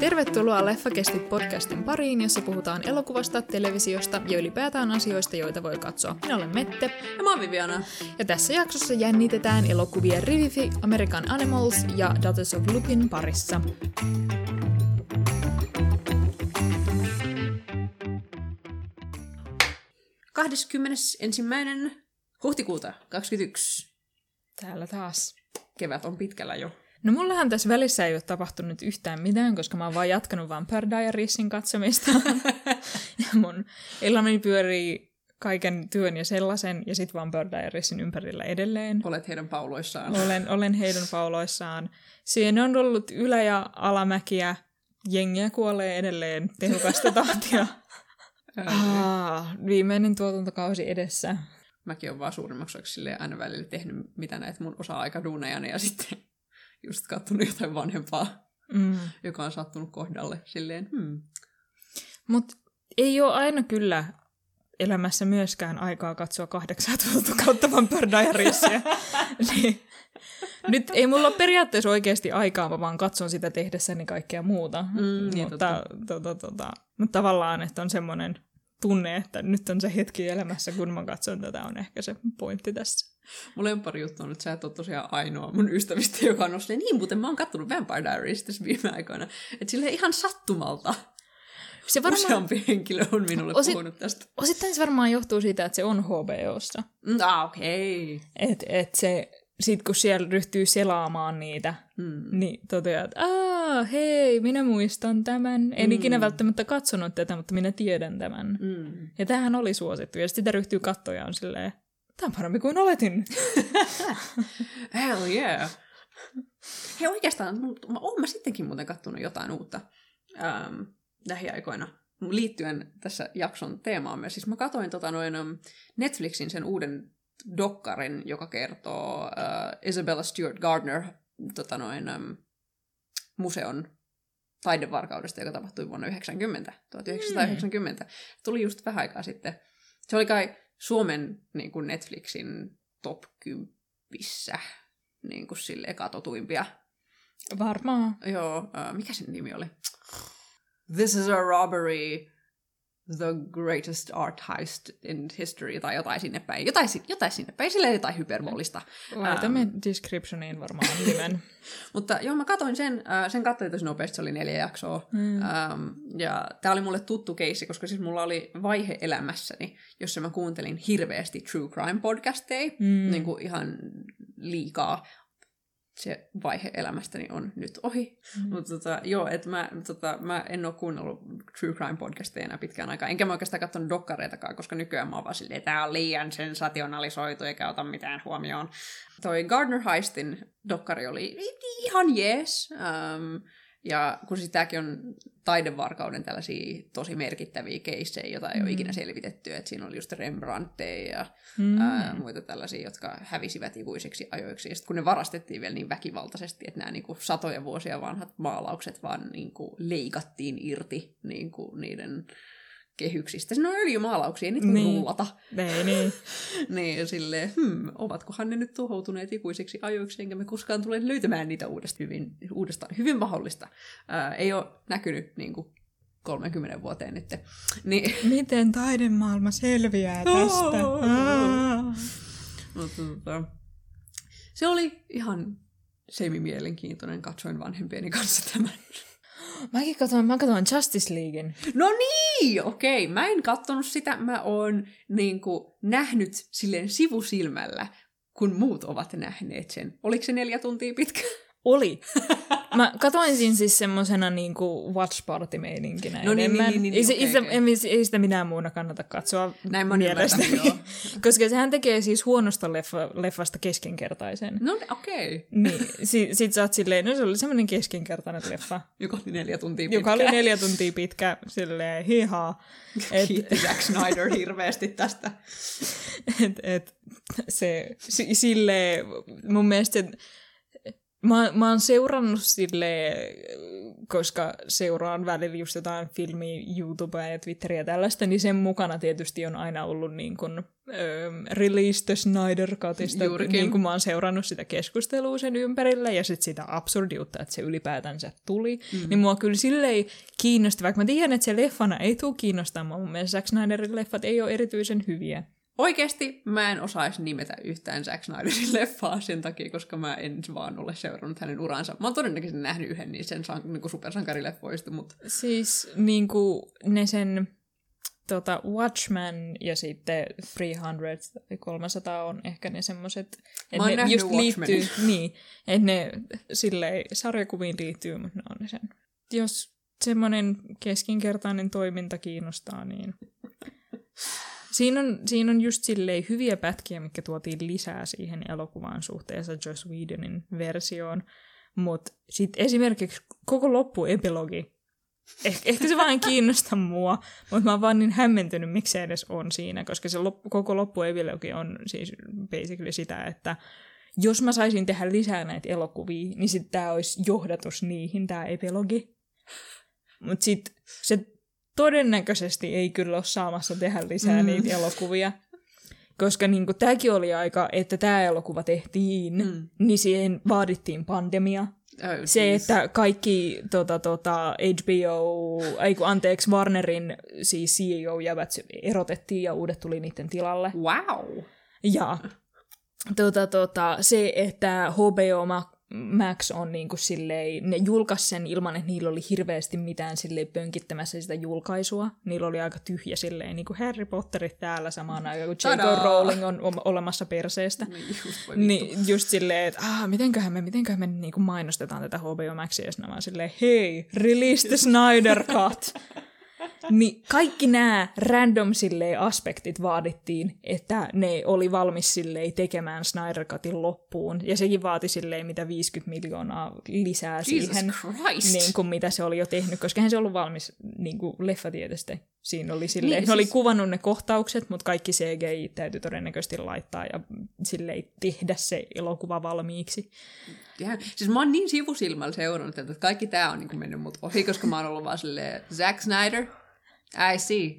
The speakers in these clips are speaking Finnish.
Tervetuloa Leffakestit podcastin pariin, jossa puhutaan elokuvasta, televisiosta ja ylipäätään asioista, joita voi katsoa. Minä olen Mette. Ja mä oon Viviana. Ja tässä jaksossa jännitetään elokuvia Rivifi, American Animals ja Daughters of Lupin parissa. Ensimmäinen huhtikuuta 2021. Täällä taas. Kevät on pitkällä jo. No mullahan tässä välissä ei ole tapahtunut yhtään mitään, koska mä oon vaan jatkanut Vampire Diariesin katsomista. ja mun elämäni pyörii kaiken työn ja sellaisen, ja sitten Vampire Diariesin ympärillä edelleen. Olet heidän pauloissaan. Olen, olen heidän pauloissaan. Siinä on ollut ylä- ja alamäkiä. Jengiä kuolee edelleen tehokasta tahtia. ah, viimeinen tuotantokausi edessä. Mäkin olen vaan suurimmaksi aina välillä tehnyt mitä näitä mun osa-aikaduunejani ja sitten just katsonut jotain vanhempaa, mm. joka on sattunut kohdalle silleen, hmm. Mutta ei ole aina kyllä elämässä myöskään aikaa katsoa kahdeksaa kautta Vampire Diariesia. niin, nyt ei mulla ole periaatteessa oikeasti aikaa, mä vaan katson sitä tehdessäni kaikkea muuta. Mm, niin mutta, tota, tota, mutta tavallaan, että on semmoinen tunne, että nyt on se hetki elämässä, kun mä katson tätä, on ehkä se pointti tässä. Mun lempari juttu on, että sä et ole tosiaan ainoa mun ystävistä, joka on silleen, niin muuten mä oon kattonut Vampire Diaries tässä viime aikoina. Että silleen ihan sattumalta. Se varmaan... Useampi henkilö on minulle Osit... puhunut tästä. Osittain se varmaan johtuu siitä, että se on HBOssa. Mm, ah, okei. Okay. Että et se, sit kun siellä ryhtyy selaamaan niitä, mm. niin toteaa, että Aa, hei, minä muistan tämän. En mm. ikinä välttämättä katsonut tätä, mutta minä tiedän tämän. Mm. Ja tämähän oli suosittu. Ja sitten sitä ryhtyy kattoja on silleen, Tämä on parempi kuin oletin. Hell yeah. Hei oikeastaan, oon mä sittenkin muuten kattonut jotain uutta ähm, lähiaikoina liittyen tässä jakson teemaan. Siis mä katsoin tota noin, ähm, Netflixin sen uuden dokkarin, joka kertoo äh, Isabella Stewart Gardner tota noin, ähm, museon taidevarkaudesta, joka tapahtui vuonna 90, 1990. Mm. Tuli just vähän aikaa sitten. Se oli kai Suomen niin kuin Netflixin top 10 niin kuin sille katotuimpia. Varmaan. Joo, uh, mikä sen nimi oli? This is a robbery, the greatest art heist in history, tai jotain sinne päin. Jotain, jotain sinne päin, silleen jotain hyperbolista. Laitamme um, descriptioniin varmaan nimen. Mutta joo, mä katsoin sen, uh, sen katsoin tosi nopeasti, se oli neljä jaksoa. Mm. Um, ja tää oli mulle tuttu keissi, koska siis mulla oli vaihe elämässäni, jossa mä kuuntelin hirveästi true crime podcasteja, mm. niin kuin ihan liikaa se vaihe elämästäni on nyt ohi. Mm. Mutta tota, joo, että mä, tota, mä en ole kuunnellut True Crime podcasteja enää pitkään aikaa. Enkä mä oikeastaan katsonut dokkareitakaan, koska nykyään mä oon vaan silleen, tää on liian sensationalisoitu eikä ota mitään huomioon. Toi Gardner Heistin dokkari oli ihan jees. Um, ja kun sitäkin on taidevarkauden tällaisia tosi merkittäviä keissejä, joita ei mm. ole ikinä selvitetty, että siinä oli just Rembrandtteja ja mm. ää, muita tällaisia, jotka hävisivät ikuisiksi ajoiksi. Ja sitten kun ne varastettiin vielä niin väkivaltaisesti, että nämä niinku satoja vuosia vanhat maalaukset vaan niinku leikattiin irti niinku niiden kehyksistä. Siinä on öljymaalauksia, ei niitä niin. rullata. Ei niin. niin, silleen, hmm, ovatkohan ne nyt tuhoutuneet ikuisiksi ajoiksi, enkä me koskaan tule löytämään niitä uudestaan hyvin, uudestaan. hyvin mahdollista. Ää, ei ole näkynyt niin kuin 30 vuoteen nyt. Niin. Miten taidemaailma selviää tästä? Mutta, tota, se oli ihan semi-mielenkiintoinen. Katsoin vanhempieni kanssa tämän. Mäkin katsoin, mä katsoin Justice Leaguein. No niin, okei. Mä en katsonut sitä. Mä oon niin kuin, nähnyt silleen sivusilmällä, kun muut ovat nähneet sen. Oliko se neljä tuntia pitkä? Oli. Mä katoin siinä siis semmosena niinku watch party meininkinä no niin, niin, niin, niin, ei, se, okay, ei, okay. ei, ei sitä minä muuna kannata katsoa Näin mä mielestäni. Koska sehän tekee siis huonosta leffa, leffasta keskinkertaisen. No okei. Okay. Niin, sit, sit sä oot silleen, no se oli semmoinen keskinkertainen leffa. Joka oli neljä tuntia pitkä. Joka oli neljä tuntia pitkä, silleen hihaa. Et, Kiitti Zack Snyder hirveästi tästä. et, et, se, silleen, mun mielestä Mä, mä oon seurannut sille, koska seuraan välillä just jotain filmiä, YouTubea ja Twitteriä ja tällaista, niin sen mukana tietysti on aina ollut niin kuin, ö, Release the Snyder Cutista, niin kuin mä oon seurannut sitä keskustelua sen ympärillä ja sitten sitä absurdiutta, että se ylipäätänsä tuli. Mm. Niin mua kyllä silleen kiinnosti, vaikka mä tiedän, että se leffana ei tule kiinnostamaan, mun mielestä Zack Snyderin leffat ei ole erityisen hyviä. Oikeesti mä en osaisi nimetä yhtään Zack Snyderin leffaa sen takia, koska mä en vaan ole seurannut hänen uransa. Mä oon todennäköisesti nähnyt yhden niin sen san, niin supersankarileffoista, mutta Siis niinku ne sen tota, Watchmen ja sitten 300, 300 on ehkä ne semmoset, Mä oon ne just liittyy, niin, että ne silleen sarjakuviin liittyy, mutta ne on ne sen. Jos semmoinen keskinkertainen toiminta kiinnostaa, niin Siinä on, siinä on just silleen hyviä pätkiä, mitkä tuotiin lisää siihen elokuvaan suhteessa Joss Whedonin versioon. Mutta sitten esimerkiksi koko loppuepilogi, eh, ehkä se vain kiinnosta mua, mutta mä oon vaan niin hämmentynyt, miksi se edes on siinä, koska se loppu, koko loppuepilogi on siis basically sitä, että jos mä saisin tehdä lisää näitä elokuvia, niin sitten tämä olisi johdatus niihin, tämä epilogi. Mutta sitten se todennäköisesti ei kyllä ole saamassa tehdä lisää mm. niitä elokuvia. Koska niin tämäkin oli aika, että tämä elokuva tehtiin, mm. niin siihen vaadittiin pandemia. oh, Se, että kaikki tota, tota, HBO, ei kun anteeksi, Warnerin siis CEO-jävät erotettiin ja uudet tuli niiden tilalle. Wow! Ja tota, tota, se, että HBO Max on niinku silleen, ne julkaisi sen ilman, että niillä oli hirveästi mitään silleen pönkittämässä sitä julkaisua. Niillä oli aika tyhjä silleen, niin kuin Harry Potterit täällä samaan aikaan, kun J.K. Rowling on olemassa perseestä. Niin just. Niin just silleen, että ah, mitenköhän me, mitenköhän me niinku mainostetaan tätä HBO Maxia, nämä on silleen, hei, release the Snyder Cut. niin kaikki nämä random silleen aspektit vaadittiin, että ne oli valmis silleen tekemään Snyder Cutin loppuun. Ja sekin vaati silleen mitä 50 miljoonaa lisää Jesus siihen, Christ! niin kuin mitä se oli jo tehnyt, koska eihän se ollut valmis niin kuin leffa tietysti. Siinä oli silleen, Niin, ne oli siis- kuvannut ne kohtaukset, mutta kaikki CGI täytyy todennäköisesti laittaa ja silleen tehdä se elokuva valmiiksi. Ja, siis mä oon niin sivusilmällä seurannut, että kaikki tää on niin mennyt mut ohi, koska mä oon ollut vaan silleen, Zack Snyder, I see.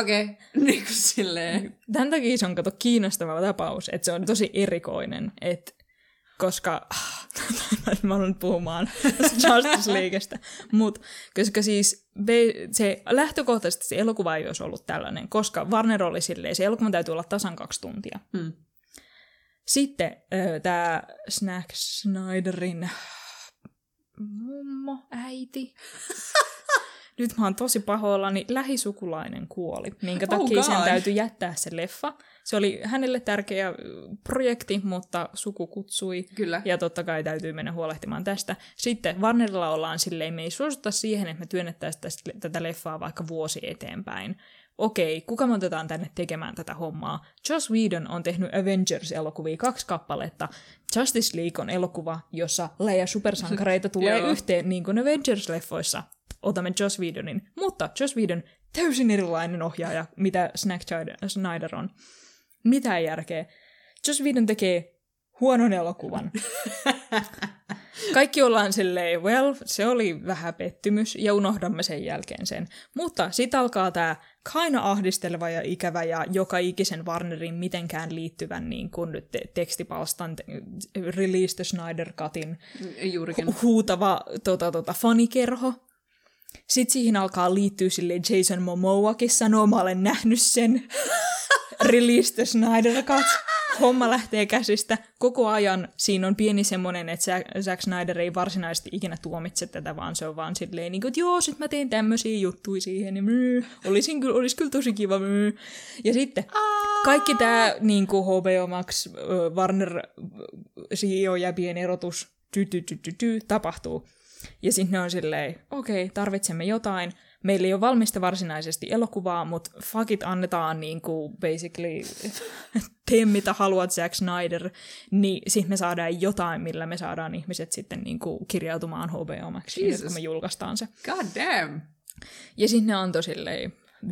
Okei, okay. niin kuin silleen. Tämän takia se on kato kiinnostava tapaus, että se on tosi erikoinen, että koska, mä olen puhumaan Justice Leaguestä, mutta koska siis se lähtökohtaisesti se elokuva ei olisi ollut tällainen, koska Warner oli silleen, se elokuva täytyy olla tasan kaksi tuntia. Hmm. Sitten tämä Snack Snyderin mummo, äiti. Nyt mä oon tosi pahoillani. Lähisukulainen kuoli, minkä Oh takia sen God. täytyy jättää se leffa. Se oli hänelle tärkeä projekti, mutta suku kutsui. Kyllä. Ja totta kai täytyy mennä huolehtimaan tästä. Sitten Warnerilla ollaan silleen, me ei suostuta siihen, että me työnnettäisiin tästä, tätä leffaa vaikka vuosi eteenpäin. Okei, kuka me otetaan tänne tekemään tätä hommaa? Joss Whedon on tehnyt Avengers-elokuvia kaksi kappaletta. Justice League on elokuva, jossa läjä supersankareita tulee yhteen, niin kuin Avengers-leffoissa. Otamme Joss Whedonin. Mutta Joss Whedon täysin erilainen ohjaaja, mitä Snack Snyder on. Mitä järkeä? Joss Whedon tekee huonon elokuvan. Kaikki ollaan silleen, well, se oli vähän pettymys, ja unohdamme sen jälkeen sen. Mutta sitten alkaa tämä kaina ahdisteleva ja ikävä ja joka ikisen Warnerin mitenkään liittyvän niin kuin te- tekstipalstan te- Release the Snyder Cutin Juurikin. hu- huutava tota, tota, fanikerho. Sitten siihen alkaa liittyä sille Jason Momoakin sanoo, mä olen nähnyt sen. Release the Snyder Cut. Homma lähtee käsistä. Koko ajan siinä on pieni semmoinen, että Zack, Snyder ei varsinaisesti ikinä tuomitse tätä, vaan se on vaan silleen, niin kuin, että joo, sit mä teen tämmöisiä juttuja siihen, ja myy, olisin kyllä, olisi kyllä tosi kiva myy. Ja sitten kaikki tämä niin kuin HBO Max, Warner CEO ja pieni erotus, ty, ty, ty, ty, ty, tapahtuu. Ja sitten ne on silleen, okei, okay, tarvitsemme jotain. Meillä ei ole valmista varsinaisesti elokuvaa, mutta fuck it, annetaan niinku basically tee mitä haluat Zack Snyder, niin sitten me saadaan jotain, millä me saadaan ihmiset sitten niinku kirjautumaan HBO Maxiin, Jesus. kun me julkaistaan se. God damn. Ja sitten ne antoi silleen 50-75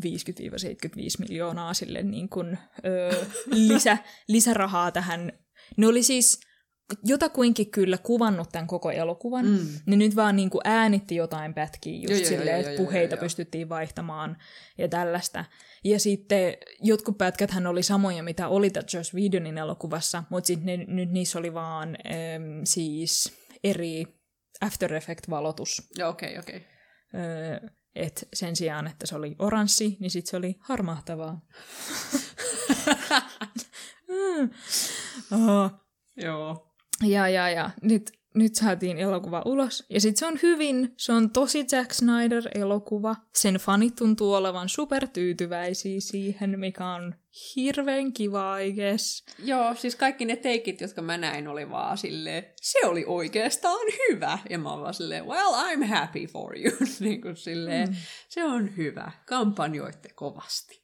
miljoonaa sille niin kuin, ö, lisä, lisärahaa tähän. Ne oli siis jotakuinkin kyllä kuvannut tämän koko elokuvan, Mm. niin nyt vaan niin kuin äänitti jotain pätkiä just Joo, silleen, joo, että joo, puheita joo. pystyttiin vaihtamaan ja tällaista. Ja sitten jotkut pätkäthän oli samoja, mitä oli tässä Joss Whedonin elokuvassa, mutta sitten ne, nyt niissä oli vaan äm, siis eri After Effect-valotus. Joo, okei, okay, okei. Okay. Öö, et sen sijaan, että se oli oranssi, niin sitten se oli harmahtavaa. Mm. Oho. Joo. Ja, ja, ja. Nyt, nyt saatiin elokuva ulos. Ja sitten se on hyvin, se on tosi Zack Snyder-elokuva. Sen fanit tuntuu olevan supertyytyväisiä siihen, mikä on hirveän kiva, I guess. Joo, siis kaikki ne teikit, jotka mä näin, oli vaan silleen, se oli oikeastaan hyvä. Ja mä vaan silleen, well, I'm happy for you. niin kuin silleen, mm. se on hyvä. Kampanjoitte kovasti.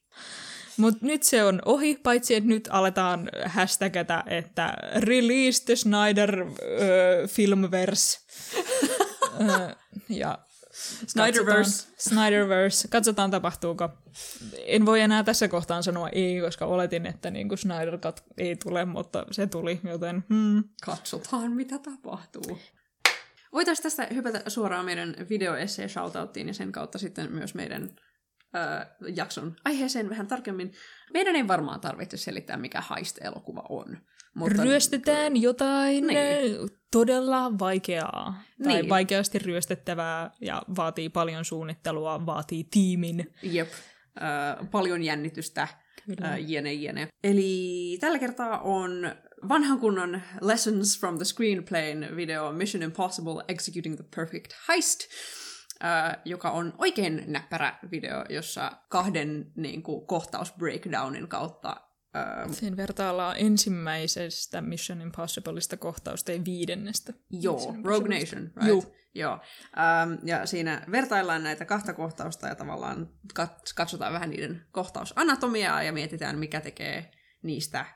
Mutta nyt se on ohi, paitsi että nyt aletaan hashtagata, että release the Snyder uh, filmverse. ja Snyderverse. Katsotaan, Snyderverse. Katsotaan tapahtuuko. En voi enää tässä kohtaan sanoa ei, koska oletin, että niin kuin Snyder Cut ei tule, mutta se tuli, joten hmm. Katsotaan, mitä tapahtuu. Voitaisiin tästä hypätä suoraan meidän videoessay shoutouttiin ja sen kautta sitten myös meidän äh, jakson aiheeseen vähän tarkemmin. Meidän ei varmaan tarvitse selittää, mikä Heist-elokuva on. Mutta Ryöstetään jotain Niin. niin. todella vaikeaa. Tai Niin. vaikeasti ryöstettävää ja vaatii paljon suunnittelua, vaatii tiimin. Jep. Äh, paljon jännitystä. Kyllä. Äh, jene, jene. Eli tällä kertaa on vanhan kunnon Lessons from the Screenplayn video Mission Impossible Executing the Perfect Heist, äh, joka on oikein näppärä video, jossa kahden niin kuin, kohtaus breakdownin kautta äh, Siinä vertaillaan ensimmäisestä Mission Impossibleista kohtausta ja viidennestä. Joo, Rogue. Nation, right? Juu. Joo. Ähm, ja siinä vertaillaan näitä kahta kohtausta ja tavallaan kat- katsotaan vähän niiden kohtausanatomiaa ja mietitään, mikä tekee niistä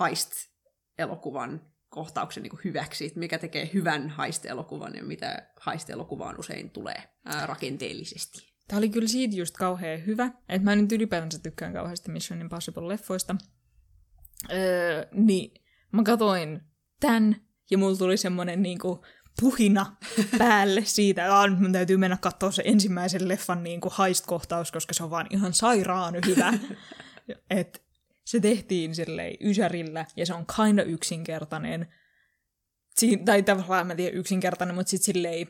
heist-elokuvan kohtauksen niin hyväksi, että mikä tekee hyvän heist-elokuvan ja mitä heist-elokuvaan usein tulee ää, rakenteellisesti. Tämä oli kyllä siitä just kauhean hyvä, että mä nyt ylipäätänsä tykkään kauheasti Mission Impossible-leffoista. Öö, niin mä katoin tän ja mulla tuli semmonen niinku puhina päälle siitä, että mun täytyy mennä katsoa se ensimmäisen leffan niinku heist-kohtaus, koska se on vaan ihan sairaan hyvä. Et se tehtiin silleen ysärillä ja se on kinda yksinkertainen. Siin, tai tavallaan mä tiedän yksinkertainen, mutta sitten silleen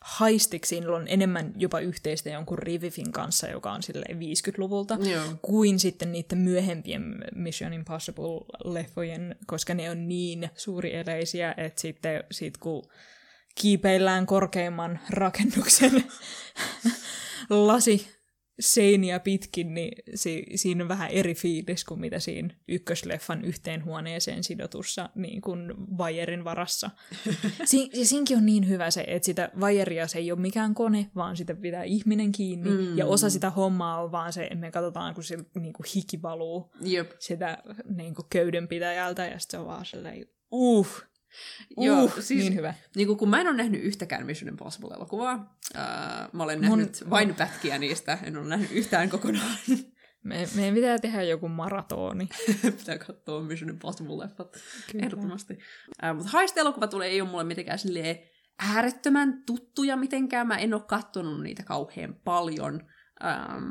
haistiksi on enemmän jopa yhteistä jonkun Rivifin kanssa, joka on silleen 50-luvulta, Joo. kuin sitten niiden myöhempien Mission Impossible-leffojen, koska ne on niin suuri eleisiä, että sitten sit kun kiipeillään korkeimman rakennuksen lasi seiniä pitkin, niin si- siinä on vähän eri fiilis kuin mitä siinä ykkösleffan yhteen huoneeseen sidotussa niin kuin vajerin varassa. Si- ja siinkin on niin hyvä se, että sitä vajeria se ei ole mikään kone, vaan sitä pitää ihminen kiinni. Mm. Ja osa sitä hommaa on vaan se, että me katsotaan, kun se niin kuin hiki valuu Jep. sitä niin kuin köydenpitäjältä, ja sitten se on vaan sellainen, uh, uh, Joo, siis- niin hyvä. Niin kuin, kun mä en ole nähnyt yhtäkään Mission Impossible-elokuvaa, ää, mä olen Mun- nähnyt vain pätkiä niistä, en ole nähnyt yhtään kokonaan. Me, meidän pitää tehdä joku maratoni. Pitää katsoa Mission Impossible-leffat, ehdottomasti. Äh, mutta Heist-elokuva tulee ei ole mulle mitenkään silleen äärettömän tuttuja mitenkään. Mä en ole kattonut niitä kauhean paljon. Ähm,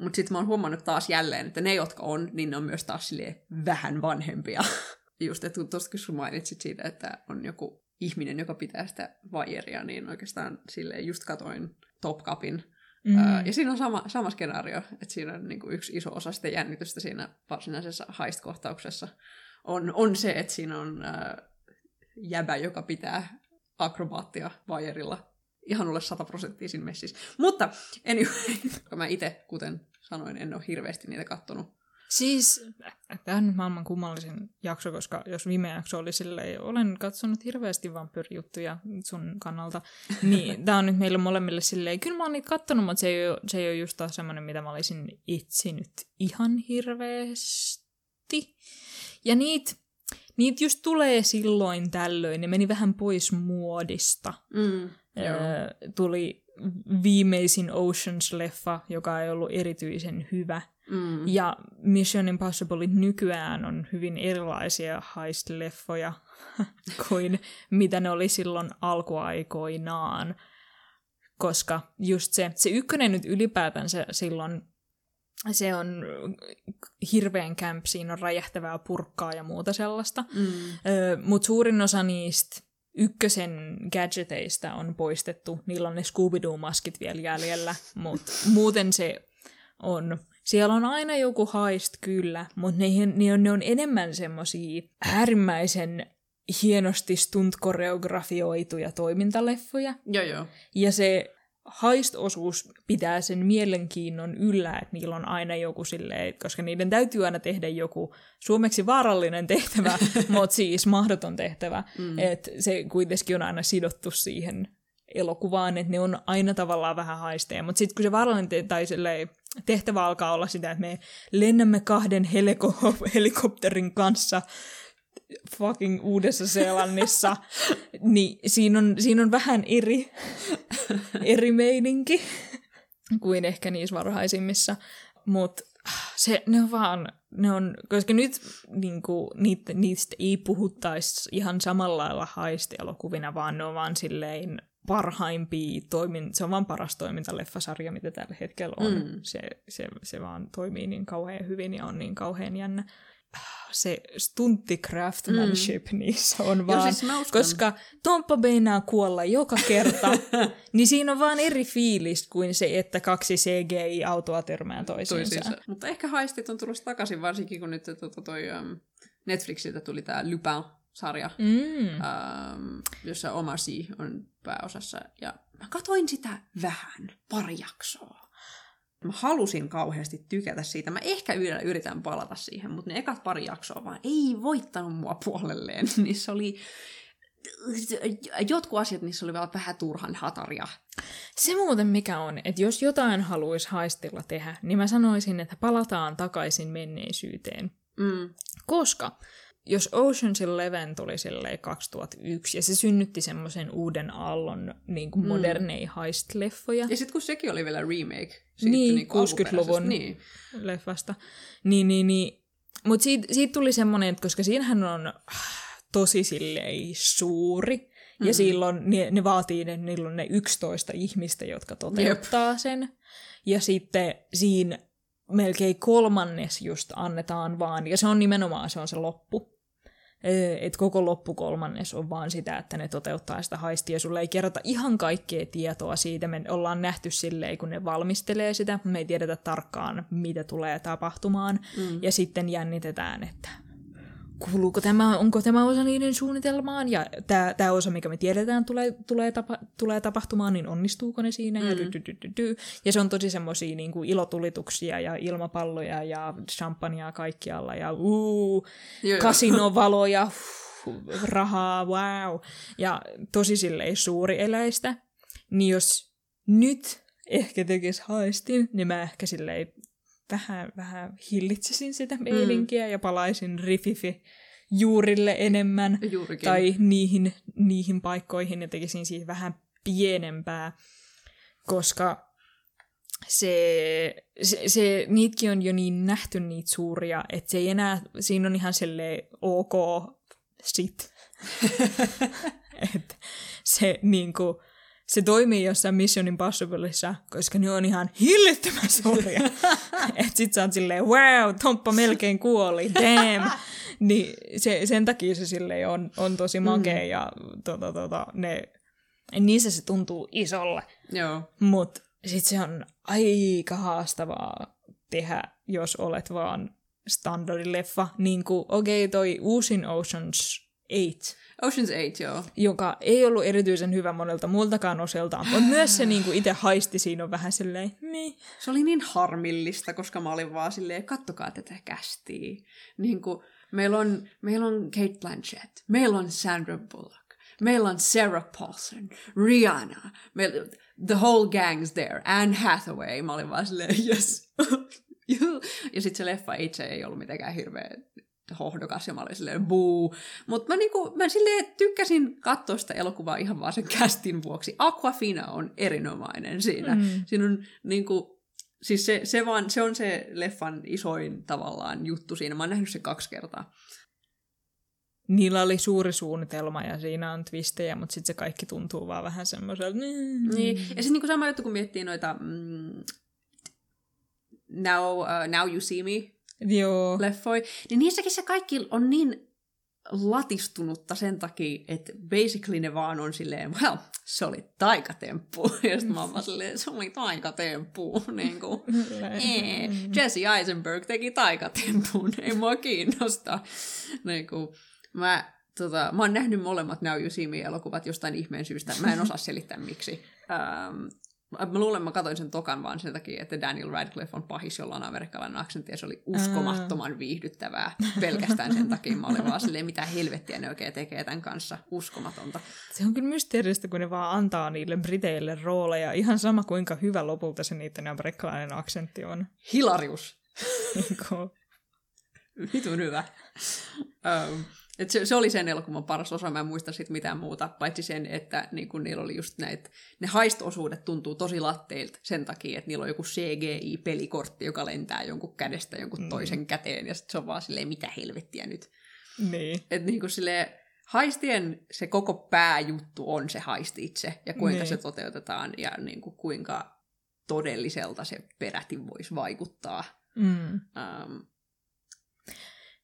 mutta sitten mä oon huomannut taas jälleen, että ne, jotka on, niin ne on myös taas silleen vähän vanhempia. Just, että tuosta kun mainitsit siitä, että on joku ihminen, joka pitää sitä vajeria, niin oikeastaan silleen just katoin Top Cupin Mm. Mm. Ja siinä on sama, sama skenaario, että siinä on niin kuin yksi iso osa sitä jännitystä siinä varsinaisessa heist-kohtauksessa. On, on se, että siinä on äh, jäbä, joka pitää akrobaattia vajerilla. Ihan ole 100 prosenttia siinä messissä. Mutta anyway, mä itse, kuten sanoin, en ole hirveästi niitä kattonut. Siis, tämä on nyt maailman kummallisin jakso, koska jos viime jakso oli silleen, olen katsonut hirveästi vampyyrijuttuja sun kannalta, niin tämä on nyt meille molemmille silleen, kyllä mä oon niitä kattonut, mutta se ei ole, se ei ole just taas semmoinen, mitä mä olisin etsinyt ihan hirveästi. Ja niitä niit just tulee silloin tällöin, ne meni vähän pois muodista. Mm. Öö, tuli viimeisin Oceans-leffa, joka ei ollut erityisen hyvä. Mm. Ja Mission Impossible nykyään on hyvin erilaisia heist-leffoja kuin mitä ne oli silloin alkuaikoinaan. Koska just se, se ykkönen nyt ylipäätänsä silloin, se on hirveän camp, siinä on räjähtävää purkkaa ja muuta sellaista. Mm. Mutta suurin osa niistä ykkösen gadgeteista on poistettu. Niillä on ne Scooby-Doo-maskit vielä jäljellä, mutta muuten se on... Siellä on aina joku haist kyllä, mutta ne, ne, on, ne on enemmän semmosia äärimmäisen hienosti stunt-koreografioituja toimintaleffoja. Joo, joo. Ja se haist-osuus pitää sen mielenkiinnon yllä, että niillä on aina joku silleen, koska niiden täytyy aina tehdä joku suomeksi vaarallinen tehtävä, mutta siis mahdoton tehtävä. Mm. Että se kuitenkin on aina sidottu siihen elokuvaan, että ne on aina tavallaan vähän haisteja. Mutta sitten kun se vaarallinen te- tai silleen, tehtävä alkaa olla sitä, että me lennämme kahden heliko- helikopterin kanssa fucking Uudessa-Seelannissa, niin siinä on, siinä on vähän eri, eri meininki kuin ehkä niissä varhaisimmissa. Mutta se, ne on vaan, ne on, koska nyt niinku, niitä, niistä ei puhuttaisi ihan samalla lailla haistielokuvina, vaan ne on vaan silleen parhaimpia toimin, se on vaan paras toimintaleffasarja, mitä tällä hetkellä on. Mm. Se, se, se vaan toimii niin kauhean hyvin ja on niin kauhean jännä se stuntti craftsmanship mm. niissä on vaan, Joo, siis koska Tomppa meinaa kuolla joka kerta, niin siinä on vaan eri fiilis kuin se, että kaksi CGI-autoa törmää toisiinsa. Toisiinsa. Mutta ehkä haistit on tullut takaisin, varsinkin kun nyt toi, toi um, Netflixiltä tuli tämä Lupin-sarja, Mm. um, jossa Omasi on pääosassa. Ja mä katoin sitä vähän, pari jaksoa. Mä halusin kauheasti tykätä siitä. Mä ehkä yhdellä yritän palata siihen, mutta ne ekat pari jaksoa vaan ei voittanut mua puolelleen. Niissä oli... Jotkut asiat niissä oli vaan vähän turhan hataria. Se muuten mikä on, että jos jotain haluaisi haistilla tehdä, niin mä sanoisin, että palataan takaisin menneisyyteen. Mm. Koska jos Ocean's Eleven tuli silleen 2001 ja se synnytti semmoisen uuden aallon niin kuin moderneja heist-leffoja Ja sitten kun sekin oli vielä remake. siitä Niin, niinku 60-luvun. alkuperäisestä, Niin. leffasta, niin, niin, niin. mutta siitä, siitä tuli semmoinen, että koska siinähän on tosi silleen suuri, ja silloin ne, ne vaatii, ne, niillä on ne 11 ihmistä, jotka toteuttaa Jep. sen, ja sitten siinä melkein kolmannes just annetaan vaan, ja se on nimenomaan se on se loppu. Että koko loppukolmannes on vaan sitä, että ne toteuttaa sitä haistia. Sulle ei kerrota ihan kaikkea tietoa siitä. Me ollaan nähty silleen, kun ne valmistelee sitä. Me ei tiedetä tarkkaan, mitä tulee tapahtumaan. Mm. Ja sitten jännitetään, että kuuluuko tämä, onko tämä osa niiden suunnitelmaan, ja tämä, tämä osa, mikä me tiedetään tulee, tulee, tapa, tulee tapahtumaan, niin onnistuuko ne siinä, mm. ja, dy, dy, dy, dy, dy. ja se on tosi semmoisia niin kuin ilotulituksia, ja ilmapalloja, ja champagnea kaikkialla, ja uu, Joo, kasinovaloja, huh, rahaa, wow, ja tosi silleen suuri eläistä, niin jos nyt ehkä tekisi haistin, niin mä ehkä silleen vähän, vähän hillitsisin sitä meininkiä mm. ja palaisin rififi juurille enemmän. Juurikin. Tai niihin, niihin paikkoihin ja tekisin siitä vähän pienempää, koska se, se, se, niitäkin on jo niin nähty niitä suuria, että se ei enää, siinä on ihan silleen ok sit. Et se niinku, se toimii jossain Mission Impossibleissa, koska ne on ihan hillittömän suuria. että sit sä oot silleen, wow, Tomppa melkein kuoli, damn. niin se, sen takia se silleen on, on tosi makea mm. ja tota, tota, ne, niissä se tuntuu isolle. Joo. Mutta sit se on aika haastavaa tehdä, jos olet vaan standardileffa. Niin kuin, okei, okay, toi uusin Ocean's 8 Ocean's 8, joo. joka ei ollut erityisen hyvä monelta muultakaan osiltaan, mutta myös se niinku itse haisti siinä on vähän silleen, mi. Se oli niin harmillista, koska mä olin vaan silleen, kattokaa tätä kästiä. Niin kuin, meillä, on, meillä on Kate Blanchett, meillä on Sandra Bullock, meillä on Sarah Paulson, Rihanna, meillä, the whole gang's there, Anne Hathaway. Mä olin vaan silleen, yes. ja sitten se leffa itse ei ollut mitenkään hirveä hohdokas ja mä olin silleen buu. Mutta mä, niinku, mä silleen tykkäsin katsoa sitä elokuvaa ihan vaan sen kästin vuoksi. Aquafina on erinomainen siinä. Mm. Siinä on niinku, Siis se, se, vaan, se on se leffan isoin tavallaan juttu siinä. Mä oon nähnyt se kaksi kertaa. Niillä oli suuri suunnitelma ja siinä on twistejä, mutta sitten se kaikki tuntuu vaan vähän semmoiselta... Niin. Ja sitten niinku sama juttu, kun miettii noita mm, Now, uh, Now You See Me Joo. leffoi, niin niissäkin se kaikki on niin latistunutta sen takia, että basically ne vaan on silleen, well, se oli taikatemppu. Ja sitten mä oon vaan silleen, se oli taikatemppu. Niin kuin, ee, Jesse Eisenberg teki taikatempun, ei mua kiinnosta. Niin kuin, mä, tota, mä oon nähnyt molemmat Now You See Me-elokuvat jostain ihmeen syystä. Mä en osaa selittää miksi. Um, Mä luulen, mä katsoin sen tokan vaan sen takia, että Daniel Radcliffe on pahis, jolla on amerikkalainen aksentti, ja se oli uskomattoman viihdyttävää pelkästään sen takia. Mä olin vaan silleen, mitä helvettiä ne oikein tekee tämän kanssa. Uskomatonta. Se on kyllä mysteeristä, kun ne vaan antaa niille briteille rooleja. Ihan sama, kuinka hyvä lopulta se niiden amerikkalainen aksentti on. Hilarius. Niinku. Vitun hyvä. Um, et se, se oli sen elokuvan paras osa, mä en muista sit mitään muuta, paitsi sen, että niin kun niillä oli just näitä, ne haistosuudet tuntuu tosi latteilta sen takia, että niillä on joku CGI-pelikortti, joka lentää jonkun kädestä jonkun mm. toisen käteen, ja sit se on vaan silleen, mitä helvettiä nyt. Niin. Että niin silleen, haistien se koko pääjuttu on se haisti itse, ja kuinka niin. se toteutetaan, ja niin kuin kuinka todelliselta se peräti voisi vaikuttaa. Mm. Um,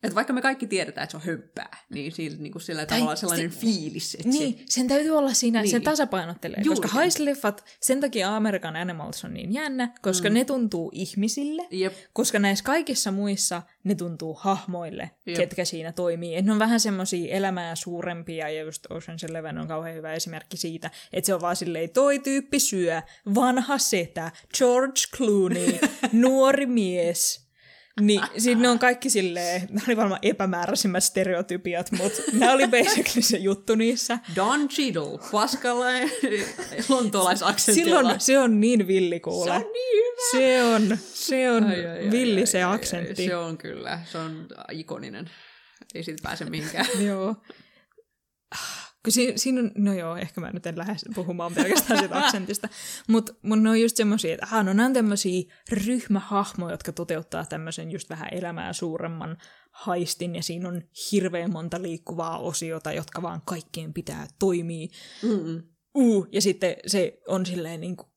että vaikka me kaikki tiedetään, että se on höppää, niin sillä, niin kuin sillä tavalla sellainen se, fiilis. Että niin, se, sen täytyy olla siinä, niin. sen tasapainottelee. Juuri. Koska haisleffat, sen takia American Animals on niin jännä, koska mm. ne tuntuu ihmisille, Jep. koska näissä kaikissa muissa ne tuntuu hahmoille, Jep. ketkä siinä toimii. Et ne on vähän semmoisia elämää suurempia, ja just Ocean's Eleven on kauhean hyvä esimerkki siitä, että se on vaan silleen, toi tyyppi syö, vanha setä, George Clooney, nuori mies, niin sitten ne on kaikki silleen, ne oli varmaan epämääräisimmät stereotypiat, mutta nämä oli basically se juttu niissä. Don Cheadle, paskalle lontoolaisaksentilla. Silloin se on niin villi kuule. Se on niin hyvä. Se on, se on Ai, ai, ai, villi ai, se ai, ai, aksentti. Se on kyllä, se on ikoninen. Ei siitä pääse mihinkään. Joo. Kun si- siinä on, no joo, ehkä mä nyt en lähde puhumaan pelkästään siitä aksentista, mutta mun ne on just semmosia, että aha, no nämä on tämmöisiä ryhmähahmoja, jotka toteuttaa tämmöisen just vähän elämää suuremman haistin, ja siinä on hirveän monta liikkuvaa osiota, jotka vaan kaikkien pitää toimia. Mm-mm. Uh, ja sitten se on silleen niin kuin,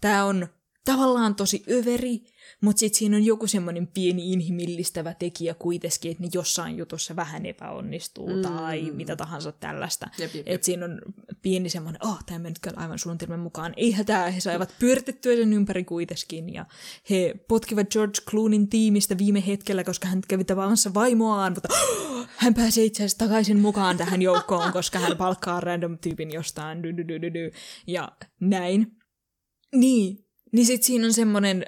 tää on tavallaan tosi överi, mutta sitten siinä on joku semmoinen pieni inhimillistävä tekijä kuitenkin, että ne jossain jutussa vähän epäonnistuu Mm. tai mitä tahansa tällaista. Että siinä on pieni semmoinen, oh, tämä menetkään aivan suunnitelman mukaan. Ei hätää, he saivat pyörtettyä sen ympäri kuitenkin. Ja he potkivat George Clooneyn tiimistä viime hetkellä, koska hän kävi tapaamassa vaimoaan, mutta oh, hän pääsee itse asiassa takaisin mukaan tähän joukkoon, koska hän palkkaa random tyypin jostain. Ja näin. Niin, niin sit siinä on semmoinen,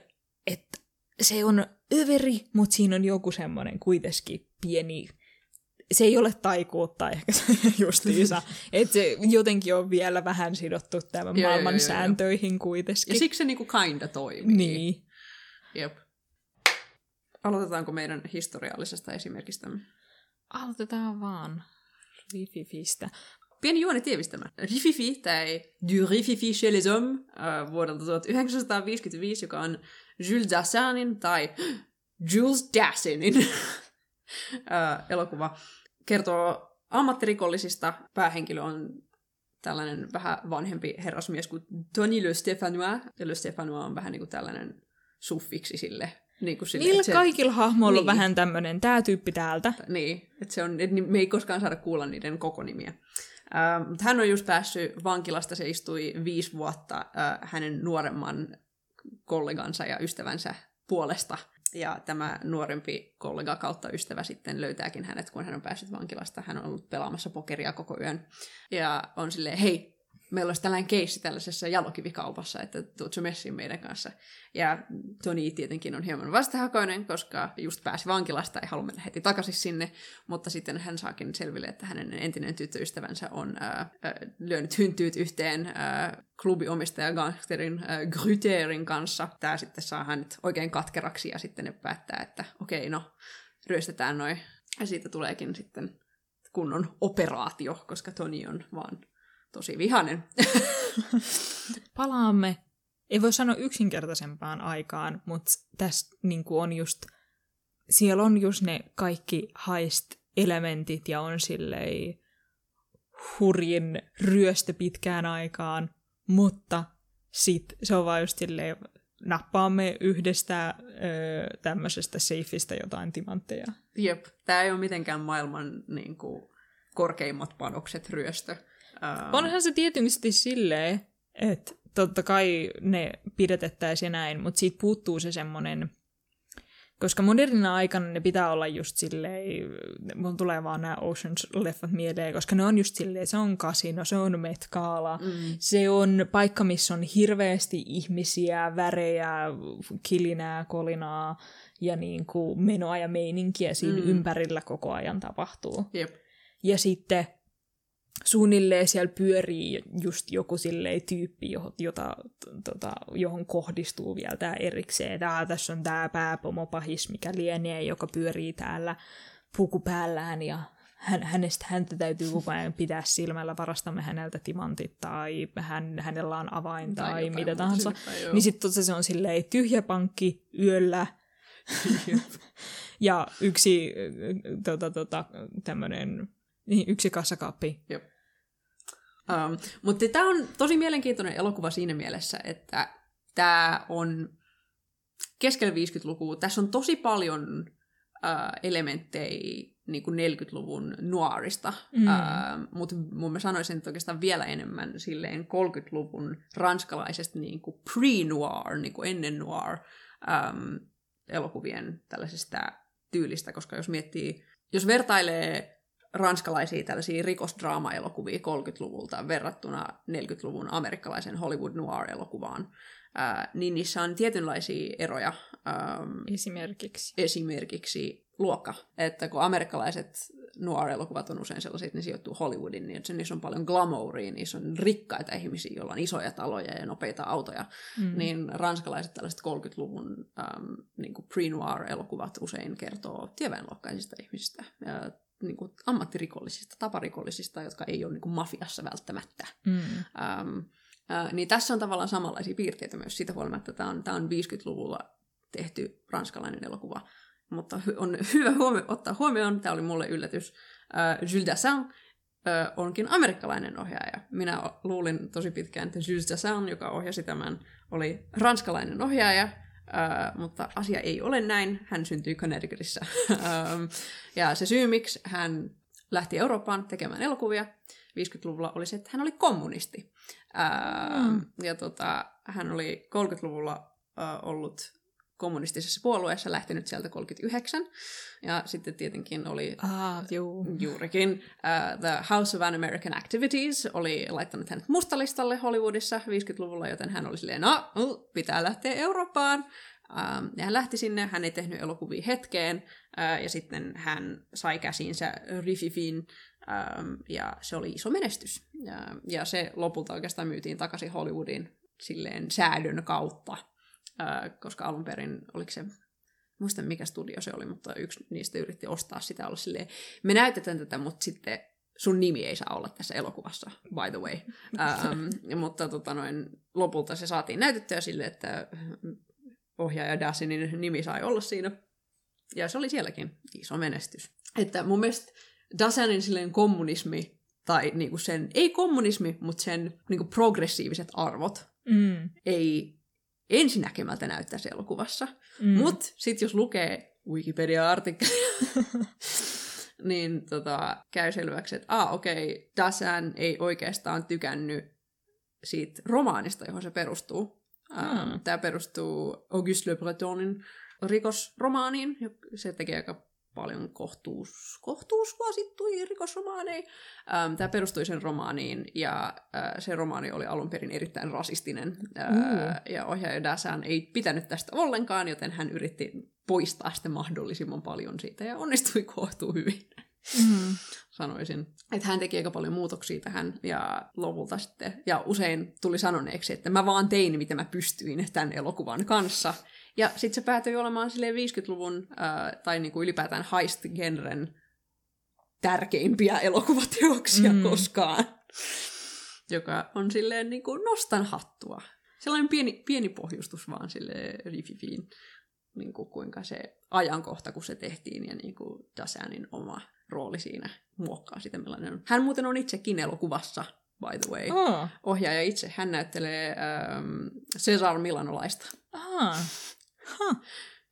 että se on överi, mutta siinä on joku semmoinen kuitenkin pieni, se ei ole taikuutta ehkä se justiinsa, että se jotenkin on vielä vähän sidottu tämän joo, maailman joo, joo. sääntöihin Ja kuitenkin. siksi se niinku kinda toimii. Niin. Jep. Aloitetaanko meidän historiallisesta esimerkistämme? Aloitetaan vaan Rififistä. Pieni juoni tiivistämä. Rififi, tai Du Rififi chez les hommes, äh, vuodelta 1955, joka on Jules Dassanin tai Jules Dassanin äh, elokuva, kertoo ammattirikollisista. Päähenkilö on tällainen vähän vanhempi herrasmies kuin Tony Le Stéphanois. Ja Le Stéphanois on vähän niin kuin tällainen suffiksi sille. Niin kuin sille Niillä se- kaikilla hahmoilla on Niin. vähän tämmönen, tää tyyppi täältä. Niin, että se on, et me ei koskaan saada kuulla niiden koko nimiä. Ähm, mutta hän on just päässyt vankilasta, se istui viisi vuotta äh, hänen nuoremman kollegansa ja ystävänsä puolesta. Ja tämä nuorempi kollega kautta ystävä sitten löytääkin hänet, kun hän on päässyt vankilasta. Hän on ollut pelaamassa pokeria koko yön. Ja on silleen, hei, meillä olisi tällainen keissi tällaisessa jalokivikaupassa, että tuutko messiin meidän kanssa. Ja Toni tietenkin on hieman vastahakoinen, koska just pääsi vankilasta ja haluaa mennä heti takaisin sinne, mutta sitten hän saakin selville, että hänen entinen tyttöystävänsä on ää, ää, lyönyt hyntyyt yhteen ää, klubiomistaja gangsterin ää, Gryterin kanssa. Tämä sitten saa hänet oikein katkeraksi ja sitten ne päättää, että okei, no ryöstetään noin. Ja siitä tuleekin sitten kunnon operaatio, koska Toni on vaan tosi vihainen. Palaamme ei voi sanoa yksinkertaisempaan aikaan, mutta tässä niin on just, siellä on just ne kaikki heist-elementit ja on silleen hurjin ryöstö pitkään aikaan, mutta sit se on vaan just silleen, nappaamme yhdestä öö, tämmöisestä seifistä jotain timantteja. Jep, tämä ei ole mitenkään maailman niin kuin, korkeimmat panokset ryöstö. Uh... Onhan se tietysti silleen, että totta kai ne pidetettäisiin näin, mutta siitä puuttuu se semmoinen, koska modernina aikana ne pitää olla just silleen, mun tulee vaan nämä Oceans-leffat mieleen, koska ne on just silleen, se on kasino, se on metkaala, mm. se on paikka, missä on hirveästi ihmisiä, värejä, kilinää, kolinaa ja niin kuin menoa ja meininkiä siinä mm. ympärillä koko ajan tapahtuu. Jep. Ja sitten suunnilleen siellä pyörii just joku silleen tyyppi, johon, jota, tota, johon kohdistuu vielä tämä erikseen. Tää, tässä on tämä pääpomopahis, mikä lienee, joka pyörii täällä puku päällään ja hän, hänestä häntä täytyy koko ajan pitää silmällä, varastamme häneltä timantit tai hän, hänellä on avain tai, tai mitä tahansa. Niin sitten se on silleen tyhjä pankki yöllä ja yksi tota, tota, tämmöinen niin, yksi kassakaappi. Jop. Um, mutta tämä on tosi mielenkiintoinen elokuva siinä mielessä, että tämä on keskellä 50-lukua. Tässä on tosi paljon uh, elementtejä niin kuin 40-luvun noirista, mm. uh, mutta mun mä sanoisin, että oikeastaan vielä enemmän silleen 30-luvun ranskalaisesta niin kuin pre-noir, niin kuin ennen noir um, elokuvien tällaisesta tyylistä, koska jos miettii, jos vertailee ranskalaisia tällaisia rikosdraama-elokuvia 30-luvulta verrattuna 40-luvun amerikkalaisen Hollywood noir-elokuvaan, ää, niin niissä on tietynlaisia eroja. Ähm, esimerkiksi? Esimerkiksi luokka. Että kun amerikkalaiset noir-elokuvat on usein sellaiset, että ne sijoittuu Hollywoodin, niin se, niissä on paljon glamouria, niissä on rikkaita ihmisiä, joilla on isoja taloja ja nopeita autoja. Mm. Niin ranskalaiset tällaiset 30-luvun ähm, niin pre-noir-elokuvat usein kertoo tieväenluokkaisista ihmisistä. Ja niin kuin ammattirikollisista, taparikollisista, jotka ei ole niin kuin mafiassa välttämättä. Mm. Ähm, äh, niin tässä on tavallaan samanlaisia piirteitä myös siitä huolimatta, että tämä on, tämä on 50-luvulla tehty ranskalainen elokuva. Mutta on hyvä huomio, ottaa huomioon, tämä oli mulle yllätys, äh, Jules Dassin äh, onkin amerikkalainen ohjaaja. Minä luulin tosi pitkään, että Jules Dassin, joka ohjasi tämän, oli ranskalainen ohjaaja, Mutta asia ei ole näin. Hän syntyi Connecticutissa. um, ja se syy, miksi hän lähti Eurooppaan tekemään elokuvia 50-luvulla, oli se, että hän oli kommunisti. Uh, mm. Ja tota, hän oli 30-luvulla uh, ollut kommunistisessa puolueessa, lähtenyt sieltä 39. Ja sitten tietenkin oli ah, juu. juurikin uh, The House of Un-American Activities oli laittanut hänet mustalistalle Hollywoodissa 50-luvulla, joten hän oli silleen, no, pitää lähteä Eurooppaan. Um, ja hän lähti sinne, hän ei tehnyt elokuvia hetkeen, uh, ja sitten hän sai käsiinsä Riffifin, um, ja se oli iso menestys. Ja, ja se lopulta oikeastaan myytiin takaisin Hollywoodin silleen säädön kautta, koska alun perin, oliko se, muista mikä studio se oli, mutta yksi niistä yritti ostaa sitä olla silleen, me näytetään tätä, mutta sitten sun nimi ei saa olla tässä elokuvassa, by the way. Um, mutta tota noin, lopulta se saatiin näytettyä sille, että ohjaaja Dassinin nimi sai olla siinä. Ja se oli sielläkin iso menestys. Että mun mielestä Dassanin silleen kommunismi, tai niinku sen, ei kommunismi, mutta sen niinku progressiiviset arvot, mm. ei ensinäkemältä näyttäisi elokuvassa. Mm. Mutta sitten jos lukee Wikipedia-artikkelia, niin tota, käy selväksi, että ah, okei, okay, Dassan ei oikeastaan tykännyt siitä romaanista, johon se perustuu. Mm. Tämä perustuu Auguste Le Bretonin rikosromaaniin. Se tekee aika paljon kohtuus, kohtuuskuosittuja rikosromaaneja. Ähm, tämä perustui sen romaaniin, ja äh, se romaani oli alun perin erittäin rasistinen. Äh, mm. Ja ohjaaja Dassan ei pitänyt tästä ollenkaan, joten hän yritti poistaa sitä mahdollisimman paljon siitä, ja onnistui kohtuu hyvin. Mm. Sanoisin. Että hän teki aika paljon muutoksia tähän ja lopulta sitten, ja usein tuli sanoneeksi, että mä vaan tein, mitä mä pystyin tämän elokuvan kanssa. Ja sitten se päätyi olemaan 50-luvun äh, tai niinku ylipäätään heist-genren tärkeimpiä elokuvateoksia mm. koskaan. Joka on silleen niinku nostan hattua sellainen pieni, pieni pohjustus vaan sille Riffifiin, niin kuin kuinka se ajankohta, kun se tehtiin, ja niin kuin Dasanin oma rooli siinä muokkaa sitä, millainen on. Hän muuten on itsekin elokuvassa, by the way. Oh. Ohjaaja itse, hän näyttelee ähm, Cesar Milanolaista. Ah. Huh.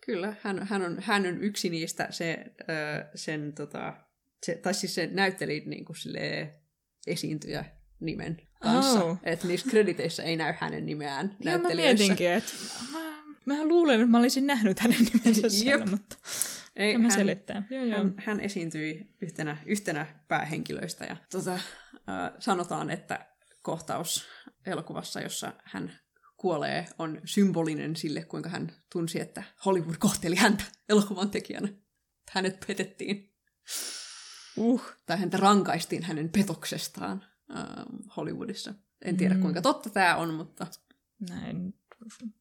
Kyllä, hän, hän, on, hän on yksi niistä se, äh, sen, tota, se, tai siis se näytteli niin kuin sille esiintyjä nimen kanssa. Oh. Että niissä krediteissä ei näy hänen nimeään Ja mä näyttelijöissä. mietinkin, että mä, mä luulen, että mä olisin nähnyt hänen nimensä siellä, Jep. mutta Ei, tämä hän, selittää. Joo, joo. hän, hän esiintyi yhtenä, yhtenä päähenkilöistä ja tota, äh, sanotaan, että kohtaus elokuvassa, jossa hän kuolee, on symbolinen sille, kuinka hän tunsi, että Hollywood kohteli häntä elokuvan tekijänä. Hänet petettiin. Uh. Tai häntä rankaistiin hänen petoksestaan ähm, Hollywoodissa. En tiedä, Mm. kuinka totta tämä on, mutta Näin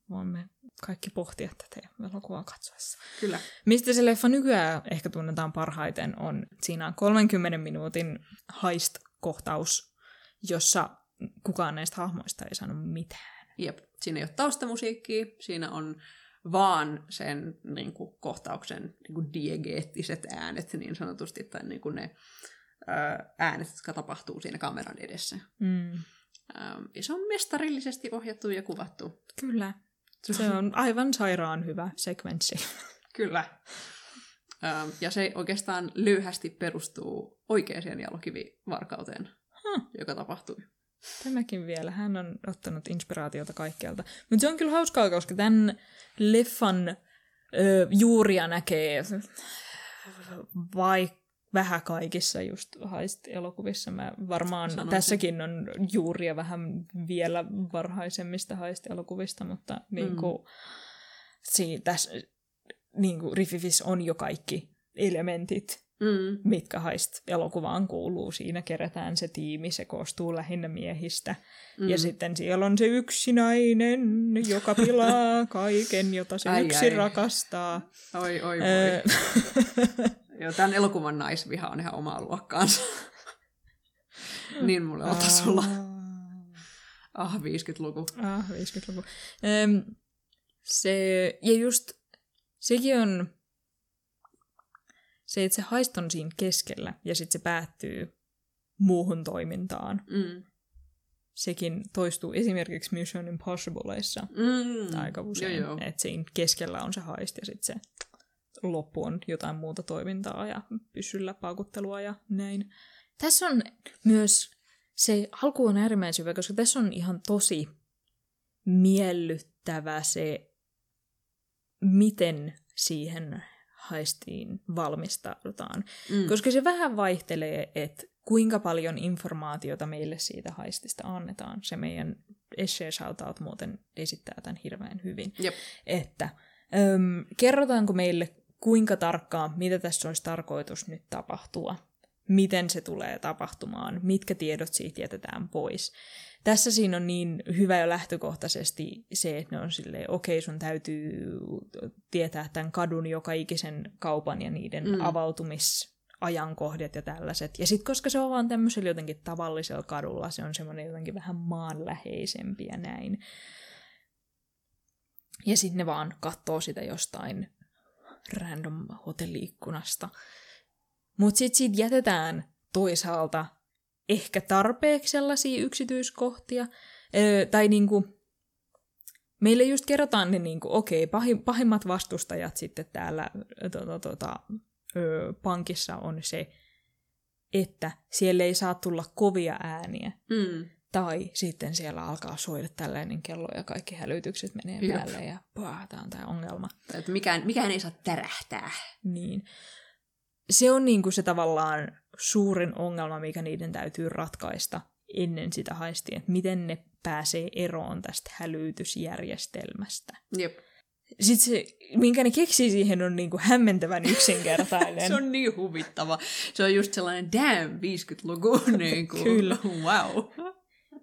voimme kaikki pohtia tätä elokuvaa katsoessa. kyllä. Mistä se leffa nykyään ehkä tunnetaan parhaiten on, siinä on 30 minuutin heist-kohtaus, jossa kukaan näistä hahmoista ei sano mitään. Jep. Siinä ei ole taustamusiikkia, siinä on vaan sen niin kuin, kohtauksen niin kuin, diegeettiset äänet niin sanotusti, tai niin kuin ne ää, äänet, jotka tapahtuu siinä kameran edessä. Mm. Ähm, ja se on mestarillisesti ohjattu ja kuvattu. Kyllä. Se on aivan sairaan hyvä sekvenssi. Kyllä. Ähm, ja se oikeastaan lyhyesti perustuu oikeaan jalokivivarkauteen, Huh. joka tapahtui. Tämäkin vielä. Hän on ottanut inspiraatiota kaikkialta. Mutta se on kyllä hauskaa, koska tämän leffan ö, juuria näkee vai vähän kaikissa just heist-elokuvissa. Mä varmaan Sanoisin. tässäkin on juuria vähän vielä varhaisemmista heist-elokuvista, mutta niin kuin, mm. siinä, tässä, niin kuin Riffifis on jo kaikki elementit Mm. mitkä haist elokuvaan kuuluu. Siinä kerätään se tiimi, se koostuu lähinnä miehistä. Mm. Ja sitten siellä on se yksi nainen, joka pilaa kaiken, jota se Ai, yksi ai. rakastaa. Oi, oi, voi. Öö, Joo, tämän elokuvan naisviha on ihan omaa luokkaansa. niin mulle on tasolla. Ah, 50-luku. Ah, 50-luku. Öm, se, ja just sekin on se, että se haist on siinä keskellä ja sitten se päättyy muuhun toimintaan. Mm. Sekin toistuu esimerkiksi Mission Impossibleissa Mm. aika usein. Että siinä keskellä on se haist ja sitten se loppu on jotain muuta toimintaa ja pyssyllä paukuttelua ja näin. Tässä on myös, se alku on äärimmäisen hyvä, koska tässä on ihan tosi miellyttävä se, miten siihen haistiin valmistaudutaan. Mm. Koska se vähän vaihtelee, että kuinka paljon informaatiota meille siitä haistista annetaan. Se meidän essay shoutout muuten esittää tämän hirveän hyvin. Jep. Että öm, kerrotaanko meille kuinka tarkkaan, mitä tässä olisi tarkoitus nyt tapahtua, miten se tulee tapahtumaan, mitkä tiedot siitä jätetään pois. Tässä siinä on niin hyvä jo lähtökohtaisesti se, että ne on silleen, okei, okay, sun täytyy tietää tämän kadun joka ikisen kaupan ja niiden Mm. mm. avautumisajankohdat ja tällaiset. Ja sitten koska se on vaan tämmöisellä jotenkin tavallisella kadulla, se on semmoinen jotenkin vähän maanläheisempi ja näin. Ja sitten ne vaan katsoo sitä jostain random hotelliikkunasta. Mutta sitten siitä jätetään toisaalta ehkä tarpeeksi sellaisia yksityiskohtia. Öö, tai niinku, meille just kerrotaan ne, niinku, okei, pahi, pahimmat vastustajat sitten täällä tota, tota, öö, pankissa on se, että siellä ei saa tulla kovia ääniä. Mm. Tai sitten siellä alkaa soida tällainen kello ja kaikki hälytykset menee Jep. päälle ja tämä on tämä ongelma. Että mikään, mikään ei saa tärähtää. Niin. Se on niinku se tavallaan suurin ongelma, mikä niiden täytyy ratkaista ennen sitä haistia, että miten ne pääsee eroon tästä hälytysjärjestelmästä. Jep. Sitten se, minkä ne keksii siihen, on niinku hämmentävän yksinkertainen. Se on niin huvittava. Se on just sellainen damn 50-luku. Niin kuin, Kyllä. Wow.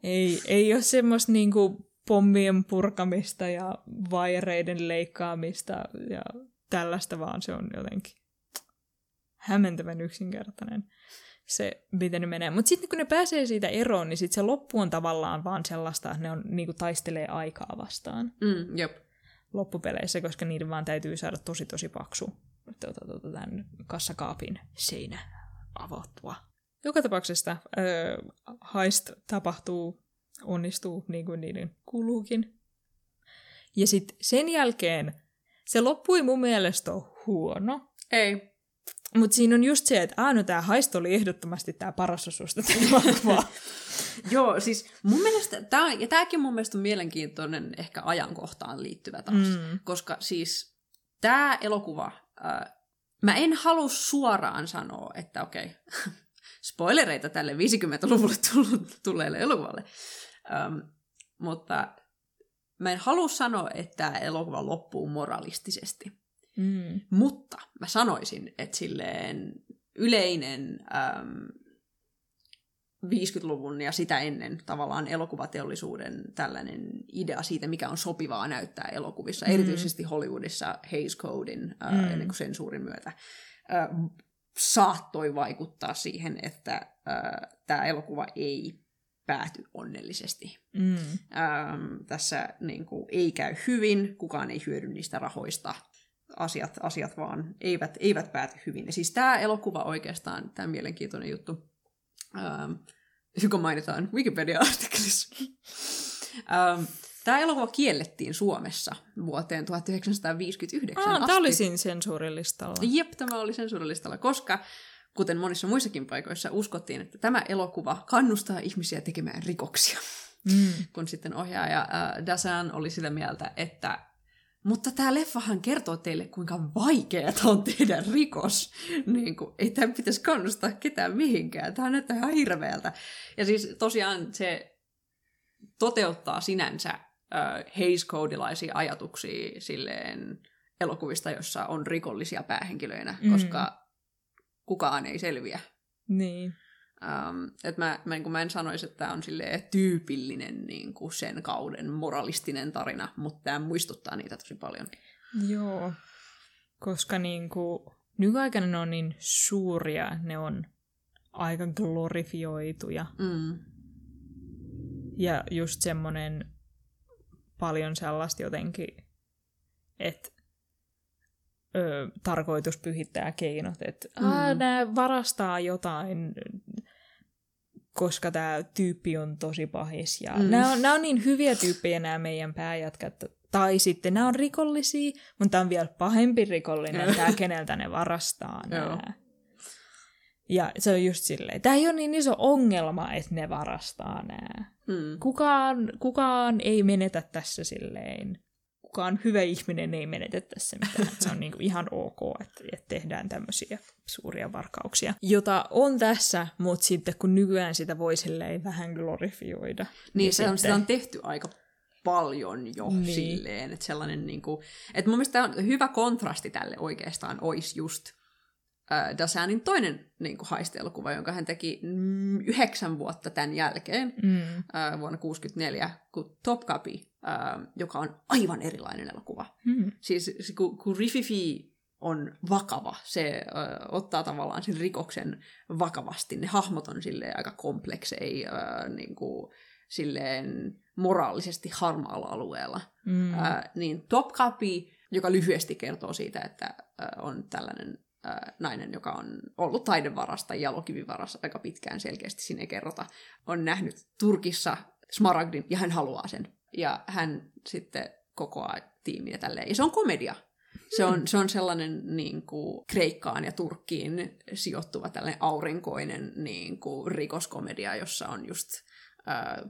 Ei, ei ole semmoista niinku pommien purkamista ja vaireiden leikkaamista ja tällaista, vaan se on jotenkin hämmentävän yksinkertainen se, miten ne menee. Mutta sitten kun ne pääsee siitä eroon, niin sitten se loppu on tavallaan vaan sellaista, että ne on, niinku taistelee aikaa vastaan Mm, jep. loppupeleissä, koska niiden vaan täytyy saada tosi tosi paksu tuota, tuota, tämän kassakaapin seinä avautua. Joka tapauksessa öö, heist tapahtuu, onnistuu niin kuin niiden kuuluukin. Ja sitten sen jälkeen se loppui mun mielestä huono. Ei. Mutta siinä on just se, että aah, no tämä heist oli ehdottomasti tämä paras osuus tätä elokuvaa. Joo, siis mun mielestä, tää, ja tämäkin mun mielestä on mielenkiintoinen ehkä ajankohtaan liittyvä taas, Mm. koska siis tämä elokuva, äh, mä en halua suoraan sanoa, että okei, spoilereita tälle 50-luvulle tullut, tulleelle elokuvalle, ähm, mutta mä en halua sanoa, että tämä elokuva loppuu moralistisesti. Mm. Mutta mä sanoisin, että silleen yleinen äm, 50-luvun ja sitä ennen tavallaan elokuvateollisuuden tällainen idea siitä, mikä on sopivaa näyttää elokuvissa, Mm. erityisesti Hollywoodissa Hays Codein Mm. ennen kuin sensuurin myötä, äh, saattoi vaikuttaa siihen, että tämä elokuva ei pääty onnellisesti. Mm. Ähm, tässä niin kuin, ei käy hyvin, kukaan ei hyödy niistä rahoista. Asiat, asiat vaan eivät, eivät pääty hyvin. Ja siis tämä elokuva oikeastaan, tämä mielenkiintoinen juttu, ähm, joka mainitaan Wikipedia-artikkelissa. ähm, tämä elokuva kiellettiin Suomessa vuoteen 1959 Ah, asti. tämä oli siinä sensuurilistalla. Jep, tämä oli sensuurilistalla, koska kuten monissa muissakin paikoissa uskottiin, että tämä elokuva kannustaa ihmisiä tekemään rikoksia Mm. kun sitten ohjaaja äh, Dasan oli sitä mieltä, että mutta tämä leffahan kertoo teille, kuinka vaikeaa on tehdä rikos. Niin kuin, ei tämä pitäisi kannustaa ketään mihinkään. Tämä näyttää ihan hirveältä. Ja siis tosiaan se toteuttaa sinänsä äh, Hays Codelaisia ajatuksia silleen elokuvista, jossa on rikollisia päähenkilöinä, Mm. koska kukaan ei selviä Niin. Um, et mä, mä, niin mä en sanoisi, että tämä on tyypillinen niin kuin sen kauden moralistinen tarina, mutta tämä muistuttaa niitä tosi paljon. Joo. Koska niinku, nykyaikana ne on niin suuria, ne on aika glorifioituja. Mm. Ja just semmonen paljon sellaista jotenkin, että ö, tarkoitus pyhittää keinot, että mm. nämä varastaa jotain, koska tämä tyyppi on tosi pahis. Ja Mm. nämä, on, nämä on niin hyviä tyyppejä nämä meidän pääjatkat. Tai sitten nämä on rikollisia, mutta tämä on vielä pahempi rikollinen, tämä keneltä ne varastaa nämä. Ja se on just silleen, tämä ei ole niin iso ongelma, että ne varastaa nämä. Mm. Kukaan, kukaan ei menetä tässä silleen, kukaan hyvä ihminen ei menetä tässä mitään. Että se on niinku ihan ok, että, että tehdään tämmöisiä suuria varkauksia, jota on tässä, mutta sitten kun nykyään sitä voi silleen vähän glorifioida. Niin, se on, sitten- sitä on tehty aika paljon jo Niin. niin. silleen, että sellainen niin kuin, että mun mielestä on hyvä kontrasti tälle oikeastaan olisi just äh, Dasanin toinen niin kuin haisteelokuva, jonka hän teki mm, yhdeksän vuotta tämän jälkeen, Mm. äh, vuonna 1964, kun Top Cupi, äh, joka on aivan erilainen elokuva. Mm. Siis se, kun, kun Rififi on vakava, se ö, ottaa tavallaan sen rikoksen vakavasti. Ne hahmot on silleen aika komplekseja, ö, niin kuin, silleen moraalisesti harmaalla alueella. Mm. Ö, niin Top Cupi, joka lyhyesti kertoo siitä, että ö, on tällainen nainen, joka on ollut taidevarasta ja jalokivivarassa aika pitkään selkeästi, siinä ei kerrota, on nähnyt Turkissa smaragdin ja hän haluaa sen. Ja hän sitten kokoaa tiimiä tälleen. Ja se on komedia. Se on, se on sellainen niin kuin, Kreikkaan ja Turkkiin sijoittuva tällainen aurinkoinen niin kuin, rikoskomedia, jossa on just ää,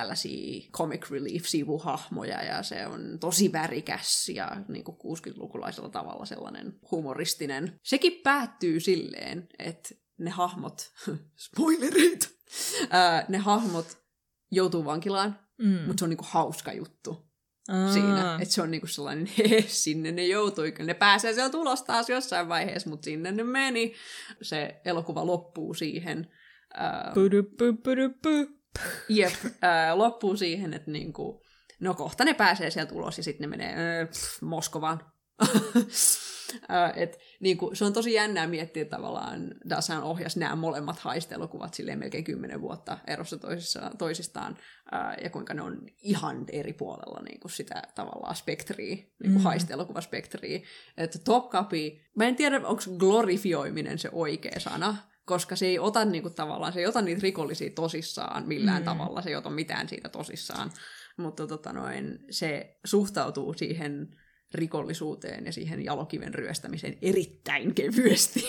tällaisia comic relief-sivuhahmoja ja se on tosi värikäs ja niin kuin 60-lukulaisella tavalla sellainen humoristinen. Sekin päättyy silleen, että ne hahmot, spoilerit, ää, ne hahmot joutuu vankilaan, Mm. mutta se on niinku hauska juttu Aa. siinä. Että se on niinku sellainen, he, sinne ne joutui, ne pääsee sieltä ulos taas jossain vaiheessa, mutta sinne ne meni. Se elokuva loppuu siihen. Ää, Pudu-pu, pudu-pu. Jep, ää, loppuu siihen, että niinku, no kohta ne pääsee sieltä ulos ja sitten ne menee ää, pff, Moskovaan. Et, niin kuin, se on tosi jännää miettiä tavallaan, Dasan ohjas nämä molemmat haistelukuvat silleen melkein kymmenen vuotta erossa toisissa, toisistaan, ää, ja kuinka ne on ihan eri puolella niin kuin sitä tavallaan spektriä, niin kuin mm. haistelukuvaspektriä. Että Top Cupi, mä en tiedä, onko glorifioiminen se oikea sana, koska se ei ota niin kuin, tavallaan, se ei ota niitä rikollisia tosissaan millään mm. tavalla, se ei ota mitään siitä tosissaan, mutta tota noin, se suhtautuu siihen rikollisuuteen ja siihen jalokiven ryöstämiseen erittäin kevyesti.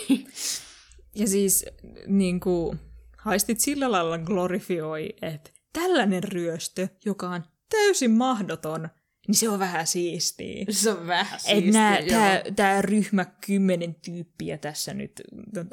Ja siis niin kuin, haistit sillä lailla glorifioi, että tällainen ryöstö, joka on täysin mahdoton, niin se on vähän siistiä. Se on vähän siistiä, Tämä ryhmä kymmenen tyyppiä tässä nyt,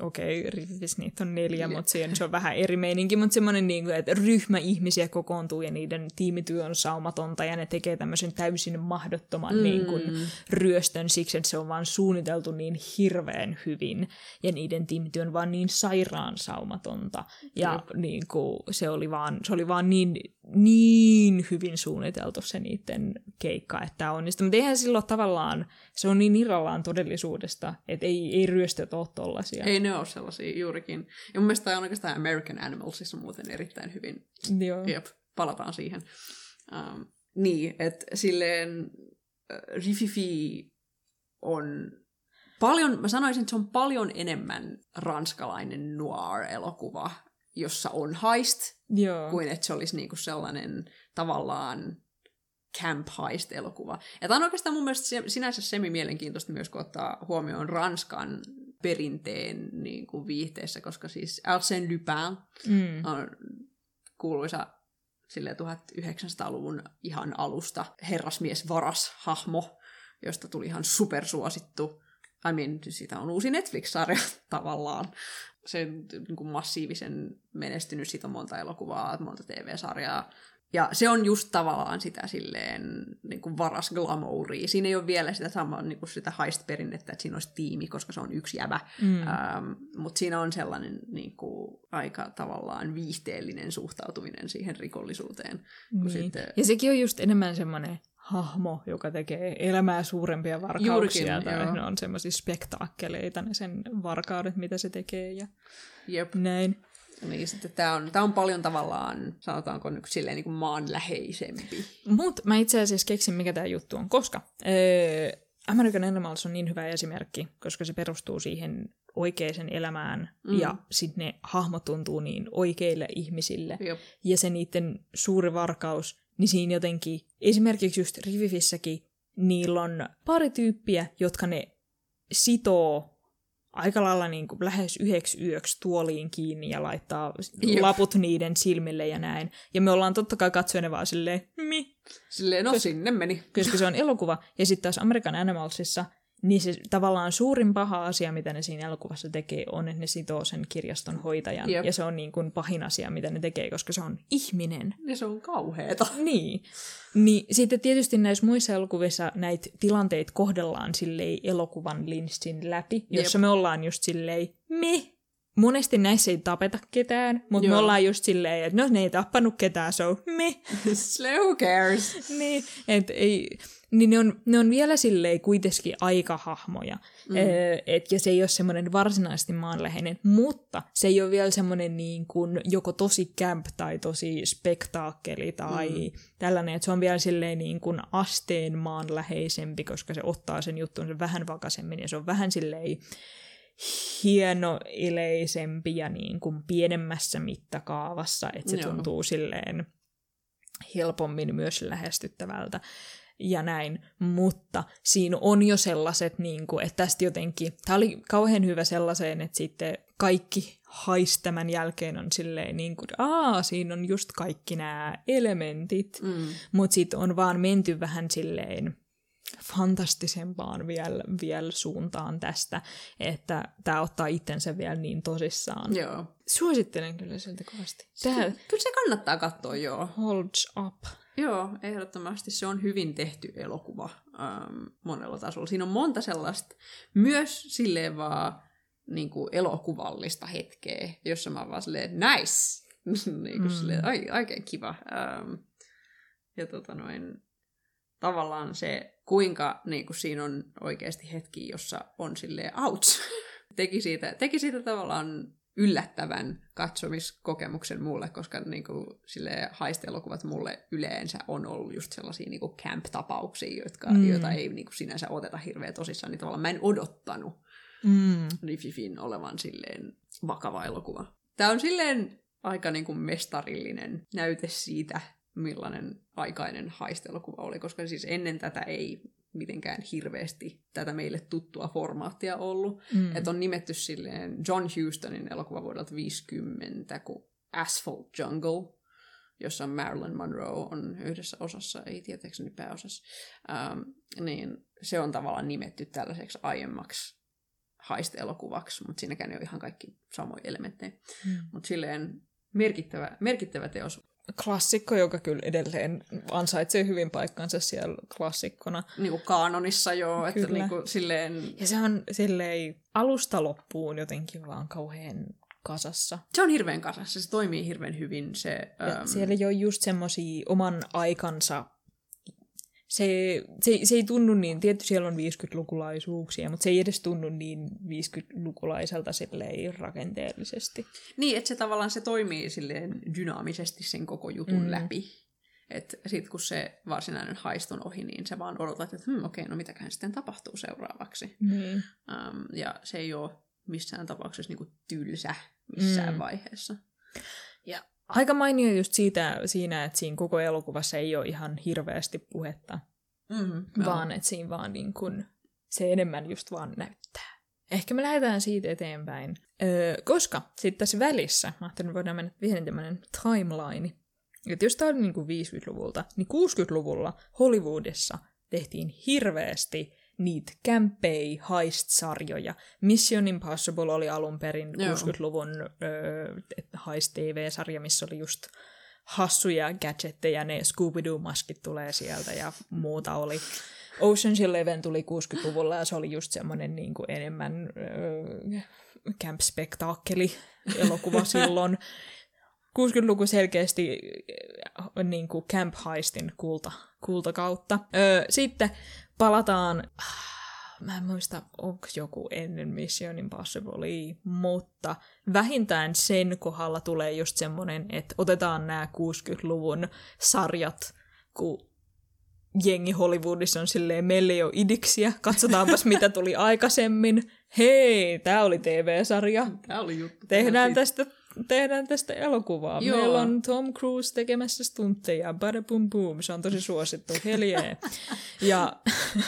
okei, okay, niitä on neljä, mutta se, se on vähän eri meininki, mutta semmoinen, niin kuin, että ryhmä ihmisiä kokoontuu ja niiden tiimityö on saumatonta ja ne tekee tämmöisen täysin mahdottoman mm. niin kuin, ryöstön siksi, että se on vaan suunniteltu niin hirveän hyvin ja niiden tiimityö on vaan niin sairaan saumatonta ja mm. niin kuin, se, oli vaan, se oli vaan niin, niin hyvin suunniteltu se niiden keikka, että onnistuu. Mutta eihän silloin tavallaan, se on niin irrallaan todellisuudesta, että ei, ei ryöstöt ole tollaisia. Ei ne ole sellaisia juurikin. Ja mun mielestä on oikeastaan American Animalsissa muuten erittäin hyvin. Joo. Jep, palataan siihen. Um, niin, että silleen äh, Rififi on paljon, mä sanoisin, että se on paljon enemmän ranskalainen noir-elokuva, jossa on heist, Joo. kuin että se olisi niinku sellainen tavallaan camp heist-elokuva. Ja tämä on oikeastaan mun mielestä sinänsä semi-mielenkiintoista myös, kun ottaa huomioon Ranskan perinteen niin kuin viihteessä, koska siis Arsène Lupin mm. on kuuluisa sille 1900-luvun ihan alusta herrasmies varas hahmo, josta tuli ihan supersuosittu. I mean, siitä on uusi Netflix-sarja tavallaan. Se niin kuin massiivisen menestynyt, siitä on monta elokuvaa, monta TV-sarjaa. Ja se on just tavallaan sitä silleen niin kuin varas glamouria. Siinä ei ole vielä sitä samaa niin kuin sitä heist-perinnettä, että siinä olisi tiimi, koska se on yksi jävä. Mm. Ähm, Mutta siinä on sellainen niin kuin, aika tavallaan viihteellinen suhtautuminen siihen rikollisuuteen. Niin. Sitten... Ja sekin on just enemmän semmoinen hahmo, joka tekee elämää suurempia varkauksia. Juurikin, tai joo. ne on semmoisia spektaakkeleita, ne sen varkaudet, mitä se tekee. Ja Jep. näin. Niin sitten tämä on, tää on paljon tavallaan, sanotaanko nyt silleen niin kuin maanläheisempi. Mutta mä itse asiassa keksin, mikä tämä juttu on, koska öö, American Animals on niin hyvä esimerkki, koska se perustuu siihen oikeaan elämään mm. ja sitten ne hahmot tuntuu niin oikeille ihmisille. Jop. Ja se niiden suuri varkaus, niin siinä jotenkin, esimerkiksi just Rivifissäkin, niillä on pari tyyppiä, jotka ne sitoo aika lailla niin kuin lähes yhdeksi yöksi tuoliin kiinni ja laittaa Jop. laput niiden silmille ja näin. Ja me ollaan totta kai katsojana vaan silleen, mi? Silleen, no Kos- sinne meni. Koska se on elokuva. Ja sitten taas American Animalsissa niin se tavallaan suurin paha asia, mitä ne siinä elokuvassa tekee, on, että ne sitoo sen kirjaston hoitajan. Jep. Ja se on niin kuin pahin asia, mitä ne tekee, koska se on ihminen. Ja se on kauheeta. Niin. niin sitten tietysti näissä muissa elokuvissa näitä tilanteita kohdellaan silleen elokuvan linssin läpi, jossa Jep. me ollaan just silleen, me monesti näissä ei tapeta ketään, mutta me ollaan just silleen, että no ne ei tappanut ketään, so me. Who cares? niin, että ei, niin ne on, ne on vielä silleen kuitenkin aikahahmoja. Mm. et, ja se ei ole semmoinen varsinaisesti maanläheinen, mutta se ei ole vielä semmoinen niin kuin joko tosi camp tai tosi spektaakkeli tai mm. tällainen, että se on vielä silleen niin kuin asteen maanläheisempi, koska se ottaa sen juttuun vähän vakaisemmin ja se on vähän silleen hienoileisempi ja niin kuin pienemmässä mittakaavassa, että se Joo. tuntuu silleen helpommin myös lähestyttävältä ja näin, mutta siinä on jo sellaiset, niin kuin, että tästä jotenkin, tämä oli kauhean hyvä sellaiseen, että sitten kaikki hais tämän jälkeen on silleen niin kuin, aa, siinä on just kaikki nämä elementit, mm. mutta sitten on vaan menty vähän silleen, fantastisempaan vielä, vielä suuntaan tästä, että tämä ottaa itsensä vielä niin tosissaan. Joo. Suosittelen kyllä siltä kovasti. Tää... Kyllä se kannattaa katsoa, joo. Holds up. Joo, ehdottomasti se on hyvin tehty elokuva ähm, monella tasolla. Siinä on monta sellaista, myös silleen vaan niin kuin elokuvallista hetkeä, jossa mä vaan silleen, nice! niin kuin mm. silleen, ai, oikein kiva. Ähm, ja tota noin, tavallaan se kuinka niin kuin siinä on oikeasti hetki, jossa on silleen ouch. teki, siitä, teki siitä tavallaan yllättävän katsomiskokemuksen mulle, koska niin kuin, sille haisteelokuvat mulle yleensä on ollut just sellaisia niin kuin camp-tapauksia, jotka, mm. joita ei niin kuin, sinänsä oteta hirveän tosissaan, niin tavallaan mä en odottanut mm. Rififin olevan silleen vakava elokuva. Tämä on silleen aika niin kuin mestarillinen näyte siitä, millainen aikainen haisteelokuva oli, koska siis ennen tätä ei mitenkään hirveästi tätä meille tuttua formaattia ollut. Mm. Että on nimetty silleen John Houstonin elokuva vuodelta 50, kuin Asphalt Jungle, jossa Marilyn Monroe on yhdessä osassa, ei tietääkseni pääosassa. Ähm, niin se on tavallaan nimetty tällaiseksi aiemmaksi haisteelokuvaksi, mutta siinäkään ei ole ihan kaikki samoja elementtejä. Mm. Mutta silleen merkittävä, merkittävä teos klassikko, joka kyllä edelleen ansaitsee hyvin paikkansa siellä klassikkona. Niin kuin kaanonissa joo, että niin kuin silleen... Ja se on silleen alusta loppuun jotenkin vaan kauhean kasassa. Se on hirveän kasassa, se toimii hirveän hyvin. Se, um... Siellä ei ole just semmoisia oman aikansa se, se, se ei tunnu niin, tietysti siellä on 50-lukulaisuuksia, mutta se ei edes tunnu niin 50-lukulaiselta silleen rakenteellisesti. Niin, että se tavallaan se toimii silleen dynaamisesti sen koko jutun mm. läpi. Että sitten kun se varsinainen haist on ohi, niin se vaan odotat, että hm, okei, no mitäkään sitten tapahtuu seuraavaksi. Mm. Um, ja se ei ole missään tapauksessa niinku tylsä missään mm. vaiheessa. Ja aika mainio just siitä, siinä, että siinä koko elokuvassa ei ole ihan hirveästi puhetta, mm, vaan että siinä vaan niin kun, se enemmän just vaan näyttää. Ehkä me lähdetään siitä eteenpäin, öö, koska sitten tässä välissä, mä ajattelin, että voidaan mennä pieni tämmöinen timeline, että jos tämä oli niin kuin 50-luvulta, niin 60-luvulla Hollywoodissa tehtiin hirveästi niitä kämpei heist-sarjoja. Mission Impossible oli alun perin Joo. 60-luvun ö, heist-tv-sarja, missä oli just hassuja gadgetteja, ne Scooby-Doo-maskit tulee sieltä ja muuta oli. Ocean's Eleven tuli 60-luvulla ja se oli just semmoinen niin kuin enemmän ö, camp-spektaakkeli elokuva silloin. 60-luku selkeästi niin kuin Camp Heistin kulta, kulta kautta. Öö, sitten palataan, mä en muista, onko joku ennen Mission Impossible, mutta vähintään sen kohdalla tulee just semmoinen, että otetaan nämä 60-luvun sarjat, kun jengi Hollywoodissa on silleen, meillä ei ole idiksiä, katsotaanpas mitä tuli aikaisemmin. Hei, tämä oli TV-sarja. Tämä oli juttu. Tehdään tästä tehdään tästä elokuvaa. Joo. Meillä on Tom Cruise tekemässä stuntteja, bada boom boom, se on tosi suosittu, heljee. ja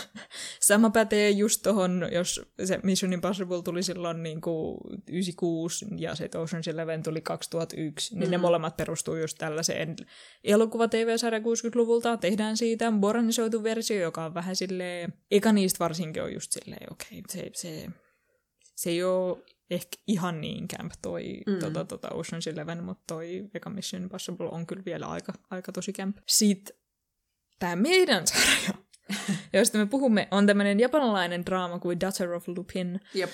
sama pätee just tohon, jos se Mission Impossible tuli silloin niin kuin 96 ja se Ocean's Eleven tuli 2001, niin mm. ne molemmat perustuu just tällaiseen elokuva-tv-sarja 60-luvulta. Tehdään siitä modernisoitu versio, joka on vähän silleen, eka niistä varsinkin on just silleen, okei, okay, se, se, se ei ole ehkä ihan niin camp toi mm. tota, tota Ocean's Eleven, mutta toi eka Mission Impossible on kyllä vielä aika, aika tosi camp. Sitten tämä meidän sarja, josta me puhumme, on tämmöinen japanilainen draama kuin Daughter of Lupin. Yep.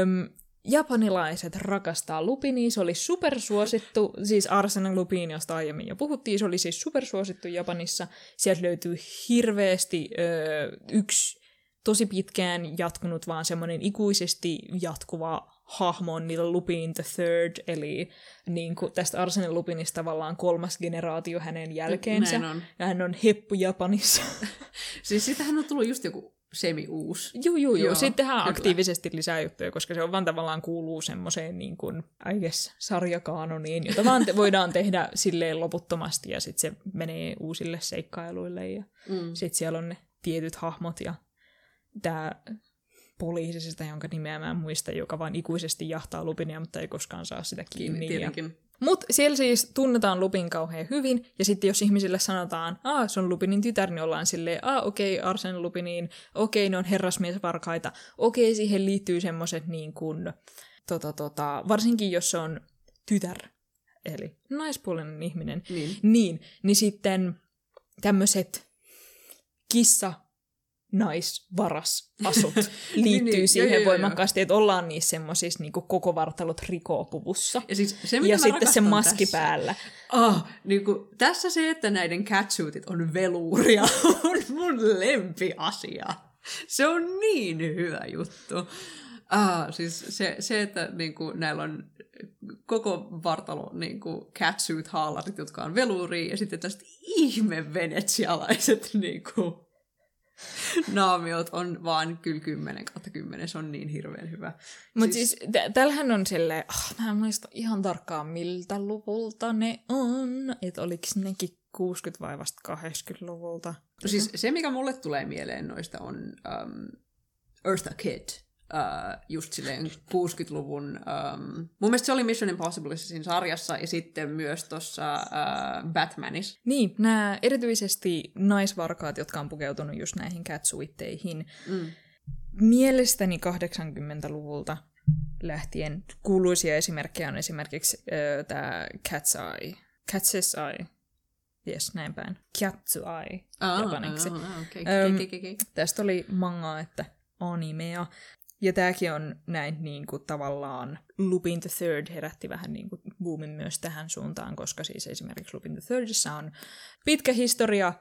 Öm, japanilaiset rakastaa Lupinia, se oli supersuosittu, siis Arsena Lupin, josta aiemmin jo puhuttiin, se oli siis supersuosittu Japanissa. Sieltä löytyy hirveästi ö, yksi tosi pitkään jatkunut vaan semmoinen ikuisesti jatkuva hahmo on niillä Lupin the Third, eli niin kuin tästä Arsene Lupinista tavallaan kolmas generaatio hänen jälkeensä. on. Ja hän on heppu Japanissa. siis sitähän on tullut just joku semi-uus. Joo, joo, joo. Sitten tehdään aktiivisesti lisää juttuja, koska se on vaan tavallaan kuuluu semmoiseen niin kuin, I guess, sarjakaanoniin, jota vaan te voidaan tehdä silleen loputtomasti ja sitten se menee uusille seikkailuille ja mm. sitten siellä on ne tietyt hahmot ja tämä poliisista, jonka nimeä mä en muista, joka vain ikuisesti jahtaa Lupinia, mutta ei koskaan saa sitä kiinni. Tietenkin. Mutta siellä siis tunnetaan Lupin kauhean hyvin, ja sitten jos ihmisille sanotaan, aa, se on Lupinin tytär, niin ollaan silleen, aa, okei, okay, Arsen Lupiniin, okei, okay, ne on herrasmiesvarkaita, okei, okay, siihen liittyy semmoiset niin kuin, tota, tota, varsinkin jos se on tytär, eli naispuolinen ihminen, niin, niin, niin sitten tämmöiset kissa naisvarasasut liittyy Niin, niin, siihen joo, joo, joo, voimakkaasti, että ollaan niissä semmoisissa niinku koko vartalot rikoopuvussa. Ja, siis se, Ja sitten se maski tässä, päällä. Ah, niin kuin, tässä se, että näiden catsuitit on veluuria, on mun lempiasia. Se on niin hyvä juttu. Ah, siis se, se että niin kuin, näillä on koko vartalo niin kuin catsuit-haalarit, jotka on veluuria, ja sitten tästä ihme venetsialaiset niin kuin, naamiot on vaan kyllä 10 kautta 10. Se on niin hirveän hyvä. Mutta siis, siis t- tällähän on silleen, oh, mä en muista ihan tarkkaan miltä luvulta ne on, että oliko nekin 60 vai vasta 80-luvulta. No siis se, mikä mulle tulee mieleen noista on um, Eartha Kitt. Uh, just silleen 60-luvun, um, mun mielestä se oli Mission Impossibleissa siinä sarjassa ja sitten myös tuossa uh, Batmanissa. Niin, nämä erityisesti naisvarkaat, jotka on pukeutunut just näihin catsuitteihin. Mm. Mielestäni 80-luvulta lähtien kuuluisia esimerkkejä on esimerkiksi äh, tämä Cat's Eye. Cat's Eye. Yes, näin päin. Eye japaniksi. ah, okay, Öm, okay, okay, okay. Tästä oli mangaa, että animea. Ja tämäkin on näin niin kuin, tavallaan Lupin the Third herätti vähän niin kuin, boomin myös tähän suuntaan, koska siis esimerkiksi Lupin the Thirdissa on pitkä historia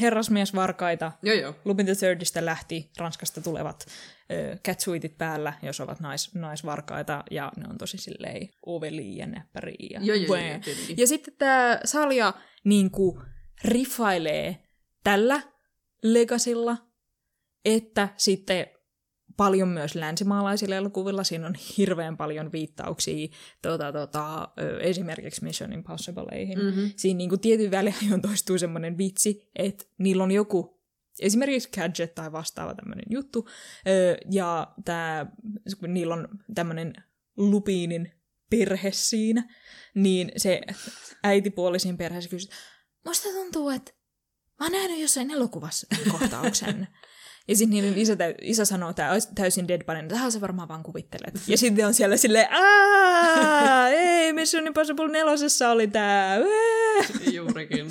herrasmiesvarkaita. Joo, joo. Lupin the Thirdistä lähti Ranskasta tulevat ö, catsuitit päällä, jos ovat nais, naisvarkaita, ja ne on tosi silleen ovelia ja näppäriä. Ja, Joo, joo, joo, ja sitten tämä salja niin kuin, riffailee tällä legasilla, että sitten paljon myös länsimaalaisilla elokuvilla. Siinä on hirveän paljon viittauksia tota, ö, esimerkiksi Mission Impossibleihin. Mm-hmm. Siinä niin kuin tietyn väliajoin toistuu semmoinen vitsi, että niillä on joku esimerkiksi gadget tai vastaava tämmöinen juttu, ja tää, kun niillä on tämmöinen lupiinin perhe siinä, niin se äitipuoli siinä perheessä kysyy, musta tuntuu, että mä oon nähnyt jossain elokuvassa kohtauksen. Ja sitten niiden isä, isä sanoo tää täysin deadpanen, että sä varmaan vaan kuvittelet. Ja sitten on siellä silleen, aah, ei, Mission Impossible nelosessa oli tää. Juurikin.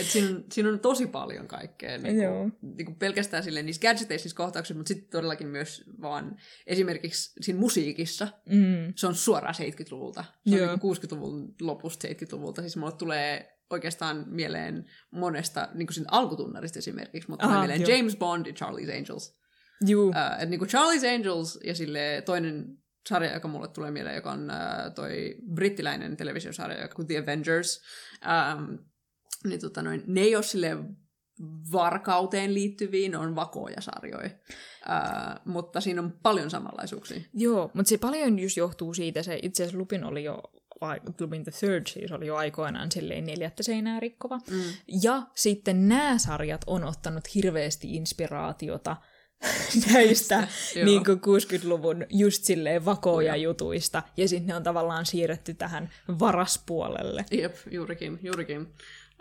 Et siinä, on, siinä on tosi paljon kaikkea. Niin Joo. kuin, niin kuin pelkästään silleen niissä gadgeteissa, niissä kohtauksissa, mutta sitten todellakin myös vaan esimerkiksi siinä musiikissa. Mm. Se on suoraan 70-luvulta. Se on Joo. niin kuin 60-luvun lopusta 70-luvulta. Siis mulle tulee oikeastaan mieleen monesta, niin kuin alkutunnarista esimerkiksi, mutta Aha, mieleen joo. James Bond ja Charlie's Angels. Juu. Uh, et niinku Charlie's Angels ja sille toinen sarja, joka mulle tulee mieleen, joka on uh, toi brittiläinen televisiosarja, joka kuin The Avengers. Um, niin tota noin, ne ei ole sille varkauteen liittyviä, ne on vakoja sarjoja. Uh, mutta siinä on paljon samanlaisuuksia. Joo, mutta se paljon just johtuu siitä, se itse asiassa Lupin oli jo, Lupin the Third siis oli jo aikoinaan silleen neljättä seinää rikkova. Mm. Ja sitten nämä sarjat on ottanut hirveästi inspiraatiota näistä Joo. niin kuin 60-luvun just silleen vakoja jutuista, ja sitten ne on tavallaan siirretty tähän varaspuolelle. Jep, juurikin, juurikin.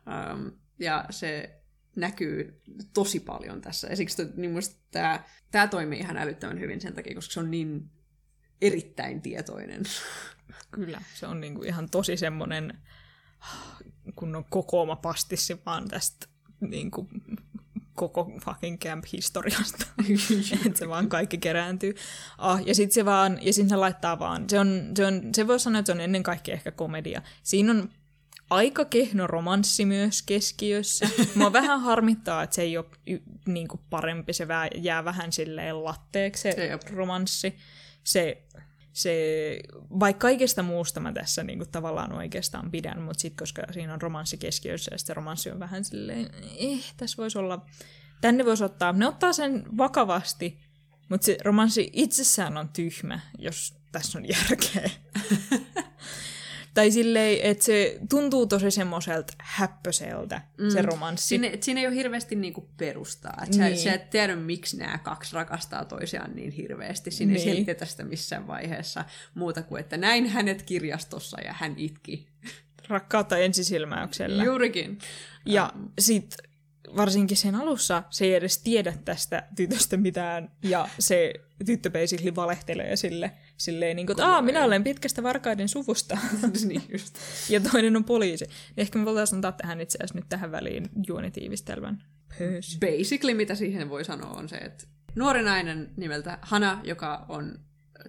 Um, ja se näkyy tosi paljon tässä. Ja siksi niin tämä, tämä toimii ihan älyttömän hyvin sen takia, koska se on niin erittäin tietoinen. Kyllä, se on niinku ihan tosi semmoinen kunnon kokooma pastissi vaan tästä niinku koko fucking camp-historiasta. että se vaan kaikki kerääntyy. Ah, ja sitten se vaan, ja sitten se laittaa vaan, se on, se on, se voi sanoa, että se on ennen kaikkea ehkä komedia. Siinä on aika kehno romanssi myös keskiössä. Mua vähän harmittaa, että se ei ole y, niin kuin parempi, se vä, jää vähän silleen latteeksi se Jep. romanssi. Se, se, vaikka kaikesta muusta mä tässä niin kuin, tavallaan oikeastaan pidän, mutta sitten koska siinä on romanssi keskiössä ja se romanssi on vähän silleen, eh, tässä voisi olla, tänne voisi ottaa, ne ottaa sen vakavasti, mutta se romanssi itsessään on tyhmä, jos tässä on järkeä. tai silleen, että se tuntuu tosi semmoiselta häppöseltä, mm. se romanssi. Siinä, siinä ei ole hirveästi niinku perustaa. Et sä, Niin. sä et tiedä, miksi nämä kaksi rakastaa toisiaan niin hirveästi. Siinä Niin. ei selitetä sitä missään vaiheessa muuta kuin, että näin hänet kirjastossa ja hän itki. Rakkautta ensisilmäyksellä. Juurikin. Ja sit varsinkin sen alussa se ei edes tiedä tästä tytöstä mitään, ja se tyttö basically valehtelee sille, silleen niin kuin, että Aa, minä olen pitkästä varkaiden suvusta, niin just. ja toinen on poliisi. Ehkä me voitaisiin antaa tähän itse asiassa nyt tähän väliin juonitiivistelmän. Hös. basically mitä siihen voi sanoa on se, että nuori nainen nimeltä Hana, joka on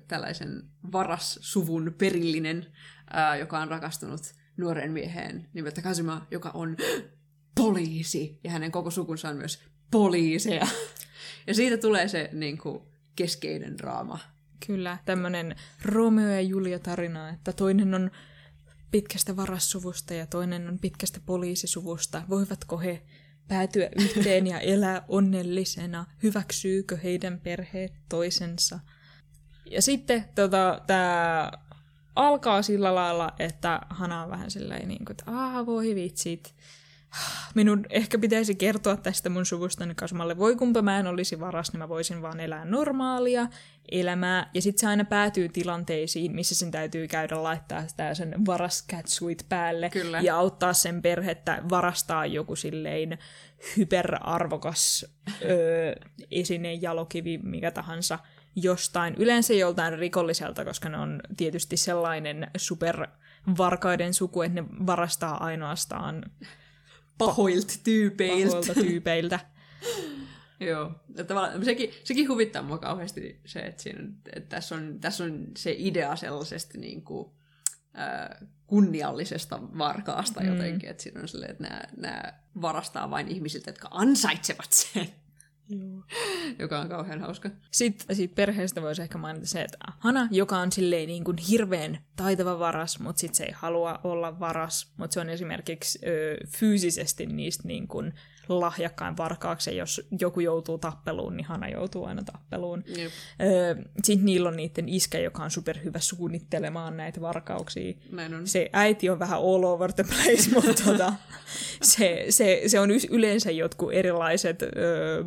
tällaisen varassuvun perillinen, ää, joka on rakastunut nuoreen mieheen nimeltä Kazuma, joka on poliisi. Ja hänen koko sukunsa on myös poliiseja. Ja siitä tulee se niin kuin, keskeinen draama. Kyllä, tämmöinen Romeo ja Julia tarina, että toinen on pitkästä varassuvusta ja toinen on pitkästä poliisisuvusta. Voivatko he päätyä yhteen ja elää onnellisena? Hyväksyykö heidän perheet toisensa? Ja sitten tota, tämä alkaa sillä lailla, että Hana on vähän silleen niin kuin, että aah voi vitsit, minun ehkä pitäisi kertoa tästä mun suvustani kasmalle. Voi kumpa mä en olisi varas, niin mä voisin vaan elää normaalia elämää. Ja sitten se aina päätyy tilanteisiin, missä sen täytyy käydä laittaa sitä sen varas catsuit päälle. Kyllä. Ja auttaa sen perhettä varastaa joku silleen hyperarvokas öö, esine, jalokivi, mikä tahansa jostain. Yleensä joltain rikolliselta, koska ne on tietysti sellainen supervarkaiden suku, että ne varastaa ainoastaan Pahoilta tyypeiltä. pahoilta tyypeiltä. Joo, ja tavallaan sekin, sekin huvittaa mua kauheasti se, että, siinä, että tässä, on, tässä on se idea sellaisesta niin kuin, äh, kunniallisesta varkaasta mm. jotenkin, että siinä on silleen, että nämä, nämä varastaa vain ihmisiltä, jotka ansaitsevat sen. Joo. Joka on kauhean hauska. Sitten siitä perheestä voisi ehkä mainita se, että Hana, joka on silleen niin kuin hirveän taitava varas, mutta sitten se ei halua olla varas, mutta se on esimerkiksi ö, fyysisesti niistä niin kuin lahjakkain varkaaksi, jos joku joutuu tappeluun, niin Hana joutuu aina tappeluun. Jep. Sitten niillä on niiden iskä, joka on superhyvä suunnittelemaan näitä varkauksia. Näin on. Se äiti on vähän all over the place, mutta tota, se, se, se on yleensä jotkut erilaiset öö,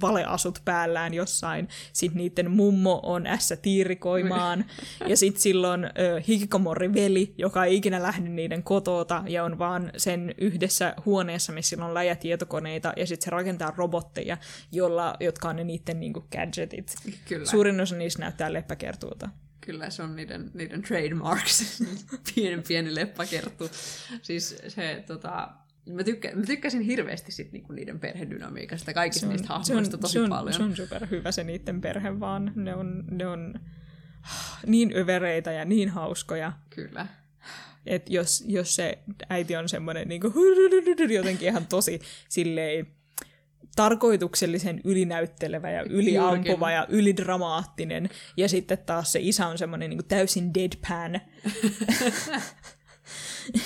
valeasut päällään jossain. Sitten niiden mummo on ässä tiirikoimaan. ja sitten silloin öö, Hikikomori veli, joka ei ikinä lähde niiden kotota ja on vaan sen yhdessä huoneessa, missä sillä on läjätietokoneita ja sitten se rakentaa robotteja, jolla, jotka on ne niiden niinku gadgetit. Kyllä. Suurin osa niistä näyttää leppäkertuulta. Kyllä se on niiden, niiden trademarks, pieni pieni leppakerttu. Siis se, tota, mä, tykkä, mä tykkäsin hirveästi sit niinku niiden perhedynamiikasta, kaikista niistä hahmoista tosi se on, paljon. Se on superhyvä se niiden perhe vaan. Ne on, ne on niin övereitä ja niin hauskoja. Kyllä. Että jos, jos se äiti on semmoinen niin jotenkin ihan tosi silleen tarkoituksellisen ylinäyttelevä ja yliampuva ja ylidramaattinen. Ja sitten taas se isä on semmoinen niin täysin deadpan.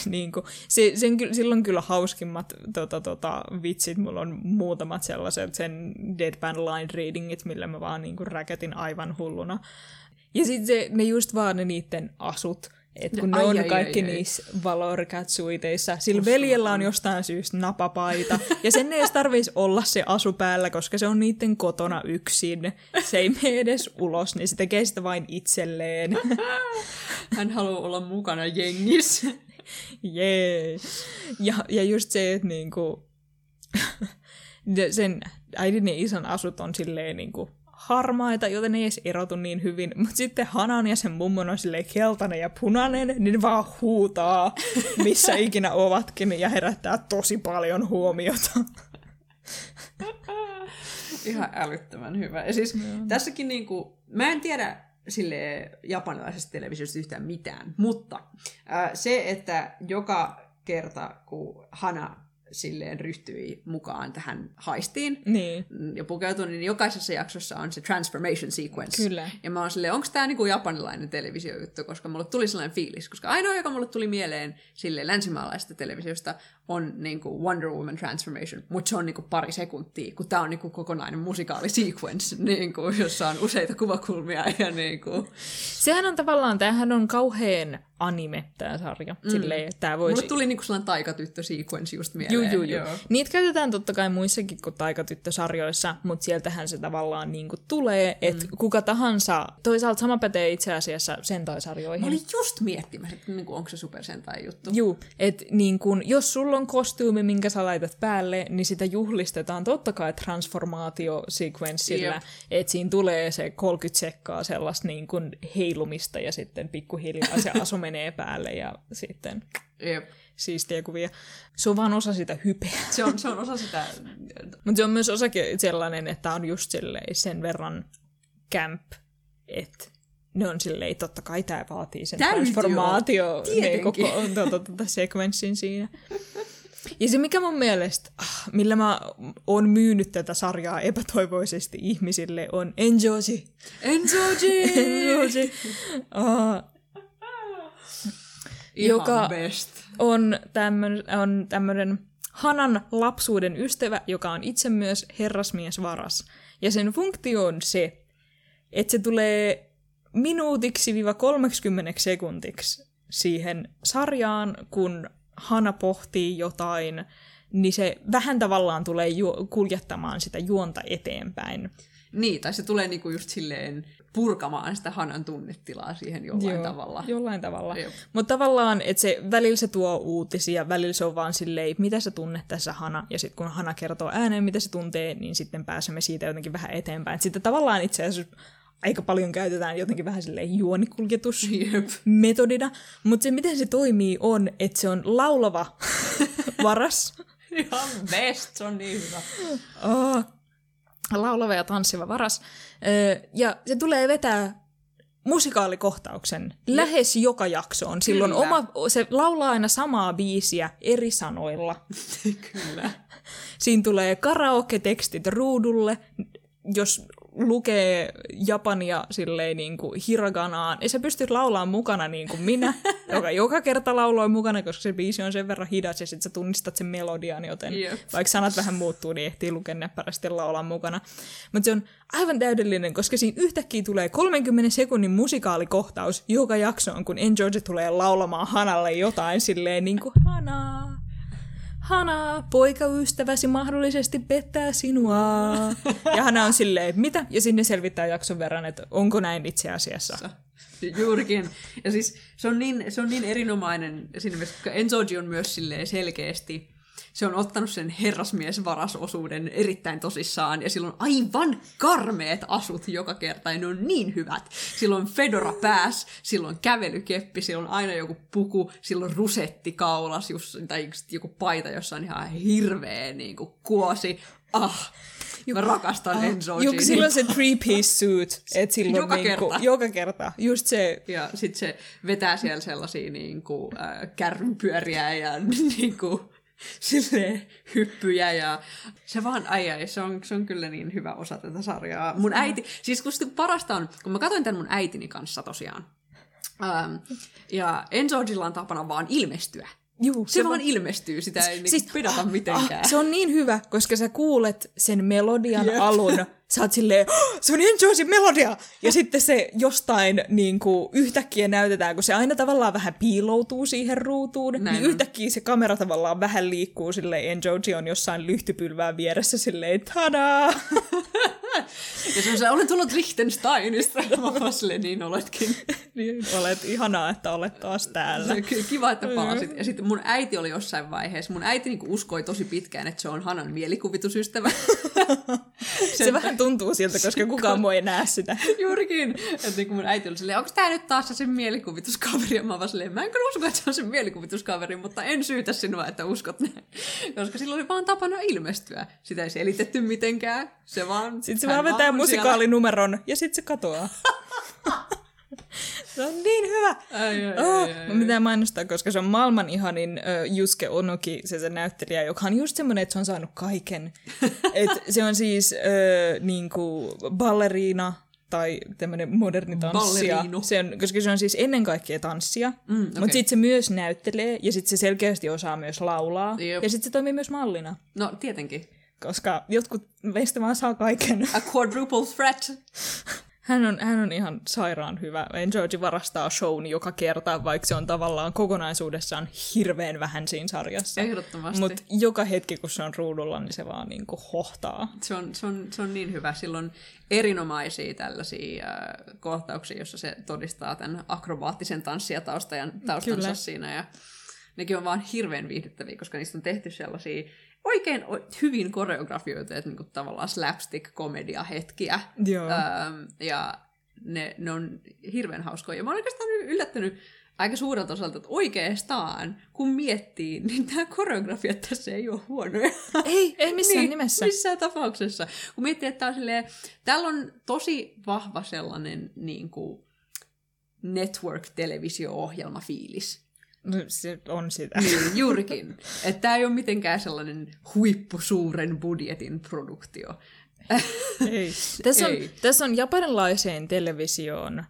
niin kuin, se, sen, on kyllä hauskimmat tota, tota, vitsit. Mulla on muutamat sellaiset sen deadpan line readingit, millä mä vaan niin kuin, räkätin aivan hulluna. Ja sitten ne just vaan ne niiden asut. Et kun Ai, ne on ai, kaikki ai, niissä valorikatsuiteissa. Sillä veljellä on jostain syystä napapaita. Ja sen ei edes tarvitsisi olla se asu päällä, koska se on niiden kotona yksin. Se ei mene edes ulos, niin se tekee sitä vain itselleen. Hän haluaa olla mukana jengissä. Jee. Ja, ja just se, että niinku, sen äidin ja isän asut on silleen niinku harmaita, joten ne ei edes erotu niin hyvin. Mutta sitten Hanan ja sen mummon on silleen keltainen ja punainen, niin ne vaan huutaa, missä ikinä ovatkin, ja herättää tosi paljon huomiota. Ihan älyttömän hyvä. Ja siis tässäkin niinku, mä en tiedä sille japanilaisesta televisiosta yhtään mitään, mutta ää, se, että joka kerta kun Hana silleen ryhtyi mukaan tähän haistiin Niin. ja pukeutui, niin jokaisessa jaksossa on se transformation sequence. Kyllä. Ja mä oon silleen, onko tämä niinku japanilainen televisiojuttu, koska mulle tuli sellainen fiilis. Koska ainoa, joka mulle tuli mieleen sille länsimaalaisesta televisiosta, on niinku Wonder Woman transformation, mutta se on niinku pari sekuntia, kun tämä on niinku kokonainen musikaali sequence, niinku, jossa on useita kuvakulmia ja niinku... Sehän on tavallaan, tämähän on kauheen anime, tämä sarja. Mm. Silleen, tää voisi... Mulle tuli niinku sellainen taikatyttö sequence just mieleen. Juu, juu, juu. Niitä käytetään totta kai muissakin kuin taikatyttösarjoissa, mutta sieltähän se tavallaan niin kuin tulee, että mm. kuka tahansa, toisaalta sama pätee itse asiassa sentai-sarjoihin. Mä olin just miettimässä, että niinku, onko se Super Sentai juttu. Juu, että niin kun, jos sulla on kostyými, minkä sä laitat päälle, niin sitä juhlistetaan totta kai transformaatio-sequenssillä, Jep. että siinä tulee se 30 sekkaa sellaista niin kun heilumista ja sitten pikkuhiljaa se asu menee päälle ja sitten Jep. siistiä kuvia. Se on vaan osa sitä hypeä. Se on, se on osa sitä... Mutta se on myös osakin sellainen, että on just silleen sen verran camp, että ne on silleen, totta kai tämä vaatii sen transformaatio ne tuota, tuota, sekvenssin siinä. Ja se, mikä mun mielestä, ah, millä mä oon myynyt tätä sarjaa epätoivoisesti ihmisille, on Enjoji. Enzoji! Enjoji. Ah, Ihan Joka- best. on tämmöinen on tämmönen Hanan lapsuuden ystävä, joka on itse myös herrasmies varas. Ja sen funktio on se, että se tulee minuutiksi-30 sekuntiksi siihen sarjaan, kun Hana pohtii jotain, niin se vähän tavallaan tulee ju- kuljettamaan sitä juonta eteenpäin. Niin, tai se tulee niinku just silleen purkamaan sitä Hanan tunnetilaa siihen jollain tavalla. Jollain tavalla. Mutta tavallaan, että se välillä se tuo uutisia, välillä se on vaan silleen, mitä sä tunnet tässä Hana, ja sitten kun Hana kertoo ääneen, mitä se tuntee, niin sitten pääsemme siitä jotenkin vähän eteenpäin. Et Sitten tavallaan itse asiassa aika paljon käytetään jotenkin vähän silleen juonikuljetus Jep. metodina, mutta se miten se toimii on, että se on laulava varas, Ihan best, se on niin hyvä. oh, laulava ja tanssiva varas, ja se tulee vetää musikaalikohtauksen lähes joka jaksoon. Silloin Kyllä. oma, se laulaa aina samaa biisiä eri sanoilla. Kyllä. Siinä tulee karaoke-tekstit ruudulle, jos lukee japania silleen niin kuin hiraganaan, ja sä pystyt laulamaan mukana niin kuin minä, joka joka kerta lauloi mukana, koska se biisi on sen verran hidas, ja sit sä tunnistat sen melodian, joten Jep. vaikka sanat vähän muuttuu, niin ehtii lukea näppärästi laulaa mukana. Mutta se on aivan täydellinen, koska siinä yhtäkkiä tulee 30 sekunnin musikaalikohtaus joka jaksoon, kun Enjoy tulee laulamaan Hanalle jotain silleen niin kuin Hana, Hana, poikaystäväsi mahdollisesti pettää sinua. Ja Hana on silleen, mitä? Ja sinne selvittää jakson verran, että onko näin itse asiassa. Juurikin. Ja siis se on niin, se on niin erinomainen siinä mielessä, Enzoji on myös selkeästi, se on ottanut sen herrasmiesvarasosuuden erittäin tosissaan, ja sillä on aivan karmeet asut joka kerta, ja ne on niin hyvät. Sillä on fedora pääs, sillä on kävelykeppi, sillä on aina joku puku, sillä on rusetti kaulas, just, tai joku paita, jossa on ihan hirveä niin kuin, kuosi. Ah, mä rakastan Enzojia. Joku silloin se three-piece suit, että silloin Joka niinku, kerta. joka kerta. Just se, Ja sitten se vetää siellä sellaisia niin kuin, äh, kärrynpyöriä ja niin kuin, silleen, hyppyjä ja se vaan, ai ai, se on, se on kyllä niin hyvä osa tätä sarjaa. Mun äiti, siis kun parasta on, kun mä katsoin tämän mun äitini kanssa tosiaan, ähm, ja Enzojilla on tapana vaan ilmestyä. Juu, Se, se vaan ilmestyy, sitä ei siis, pedata mitenkään. Ah, se on niin hyvä, koska sä kuulet sen melodian Jep. alun. Sä oot silleen, "Oh, se on Enjoysin melodia! Ja sitten se jostain niin kuin, yhtäkkiä näytetään, kun se aina tavallaan vähän piiloutuu siihen ruutuun, Näin niin on. yhtäkkiä se kamera tavallaan vähän liikkuu silleen, Enjoy on jossain lyhtypylvään vieressä silleen, tadaa! Ja se on se, olen tullut Liechtensteinista. Mä silleen, niin oletkin. niin, olet ihanaa, että olet taas täällä. Se, kiva, että palasit. Ja sitten mun äiti oli jossain vaiheessa, mun äiti niinku uskoi tosi pitkään, että se on Hanan mielikuvitusystävä. Se vähän tuntuu siltä, koska kukaan muu ei näe sitä. Juurikin. Että niinku mun äiti oli silleen, onko tää nyt taas se sen mielikuvituskaveri? Ja mä vaan silleen, mä en kyllä usko, että se on sen mielikuvituskaveri, mutta en syytä sinua, että uskot näin. Koska sillä oli vaan tapana ilmestyä. Sitä ei selitetty mitenkään. Se vaan... Sitten se hän vaan vetää on musikaalinumeron ja sitten se katoaa. se on niin hyvä. Siellä. Ai, ai, Oh, ai, ai, mun pitää mainostaa, koska se on maailman ihanin uh, Juske Onoki, se, se näyttelijä, joka on just semmoinen, että se on saanut kaiken. Et se on siis uh, niinku balleriina tai tämmöinen moderni tanssija. Balleriino. Se on, koska se on siis ennen kaikkea tanssia, mm, okay. mutta sitten se myös näyttelee ja sitten se selkeästi osaa myös laulaa. Jep. Ja sitten se toimii myös mallina, No, tietenkin. Koska jotkut meistä vaan saa kaiken. A quadruple threat. Hän on, hän on ihan sairaan hyvä. George varastaa shown joka kerta, vaikka se on tavallaan kokonaisuudessaan hirveän vähän siinä sarjassa. Ehdottomasti. Mutta joka hetki, kun se on ruudulla, niin se vaan niinku hohtaa. Se on, se, on, se on niin hyvä. Silloin erinomaisia tällaisia äh, kohtauksia, jossa se todistaa tämän akrobaattisen tanssijataustajan taustansa Kyllä. siinä. Ja nekin on vaan hirveän viihdyttäviä, koska niistä on tehty sellaisia oikein hyvin koreografioita, että niinku tavallaan slapstick-komedia-hetkiä. Joo. Ähm, ja ne, ne on hirveän hauskoja. Ja mä oon oikeastaan yllättynyt aika suurelta osalta, että oikeastaan, kun miettii, niin tämä koreografia tässä ei ole huonoja. Ei, ei missään niin, nimessä. Missään tapauksessa. Kun miettii, että tää on silleen, täällä on tosi vahva sellainen niin kuin, network-televisio-ohjelma fiilis. No, se on sitä. Niin, juurikin. Että tämä ei ole mitenkään sellainen huippusuuren budjetin produktio. Ei. Tässä, on, ei. tässä on japanilaiseen televisioon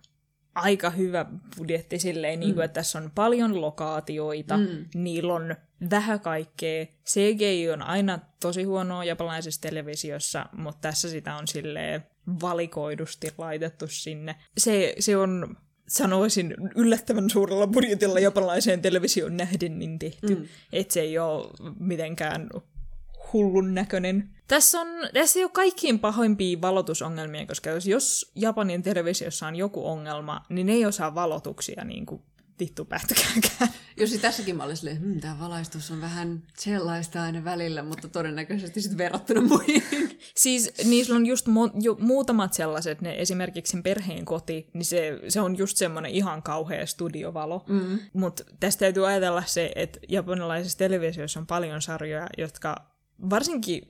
aika hyvä budjetti silleen, niin kuin, mm. että tässä on paljon lokaatioita, mm. niillä on vähän kaikkea. CGI on aina tosi huonoa japanilaisessa televisiossa, mutta tässä sitä on silleen valikoidusti laitettu sinne. Se, se on sanoisin yllättävän suurella budjetilla japanilaiseen televisioon nähden niin tehty, mm. että se ei ole mitenkään hullun näköinen. Tässä, on, tässä ei ole kaikkiin pahoimpia valotusongelmia, koska jos, jos Japanin televisiossa on joku ongelma, niin ne ei osaa valotuksia niin kuin vittu pätkääkään. Jos tässäkin mä olin silleen, hm, tämä valaistus on vähän sellaista aina välillä, mutta todennäköisesti sitten verrattuna muihin. Siis niissä on just mu- ju- muutamat sellaiset, ne esimerkiksi sen perheen koti, niin se, se on just semmoinen ihan kauhea studiovalo. Mm. Mutta tästä täytyy ajatella se, että japanilaisessa televisiossa on paljon sarjoja, jotka varsinkin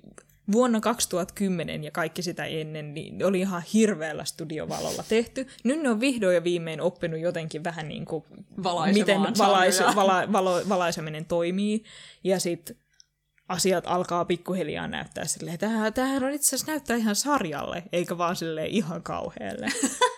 vuonna 2010 ja kaikki sitä ennen, niin oli ihan hirveällä studiovalolla tehty. Nyt ne on vihdoin ja viimein oppinut jotenkin vähän niin kuin, miten valaisu, vala, valo, valaiseminen toimii. Ja sitten asiat alkaa pikkuhiljaa näyttää silleen, tämähän, tämähän on itse asiassa näyttää ihan sarjalle, eikä vaan silleen ihan kauhealle.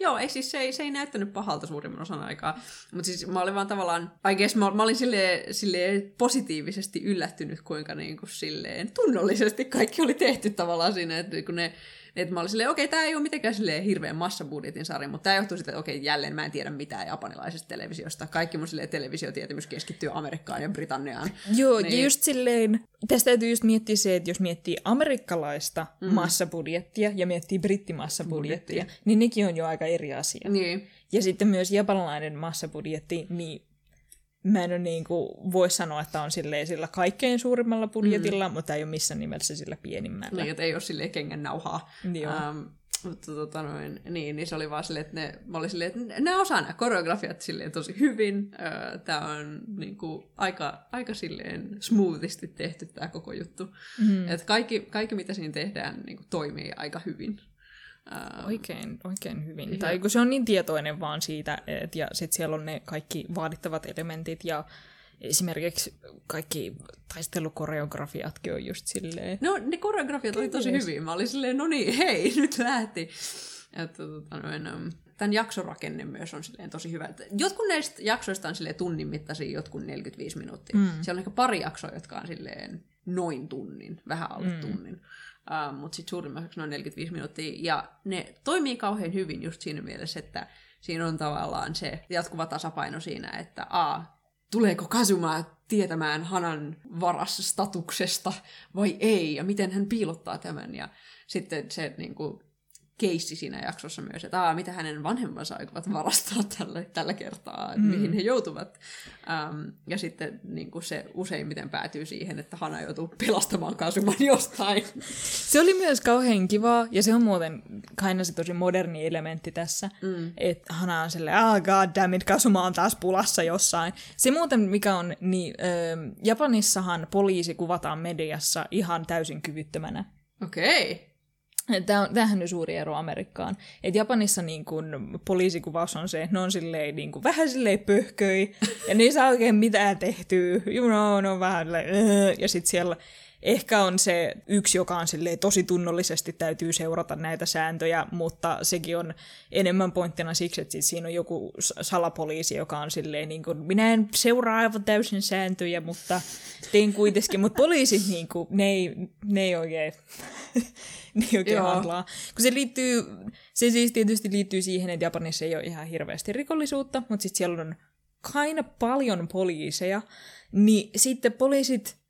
Joo, ei siis se ei, se ei näyttänyt pahalta suurimman osan aikaa. Mutta siis mä olin vaan tavallaan, I guess mä, mä olin silleen, silleen positiivisesti yllättynyt, kuinka niin kuin silleen tunnollisesti kaikki oli tehty tavallaan siinä, että kun ne että mä olin silleen, okei, okay, tämä ei ole mitenkään silleen hirveän massabudjetin sarja, mutta tämä johtuu siitä, että okei, okay, jälleen mä en tiedä mitään japanilaisesta televisiosta. Kaikki mun silleen televisiotietämys keskittyy Amerikkaan ja Britanniaan. Joo, niin... ja just silleen, tästä täytyy just miettiä se, että jos miettii amerikkalaista mm. massabudjettia ja miettii brittimassabudjettia, Budjetti. niin nekin on jo aika eri asia. Niin. Ja sitten myös japanilainen massabudjetti, niin mä en niin kuin, voi sanoa, että on silleen sillä kaikkein suurimmalla budjetilla, mm. mutta ei ole missään nimessä sillä pienimmällä. Niin, että ei ole silleen kengän nauhaa. Niin um, mutta tota noin, niin, niin se oli vaan silleen, että ne, mä olin silleen, että ne osaa nämä koreografiat silleen tosi hyvin. Tämä on niin kuin, aika, aika silleen smoothisti tehty tämä koko juttu. Mm. Että kaikki, kaikki, mitä siinä tehdään, niin kuin, toimii aika hyvin. Ähm, oikein, oikein hyvin. Ja. Tai kun se on niin tietoinen vaan siitä, et, ja sitten siellä on ne kaikki vaadittavat elementit, ja esimerkiksi kaikki taistelukoreografiatkin on just silleen... No, ne koreografiat oli tosi hyvin. Mä olin silleen, no niin, hei, nyt lähti. Että, tota, noin, um, tämän jaksorakenne myös on silleen tosi hyvä. Jotkut näistä jaksoista on silleen tunnin mittaisia, jotkut 45 minuuttia. Mm. Siellä on ehkä pari jaksoa, jotka on silleen noin tunnin, vähän alle mm. tunnin. Uh, mutta sitten suurimmaksi noin 45 minuuttia. Ja ne toimii kauhean hyvin just siinä mielessä, että siinä on tavallaan se jatkuva tasapaino siinä, että a, tuleeko Kazuma tietämään Hanan varasstatuksesta vai ei, ja miten hän piilottaa tämän. Ja sitten se niin kuin, keissi siinä jaksossa myös, että aa, mitä hänen vanhemmansa aikovat varastaa tällä, tällä kertaa, mm. mihin he joutuvat. Um, ja sitten niin kuin se useimmiten päätyy siihen, että Hana joutuu pelastamaan Kasuman jostain. Se oli myös kauhean kivaa, ja se on muuten kaina se tosi moderni elementti tässä, mm. että Hana on silleen, ah god damn it, Kasuma on taas pulassa jossain. Se muuten, mikä on, niin äh, Japanissahan poliisi kuvataan mediassa ihan täysin kyvyttömänä. Okei. Okay. Tämähän on suuri ero Amerikkaan. Et Japanissa niin kun, poliisikuvaus on se, että ne on silleen, niin kun, vähän silleen pöhköi, ja ne ei saa oikein mitään tehtyä. You know, ne on vähän ja sitten siellä ehkä on se yksi, joka on silleen, tosi tunnollisesti täytyy seurata näitä sääntöjä, mutta sekin on enemmän pointtina siksi, että siinä on joku salapoliisi, joka on silleen, niin kuin, minä en seuraa aivan täysin sääntöjä, mutta tein kuitenkin, mutta poliisit, niin kuin, ne, ei, ne ei oikein niin oikein handlaa. Kun se liittyy, se siis tietysti liittyy siihen, että Japanissa ei ole ihan hirveästi rikollisuutta, mutta sitten siellä on aina paljon poliiseja, niin sitten poliisit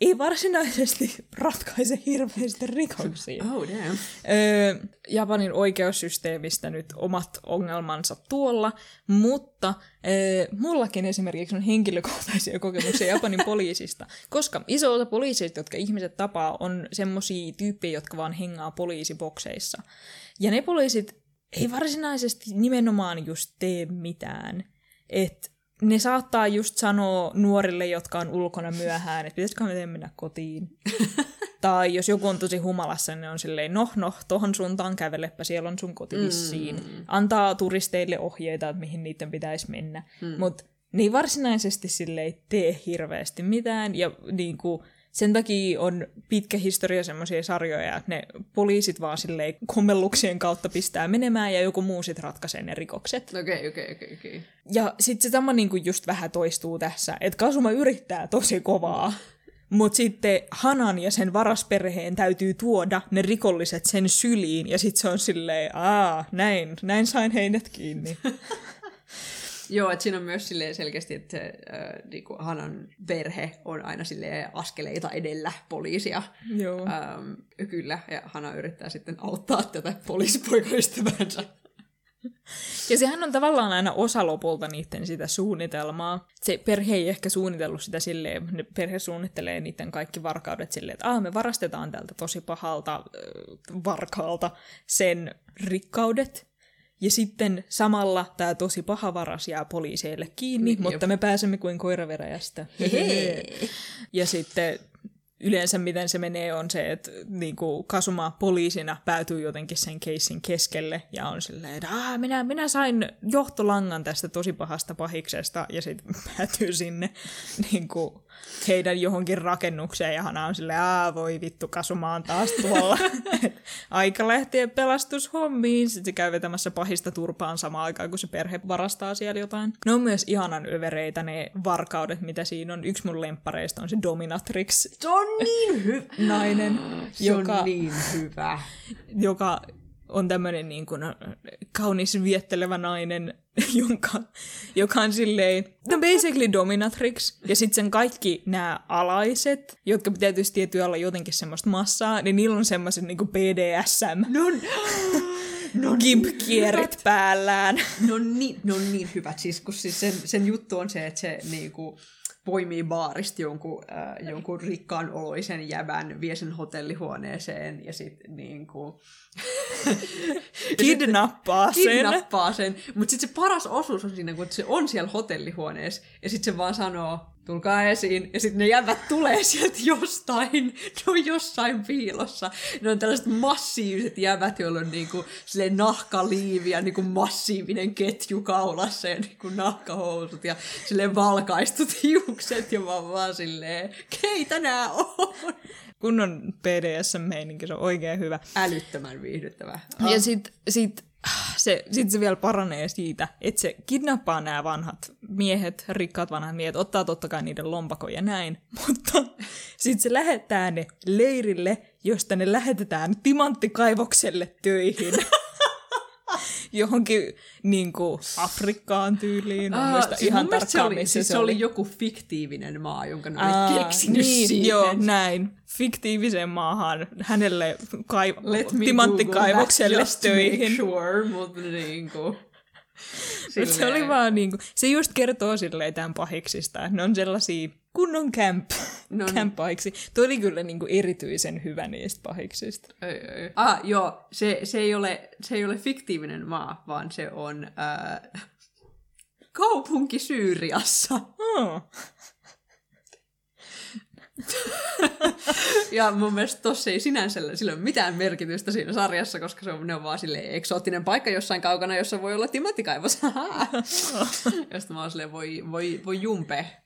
ei varsinaisesti ratkaise hirveästi rikoksia. Oh, damn. Öö, Japanin oikeussysteemistä nyt omat ongelmansa tuolla, mutta öö, mullakin esimerkiksi on henkilökohtaisia kokemuksia Japanin poliisista, koska iso osa poliisista, jotka ihmiset tapaa, on semmosia tyyppejä, jotka vaan hengaa poliisibokseissa. Ja ne poliisit ei varsinaisesti nimenomaan just tee mitään. että ne saattaa just sanoa nuorille, jotka on ulkona myöhään, että pitäisikö me mennä kotiin. tai jos joku on tosi humalassa, niin on silleen, no, no, tohon suuntaan kävelepä, siellä on sun koti vissiin. Mm. Antaa turisteille ohjeita, että mihin niiden pitäisi mennä. Mm. Mutta ne ei varsinaisesti silleen tee hirveästi mitään, ja niin kuin, sen takia on pitkä historia semmoisia sarjoja, että ne poliisit vaan silleen kommelluksien kautta pistää menemään ja joku muu sit ratkaisee ne rikokset. Okei, okei, okei, okei. Ja sitten se sama niinku just vähän toistuu tässä, että Kasuma yrittää tosi kovaa, mutta sitten Hanan ja sen varasperheen täytyy tuoda ne rikolliset sen syliin, ja sitten se on silleen, aa, näin, näin sain heidät kiinni. Joo, että siinä on myös selkeästi, että äh, niinku Hanan perhe on aina askeleita edellä poliisia. Joo. Ähm, kyllä, ja Hana yrittää sitten auttaa tätä poliisipoikaystävänsä. Ja sehän on tavallaan aina osa lopulta niiden sitä suunnitelmaa. Se perhe ei ehkä suunnitellut sitä silleen, ne perhe suunnittelee niiden kaikki varkaudet silleen, että me varastetaan tältä tosi pahalta äh, varkaalta sen rikkaudet, ja sitten samalla tämä tosi paha varas jää poliiseille kiinni, Jop. mutta me pääsemme kuin koiraveräjästä. ja sitten yleensä miten se menee on se, että niin kuin Kasuma poliisina päätyy jotenkin sen keissin keskelle ja on silleen, että minä, minä sain johtolangan tästä tosi pahasta pahiksesta ja sitten päätyy sinne niin kuin, heidän johonkin rakennukseen ja Hana on silleen, aa voi vittu Kasuma on taas tuolla. Aika lähteä pelastushommiin. Sitten se käy vetämässä pahista turpaan samaan aikaan, kun se perhe varastaa siellä jotain. Ne on myös ihanan övereitä ne varkaudet, mitä siinä on. Yksi mun lemppareista on se Dominatrix. Se on niin hyvä. Nainen. Se joka, on niin hyvä. Joka on tämmöinen niin kuin kaunis viettelevä nainen, jonka, joka on silleen, no basically dominatrix, ja sitten sen kaikki nämä alaiset, jotka tietysti tietysti olla jotenkin semmoista massaa, niin niillä on semmoiset niin BDSM. No, no gimp päällään. No niin, no niin hyvät, siis kun siis sen, sen juttu on se, että se niinku, poimii baarista jonkun, äh, jonkun rikkaan oloisen jävän, vie sen hotellihuoneeseen ja sitten niin kuin... kidnappaa sen. Kidnappaa sen. Mutta sitten se paras osuus on siinä, kun se on siellä hotellihuoneessa ja sitten se vaan sanoo, tulkaa esiin. Ja sitten ne jävät tulee sieltä jostain, ne on jossain piilossa. Ne on tällaiset massiiviset jävät, joilla on niinku nahkaliivi ja niinku massiivinen ketju kaulassa ja niinku nahkahousut ja silleen valkaistut hiukset ja vaan, vaan silleen, keitä nää on? Kunnon PDS-meininki, se on oikein hyvä. Älyttömän viihdyttävä. Ja sitten sit se, sit se vielä paranee siitä, että se kidnappaa nämä vanhat miehet, rikkaat vanhat miehet, ottaa totta kai niiden lompakoja näin, mutta sitten se lähettää ne leirille, josta ne lähetetään timanttikaivokselle töihin. johonkin niin kuin Afrikkaan tyyliin. Aa, siis ihan tarkkaan, se oli, siis se oli. oli joku fiktiivinen maa, jonka ne oli keksinyt niin, siihen. Joo, näin. Fiktiiviseen maahan hänelle kaiv- timanttikaivokselle töihin. Sure, mutta niin kuin... se oli vaan niin kuin, se just kertoo silleen tämän pahiksista, että ne on sellaisia kunnon camp, no niin. camp-pahiksi. Tuo oli kyllä niin kuin erityisen hyvä niistä pahiksista. Ei, ei. Ah, joo, se, se, ei ole, se ei ole fiktiivinen maa, vaan se on äh, kaupunki Syyriassa. Oh. ja mun mielestä tossa ei sinänsä sillä ole mitään merkitystä siinä sarjassa, koska se on, ne on vaan silleen eksoottinen paikka jossain kaukana, jossa voi olla timantikaivos. Josta mä oon silleen, voi, voi, voi jumpe.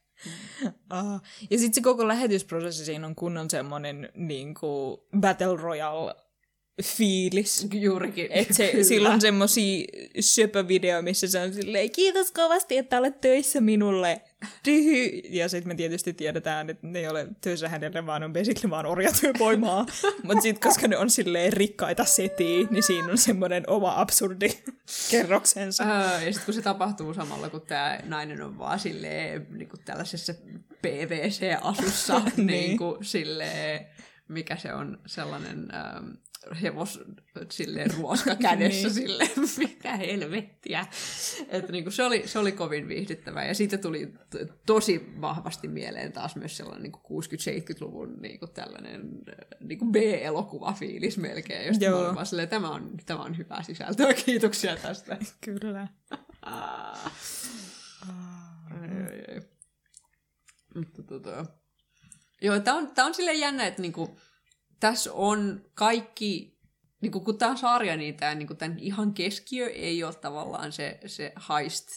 Ah. Ja sitten se koko lähetysprosessi siinä on kunnon semmoinen niin kuin Battle Royale fiilis. Juurikin. Että se, sillä on semmosia söpövideo, missä se on silleen, kiitos kovasti, että olet töissä minulle. Tyhy. Ja sitten me tietysti tiedetään, että ne ei ole töissä hänelle, vaan on basically vaan orjatyövoimaa. Mutta sitten, koska ne on silleen rikkaita setiä, niin siinä on semmoinen oma absurdi kerroksensa. Öö, ja sitten kun se tapahtuu samalla, kun tämä nainen on vaan silleen niin kuin tällaisessa PVC-asussa, niin. niin kuin silleen, mikä se on sellainen... Ähm, hevos silleen ruoska niin. kädessä niin. sille mitä helvettiä. Että niinku, se, oli, se oli kovin viihdyttävää ja siitä tuli tosi vahvasti mieleen taas myös sellainen niinku 60-70-luvun niinku tällainen niinku B-elokuva-fiilis melkein, josta Joo. mä silleen, tämä on, tämä on hyvää sisältöä, kiitoksia tästä. Kyllä. Mutta tota... Joo, tämä on, tää on silleen jännä, että niinku, tässä on kaikki, niinku, kun tämä on sarja, niin, tää, niinku, tämän ihan keskiö ei ole tavallaan se, se heist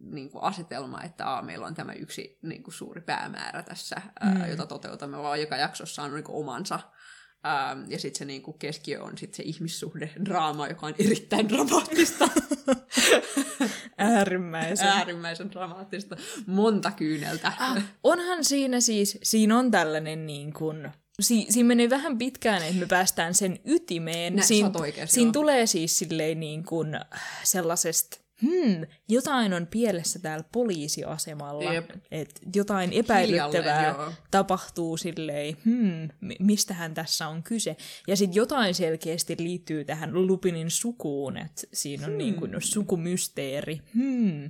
niin kuin asetelma, että aa, meillä on tämä yksi niin kuin suuri päämäärä tässä, mm. ää, jota toteutamme, vaan joka jaksossa on niin kuin omansa. Ää, ja sitten se niin kuin keskiö on sit se ihmissuhde draama, joka on erittäin dramaattista. Äärimmäisen. Äärimmäisen dramaattista. Monta kyyneltä. Ah, onhan siinä siis, siinä on tällainen niin kuin, si, siinä menee vähän pitkään, että me päästään sen ytimeen. Nä, oikein, siinä tulee siis silleen niin kuin sellaisesta hmm, jotain on pielessä täällä poliisiasemalla, että jotain epäilyttävää tapahtuu silleen, hmm, mistähän tässä on kyse. Ja sitten jotain selkeästi liittyy tähän Lupinin sukuun, että siinä on hmm. niin kuin sukumysteeri. Hmm.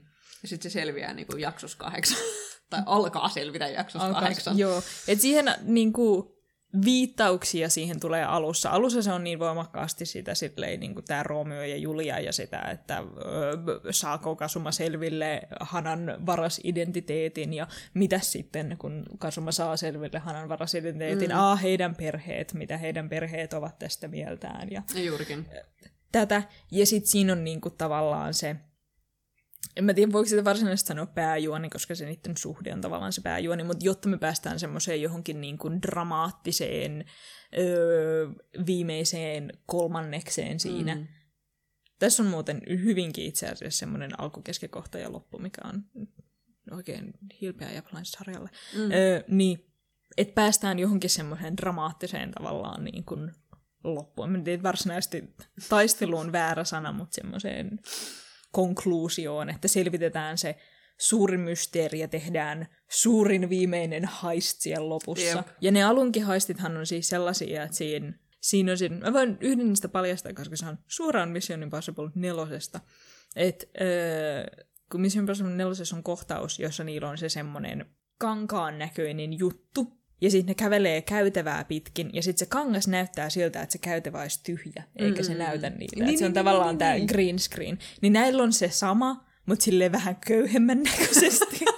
Ja sitten se selviää niin kuin jaksossa kahdeksan. tai alkaa selvitä jaksossa alkaa, kahdeksan. Joo, että siihen niin kuin, viittauksia siihen tulee alussa. Alussa se on niin voimakkaasti sitä silleen, niin kuin tämä Romeo ja Julia ja sitä, että öö, saako Kasuma selville Hanan varasidentiteetin ja mitä sitten, kun Kasuma saa selville Hanan varasidentiteetin, mm. ah, heidän perheet, mitä heidän perheet ovat tästä mieltään. Ja, ja juurikin. Tätä. Ja sitten siinä on niin kuin, tavallaan se en mä tiedä, voiko sitä varsinaisesti sanoa pääjuoni, koska se niiden suhde on tavallaan se pääjuoni, mutta jotta me päästään semmoiseen johonkin niin kuin dramaattiseen öö, viimeiseen kolmannekseen siinä. Mm. Tässä on muuten hyvinkin itse asiassa semmoinen alkukeskikohta ja loppu, mikä on oikein hilpeä japanilaisarjalle. Mm. Öö, niin, että päästään johonkin semmoiseen dramaattiseen tavallaan niin kuin loppuun. Mä varsinaisesti taistelu on väärä sana, mutta semmoiseen konkluusioon, että selvitetään se suuri mysteeri ja tehdään suurin viimeinen haist siellä lopussa. Yep. Ja ne alunkin haistithan on siis sellaisia, että siinä, siinä on siinä, mä voin yhden niistä paljastaa, koska se on suoraan Mission Impossible nelosesta. Että äh, kun Mission Impossible nelosessa on kohtaus, jossa niillä on se semmoinen kankaan näköinen juttu, ja sitten ne kävelee käytävää pitkin, ja sitten se kangas näyttää siltä, että se käytävä olisi tyhjä, eikä se näytä niille. Niin, se on niin, tavallaan niin, tämä niin. green screen. Niin näillä on se sama, mutta silleen vähän köyhemmän näköisesti.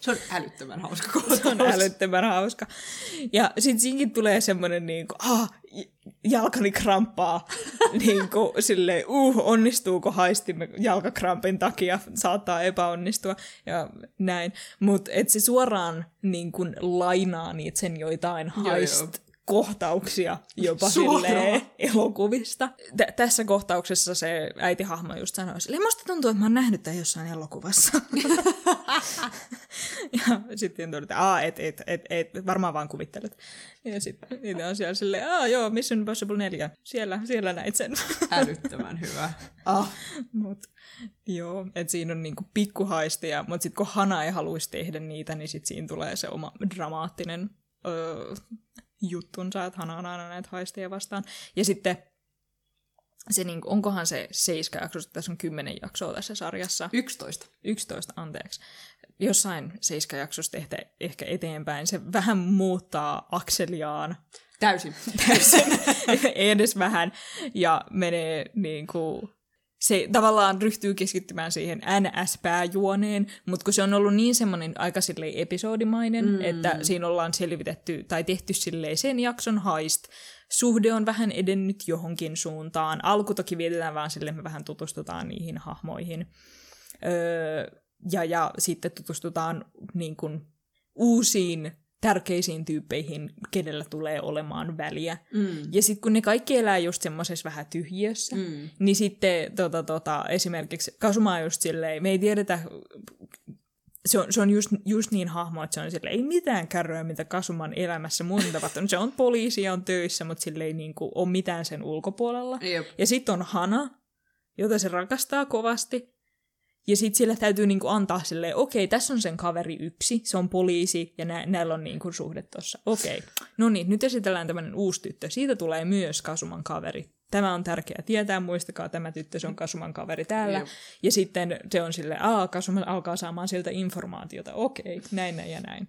se on älyttömän hauska kohtaus. Se on älyttömän hauska. Ja sitten siinkin tulee semmoinen niin kuin, ah, jalkani kramppaa, niin kuin silleen, uh, onnistuuko haistimme jalkakrampin takia, saattaa epäonnistua ja näin. Mutta et se suoraan niin kuin lainaa niitä sen joitain haist kohtauksia jopa silleen elokuvista. T- tässä kohtauksessa se äitihahmo just sanoi silleen, musta tuntuu, että mä oon nähnyt tämän jossain elokuvassa. ja sitten todetaan, että et, et, et, et, varmaan vaan kuvittelet. Ja sitten niitä on siellä silleen, aa joo, Mission Impossible 4, siellä, siellä näit sen. Älyttömän hyvä. Ah. Mut, joo, että siinä on niinku pikkuhaisteja, mutta sitten kun Hana ei haluaisi tehdä niitä, niin sitten siinä tulee se oma dramaattinen öö, juttunsa, että Hana on aina näitä haisteja vastaan. Ja sitten se, niin, onkohan se seiska jakso, tässä on kymmenen jaksoa tässä sarjassa. Yksitoista. Yksitoista, anteeksi. Jossain seiska jaksossa tehtä ehkä eteenpäin. Se vähän muuttaa akseliaan. Täysin. Täysin. Edes vähän. Ja menee niin kuin, se tavallaan ryhtyy keskittymään siihen NS-pääjuoneen, mutta kun se on ollut niin semmoinen aika silleen episodimainen, mm. että siinä ollaan selvitetty tai tehty silleen sen jakson haist, suhde on vähän edennyt johonkin suuntaan. Alku toki vietetään vaan silleen, me vähän tutustutaan niihin hahmoihin. Öö, ja, ja sitten tutustutaan niin kuin, uusiin tärkeisiin tyyppeihin, kenellä tulee olemaan väliä. Mm. Ja sitten kun ne kaikki elää just semmoisessa vähän tyhjiössä, mm. niin sitten tota, tota, esimerkiksi Kasuma on just silleen, me ei tiedetä, se on, se on just, just niin hahmo, että se on silleen, ei mitään kärryä, mitä Kasuman elämässä muun tapahtunut. Se on poliisi ja on töissä, mutta sille ei niin kuin, ole mitään sen ulkopuolella. Jep. Ja sitten on Hana, jota se rakastaa kovasti, ja sitten sillä täytyy niinku antaa silleen, okei, tässä on sen kaveri yksi, se on poliisi ja nä- näillä on niinku suhde tuossa. Okei, no niin, nyt esitellään tämmöinen uusi tyttö. Siitä tulee myös Kasuman kaveri. Tämä on tärkeää tietää, muistakaa tämä tyttö, se on Kasuman kaveri täällä. Jep. Ja sitten se on silleen, aa, Kasuma alkaa saamaan sieltä informaatiota. Okei, näin, näin ja näin.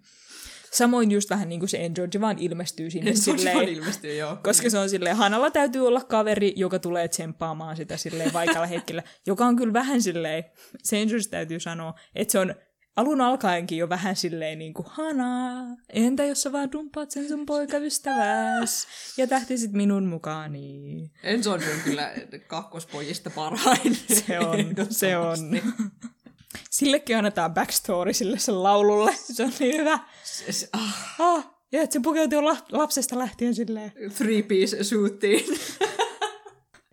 Samoin just vähän niin kuin se Enjoy vaan ilmestyy sinne silleen, ilmestyy, joo. koska se on silleen, Hanalla täytyy olla kaveri, joka tulee tsemppaamaan sitä silleen vaikealla hetkellä, joka on kyllä vähän silleen, se Enjoy täytyy sanoa, että se on alun alkaenkin jo vähän silleen niin kuin, Hana, entä jos sä vaan dumpaat sen sun poikaystäväs ja tähtisit minun mukaani? Enzo on kyllä kakkospojista parhain. Se on, se on. Sillekin annetaan backstory sille sen laululle. Se on niin hyvä. Se, ah, Ah, ja että se pukeutuu la- lapsesta lähtien silleen. three piece suittiin.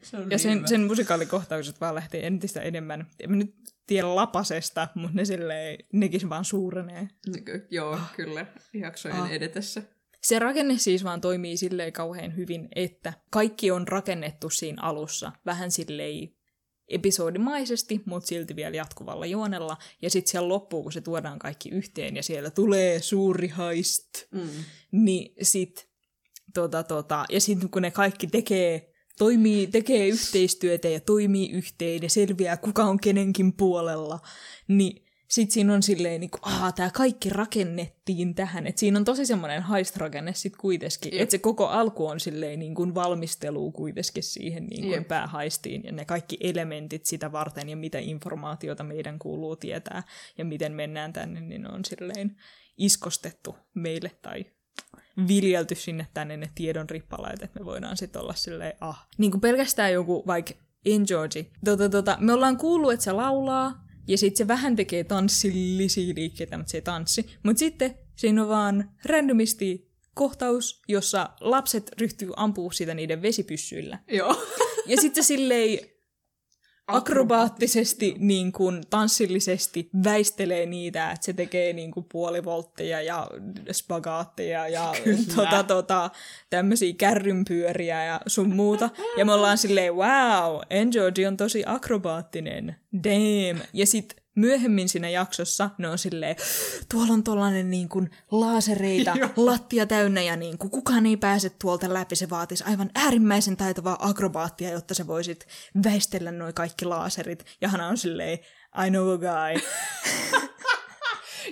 se on Ja niin sen, hyvä. sen musikaalikohtaukset vaan lähtee entistä enemmän. En nyt tiedä lapasesta, mutta ne silleen, nekin vaan suurenee. Niin, Joo, kyllä. Jaksojen Ah. edetessä. Se rakenne siis vaan toimii silleen kauhean hyvin, että kaikki on rakennettu siinä alussa vähän silleen episodimaisesti, mutta silti vielä jatkuvalla juonella. Ja sitten siellä loppuu, kun se tuodaan kaikki yhteen ja siellä tulee suuri heist, Mm. niin sit, tota, tota, ja sitten kun ne kaikki tekee, toimii, tekee yhteistyötä ja toimii yhteen ja selviää, kuka on kenenkin puolella, niin sitten siinä on silleen, niin kuin, tämä kaikki rakennettiin tähän. Että siinä on tosi semmoinen haist-rakenne sitten kuitenkin. Että se koko alku on silleen niin kuin valmistelu kuitenkin siihen niin kuin Jep. päähaistiin. Ja ne kaikki elementit sitä varten ja mitä informaatiota meidän kuuluu tietää ja miten mennään tänne, niin ne on silleen iskostettu meille tai viljelty sinne tänne ne tiedon rippalaat, että me voidaan sitten olla silleen, ah. Niin kuin pelkästään joku vaikka In Georgie. Tota, tota, me ollaan kuullut, että se laulaa, ja sitten se vähän tekee tanssillisia liikkeitä, mutta se ei tanssi. Mutta sitten siinä on vaan randomisti kohtaus, jossa lapset ryhtyy ampuu sitä niiden vesipyssyillä. Joo. Ja sitten se silleen akrobaattisesti, niin kuin, tanssillisesti väistelee niitä, että se tekee niin kuin, puolivoltteja ja spagaatteja ja tota, tota, tämmöisiä kärrynpyöriä ja sun muuta. Ja me ollaan silleen, wow, Enjoy on tosi akrobaattinen, damn. Ja sitten myöhemmin siinä jaksossa ne on silleen, tuolla on tollanen niin kuin laasereita, Joo. lattia täynnä ja niin kuin kukaan ei pääse tuolta läpi. Se vaatisi aivan äärimmäisen taitavaa akrobaattia, jotta sä voisit väistellä noin kaikki laaserit. Ja Hana on silleen, I know a guy.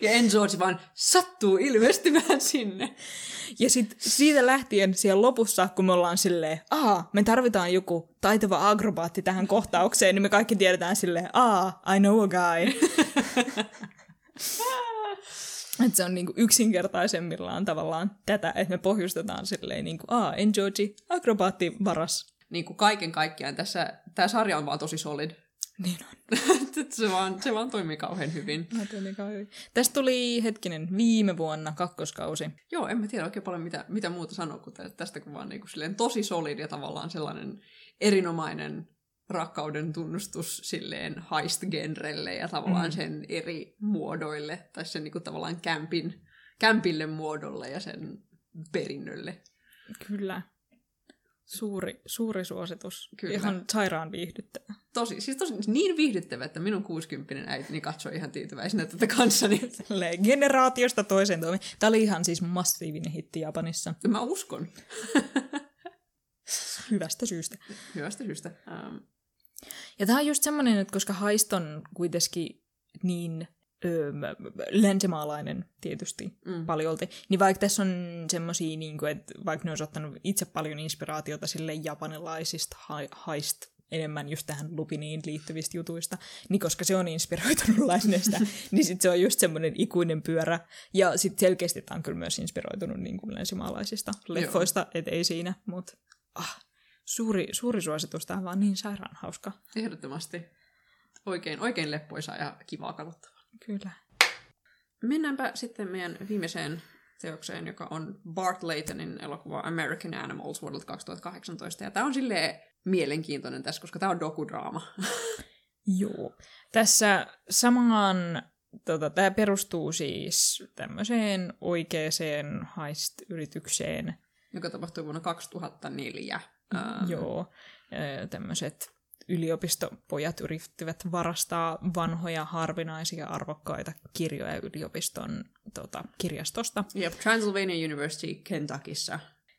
Ja Enzo vaan sattuu ilmestymään sinne. Ja sitten siitä lähtien siellä lopussa, kun me ollaan silleen, aa, me tarvitaan joku taitava akrobaatti tähän kohtaukseen, niin me kaikki tiedetään silleen, aa, I know a guy. että se on niinku yksinkertaisemmillaan tavallaan tätä, että me pohjustetaan silleen niinku, aa, Enjoji, akrobaatti varas. Niin kuin kaiken kaikkiaan tässä, tämä sarja on vaan tosi solid. Niin on. se, vaan, se vaan toimii kauhean hyvin. Tein niin kauhean. Tästä tuli hetkinen viime vuonna kakkoskausi. Joo, en mä tiedä oikein paljon mitä, mitä muuta sanoa kuin tä- tästä, kun vaan niin kuin silleen tosi solid ja tavallaan sellainen erinomainen rakkauden tunnustus silleen heist-genrelle ja tavallaan mm. sen eri muodoille, tai sen niin kuin tavallaan kämpin, kämpille muodolle ja sen perinnölle. Kyllä. Suuri, suuri suositus. Kyllä. Ihan sairaan viihdyttävä. Tosi, siis tosi niin viihdyttävä, että minun 60 äitini katsoi ihan tyytyväisenä tätä kanssani. Tälleen Generaatiosta toiseen toimi. Tämä oli ihan siis massiivinen hitti Japanissa. Mä uskon. Hyvästä syystä. Hyvästä syystä. Um, Ja tämä on just semmoinen, että koska Heist on kuitenkin niin öö, länsimaalainen tietysti mm. paljolti, niin vaikka tässä on semmoisia, niin kuin, että vaikka ne olisi ottanut itse paljon inspiraatiota sille japanilaisista ha- Heist enemmän just tähän Lupiniin liittyvistä jutuista, niin koska se on inspiroitunut lännestä, niin sit se on just semmoinen ikuinen pyörä. Ja sitten selkeästi tämä on kyllä myös inspiroitunut niin kuin länsimaalaisista leffoista, et ei siinä, mutta ah, suuri, suuri suositus, tämä on vaan niin sairaan hauska. ehdottomasti oikein, oikein leppoisa ja kivaa katsottavaa. Kyllä. Mennäänpä sitten meidän viimeiseen teokseen, joka on Bart Laytonin elokuva American Animals vuodelta 2018. Ja tämä on silleen mielenkiintoinen tässä, koska tämä on dokudraama. Joo. Tässä samaan, tota, tämä perustuu siis tämmöiseen oikeeseen heist-yritykseen. joka tapahtui vuonna 2004. Ähm, Joo. Tämmöiset yliopistopojat yrittivät varastaa vanhoja, harvinaisia, arvokkaita kirjoja yliopiston tota, kirjastosta. Jep, Transylvania University Kentuckyssa.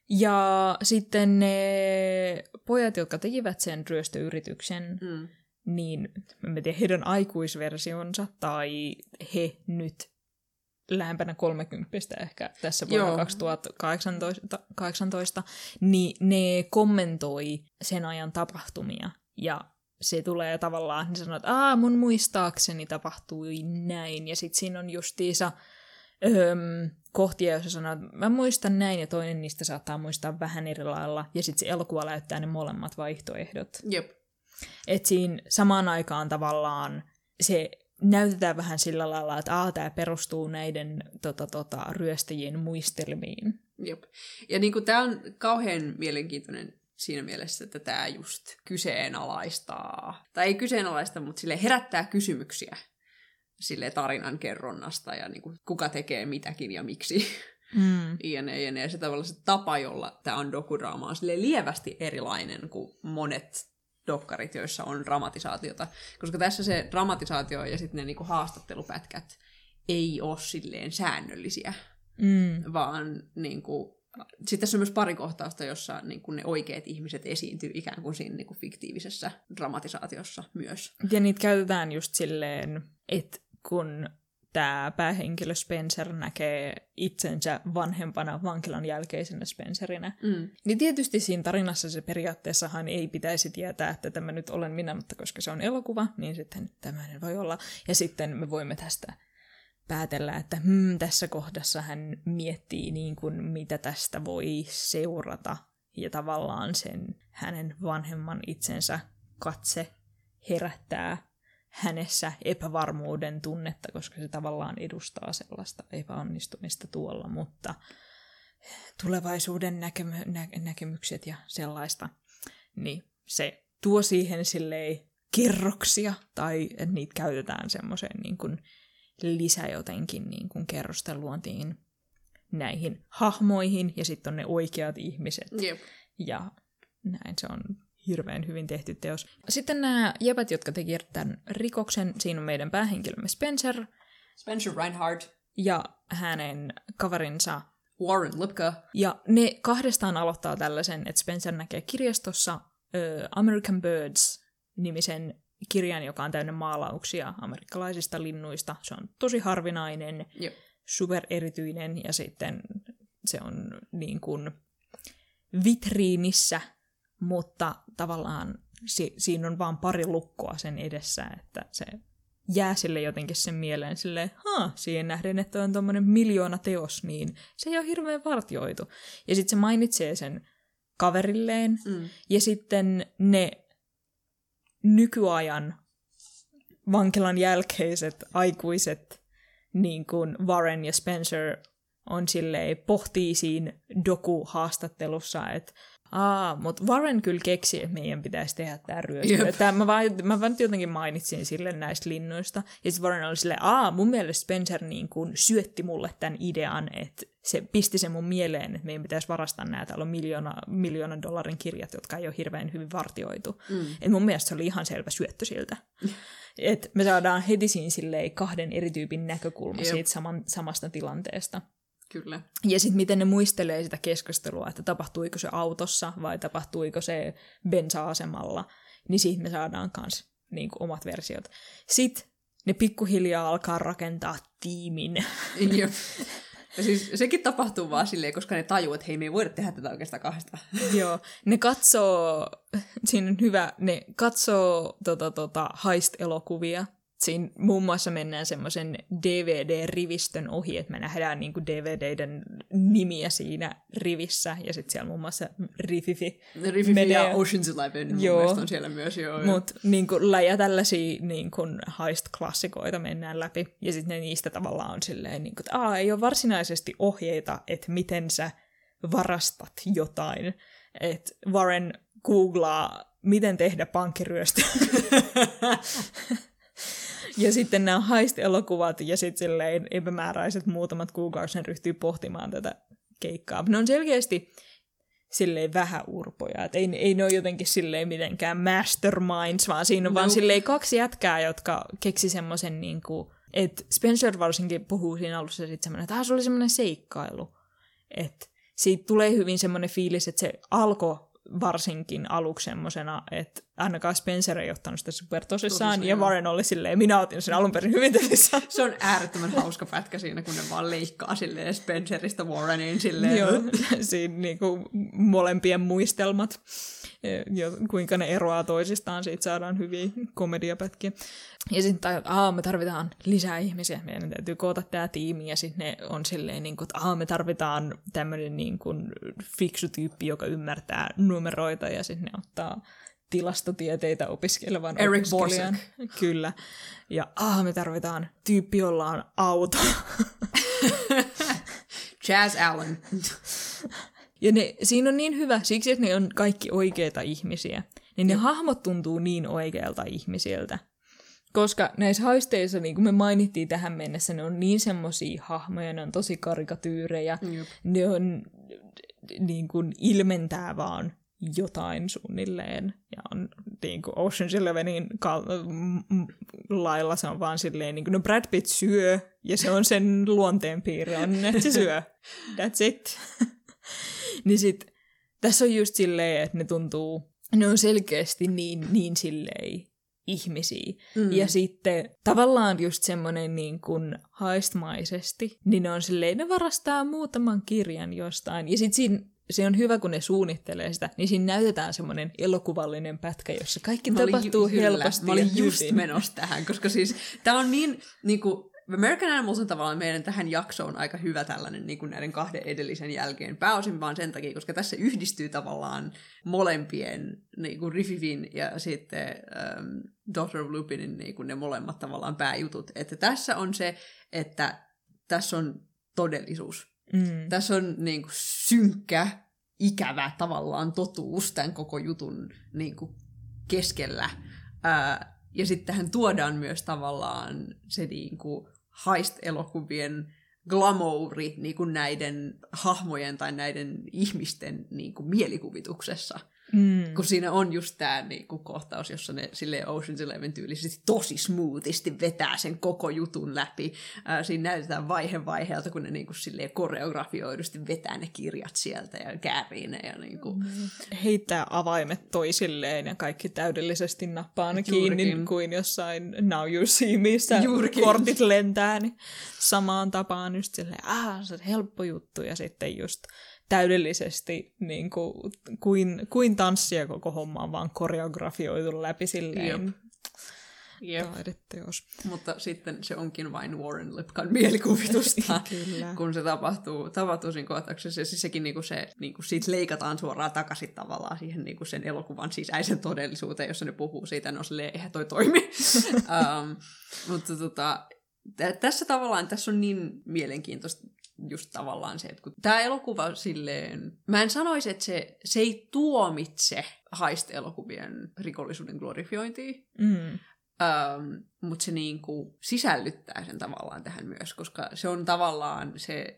Ja sitten ne pojat, jotka tekivät sen ryöstöyrityksen, Mm. niin en tiedä heidän aikuisversionsa tai he nyt lähempänä 30 ehkä tässä vuonna Joo. 2018, 18, niin ne kommentoi sen ajan tapahtumia ja se tulee tavallaan, niin sanoo, että Aa, mun muistaakseni tapahtui näin. Ja sitten siinä on justiisa öm, kohtia, joissa sanoo, että mä muistan näin, ja toinen niistä saattaa muistaa vähän eri lailla. Ja sitten se elokuva näyttää ne molemmat vaihtoehdot. Jep. Et siinä samaan aikaan tavallaan se näytetään vähän sillä lailla, että Aa, tämä perustuu näiden tota, tota, ryöstäjien muistelmiin. Jep. Ja niin tämä on kauhean mielenkiintoinen siinä mielessä, että tämä just kyseenalaistaa, tai ei kyseenalaista, mutta sille herättää kysymyksiä sille tarinan kerronnasta ja niin kuin, kuka tekee mitäkin ja miksi. Mm. Iene. Ja se tavallaan se tapa, jolla tämä on dokudraama, on sille lievästi erilainen kuin monet dokkarit, joissa on dramatisaatiota. Koska tässä se dramatisaatio ja sitten ne niinku haastattelupätkät ei ole silleen säännöllisiä, mm. vaan niinku, sitten tässä on myös pari kohtausta, jossa niin kuin ne oikeat ihmiset esiintyy ikään kuin siinä niin kuin fiktiivisessä dramatisaatiossa myös. Ja niitä käytetään just silleen, että kun tämä päähenkilö Spencer näkee itsensä vanhempana vankilan jälkeisenä Spencerinä. Mm. Niin tietysti siinä tarinassa se periaatteessahan ei pitäisi tietää, että tämä nyt olen minä, mutta koska se on elokuva, niin sitten tämmöinen voi olla. Ja sitten me voimme tästä päätellä, että hmm, tässä kohdassa hän miettii niin kuin, mitä tästä voi seurata. Ja tavallaan sen hänen vanhemman itsensä katse herättää hänessä epävarmuuden tunnetta, koska se tavallaan edustaa sellaista epäonnistumista tuolla, mutta tulevaisuuden näkemy- nä- näkemykset ja sellaista, niin se tuo siihen silleen kerroksia, tai niitä käytetään semmoiseen niin kuin lisä jotenkin niin kuin kerrosten luontiin näihin hahmoihin, ja sitten on ne oikeat ihmiset. Yep. Ja näin se on hirveän hyvin tehty teos. Sitten nämä jäbät, jotka teki tämän rikoksen, siinä on meidän päähenkilömme Spencer. Spencer Reinhardt. Ja hänen kaverinsa Warren Lipka. Ja ne kahdestaan aloittaa tällaisen, että Spencer näkee kirjastossa uh, American Birds-nimisen kirjan, joka on täynnä maalauksia amerikkalaisista linnuista. Se on tosi harvinainen, Jep. super erityinen ja sitten se on niin kuin vitriinissä mutta tavallaan si- siinä on vaan pari lukkoa sen edessä, että se jää sille jotenkin sen mieleen silleen, ha, siihen nähden, että on tuommoinen miljoona teos, niin se ei ole hirveän vartioitu. Ja sitten se mainitsee sen kaverilleen, mm. ja sitten ne nykyajan vankilan jälkeiset aikuiset, niin kuin Warren ja Spencer, on silleen, pohtii siinä doku-haastattelussa, että Aa, mutta Warren kyllä keksi, että meidän pitäisi tehdä tämä ryöstö. Tämä, mä, vaan, mä vaan jotenkin mainitsin sille näistä linnuista. Ja sitten Warren oli silleen, aa, mun mielestä Spencer niin kun syötti mulle tämän idean, että se pisti sen mun mieleen, että meidän pitäisi varastaa nämä. Täällä on miljoona, miljoonan dollarin kirjat, jotka ei ole hirveän hyvin vartioitu. Mm. Et mun mielestä se oli ihan selvä syöttö siltä. Et me saadaan heti siinä silleen kahden eri tyypin näkökulma siitä saman, samasta tilanteesta. Kyllä. Ja sitten miten ne muistelee sitä keskustelua, että tapahtuiko se autossa vai tapahtuiko se bensa-asemalla, niin siitä me saadaan myös niin kuin, omat versiot. Sitten ne pikkuhiljaa alkaa rakentaa tiimin. Joo. Ja siis sekin tapahtuu vaan silleen, koska ne tajuu, että hei, me ei voida tehdä tätä oikeastaan kahdesta. Joo, ne katsoo, siinä on hyvä, ne katsoo tota, tota, heist-elokuvia, siinä muun muassa mennään semmoisen DVD-rivistön ohi, että me nähdään niin DVDiden nimiä siinä rivissä, ja sitten siellä muun muassa Rififi Rififi menee. ja Ocean's Eleven joo. on siellä myös, joo. Mutta niin läjä tällaisia niin kuin heist-klassikoita mennään läpi, ja sitten ne niistä tavallaan on silleen, niin kuin, että Aa, ei ole varsinaisesti ohjeita, että miten sä varastat jotain. Että Warren googlaa, miten tehdä pankkiryöstö. Ja sitten nämä haist-elokuvat ja sitten silleen epämääräiset muutamat kuukaudet sen ryhtyy pohtimaan tätä keikkaa. Ne on selkeästi silleen vähän urpoja. Et ei, ei ne ole jotenkin silleen mitenkään masterminds, vaan siinä on no. vaan silleen kaksi jätkää, jotka keksi semmoisen niin kuin, että Spencer varsinkin puhuu siinä alussa sitten semmoinen, että se oli semmoinen seikkailu. Että siitä tulee hyvin semmoinen fiilis, että se alkoi varsinkin aluksi semmosena, että ainakaan Spencer ei ottanut sitä super tosissaan, ja Warren oli silleen, minä otin sen alun perin hyvin tosissaan. Se on äärettömän hauska pätkä siinä, kun ne vaan leikkaa silleen Spencerista Warrenin silleen. Joo, siinä niinku molempien muistelmat, jo, kuinka ne eroaa toisistaan, siitä saadaan hyviä komediapätkiä. Ja sitten tajut, että me tarvitaan lisää ihmisiä, meidän täytyy koota tämä tiimi, ja sitten ne on silleen, niin kuin, että me tarvitaan tämmöinen niin kuin, fiksu tyyppi, joka ymmärtää numeroita, ja sitten ne ottaa tilastotieteitä opiskelevan Eric opiskelijan. Kyllä. Ja ah, me tarvitaan tyyppi, jolla on auto. Jazz Allen. ja ne, siinä on niin hyvä, siksi että ne on kaikki oikeita ihmisiä, niin ne ja. hahmot tuntuu niin oikealta ihmisiltä. Koska näissä haisteissa, niin kuin me mainittiin tähän mennessä, ne on niin semmoisia hahmoja, ne on tosi karikatyyrejä, Jep. ne on niin kuin ilmentää vaan jotain suunnilleen. Ja on niin kuin Ocean's Elevenin kal- lailla se on vaan silleen, niin kuin, no Brad Pitt syö, ja se on sen luonteenpiirre, on, että se syö. That's it. niin sit, tässä on just silleen, että ne tuntuu, ne on selkeästi niin, niin silleen ihmisiä. Mm. Ja sitten tavallaan just semmoinen niin kuin haistmaisesti, niin ne on silleen, ne varastaa muutaman kirjan jostain. Ja sitten siinä se on hyvä, kun ne suunnittelee sitä, niin siinä näytetään semmoinen elokuvallinen pätkä, jossa kaikki mä tapahtuu ju- helposti. Mä olin just hyvin. menossa tähän, koska siis tämä on niin, niin kuin, American Animals on tavallaan meidän tähän jaksoon aika hyvä tällainen niin kuin näiden kahden edellisen jälkeen. Pääosin vaan sen takia, koska tässä yhdistyy tavallaan molempien niin kuin Riffivin ja sitten um, Dr. Lupinin niin kuin ne molemmat tavallaan pääjutut. Että tässä on se, että tässä on todellisuus. Mm. Tässä on niin kuin, synkkä, ikävä tavallaan totuus tämän koko jutun niin kuin, keskellä. Ää, ja sitten tähän tuodaan myös tavallaan se niin kuin, heist-elokuvien glamouri niin kuin näiden hahmojen tai näiden ihmisten niin kuin, mielikuvituksessa. Mm. Kun siinä on just tämä niinku, kohtaus, jossa ne sille Ocean's Eleven tyylisesti tosi smoothisti vetää sen koko jutun läpi. Ää, siinä näytetään vaihe vaiheelta, kun ne niinku, silleen koreografioidusti vetää ne kirjat sieltä ja käärii ne. Ja, niinku... Mm. Heittää avaimet toisilleen ja kaikki täydellisesti nappaa kiinni kuin jossain Now You See missä Juurikin. kortit lentää. Niin samaan tapaan just silleen, ah, se on helppo juttu. Ja sitten just täydellisesti niin kuin, kuin, kuin tanssia koko homma on vaan koreografioitu läpi silleen. Jep. Jep. taideteos. Mutta sitten se onkin vain Warren Lipkan mielikuvitusta, kun se tapahtuu, tapahtuu siinä kohtauksessa. Ja siis sekin niinku se, niinku siitä leikataan suoraan takaisin tavallaan siihen niinku sen elokuvan sisäisen todellisuuteen, jossa ne puhuu siitä, no silleen, eihän toi toimi. um, mutta tota, t- tässä tavallaan, tässä on niin mielenkiintoista just tavallaan se, että kun tämä elokuva silleen, mä en sanoisi, että se, se ei tuomitse haist-elokuvien rikollisuuden glorifiointia, mm. Um, mutta se niinku sisällyttää sen tavallaan tähän myös, koska se on tavallaan se...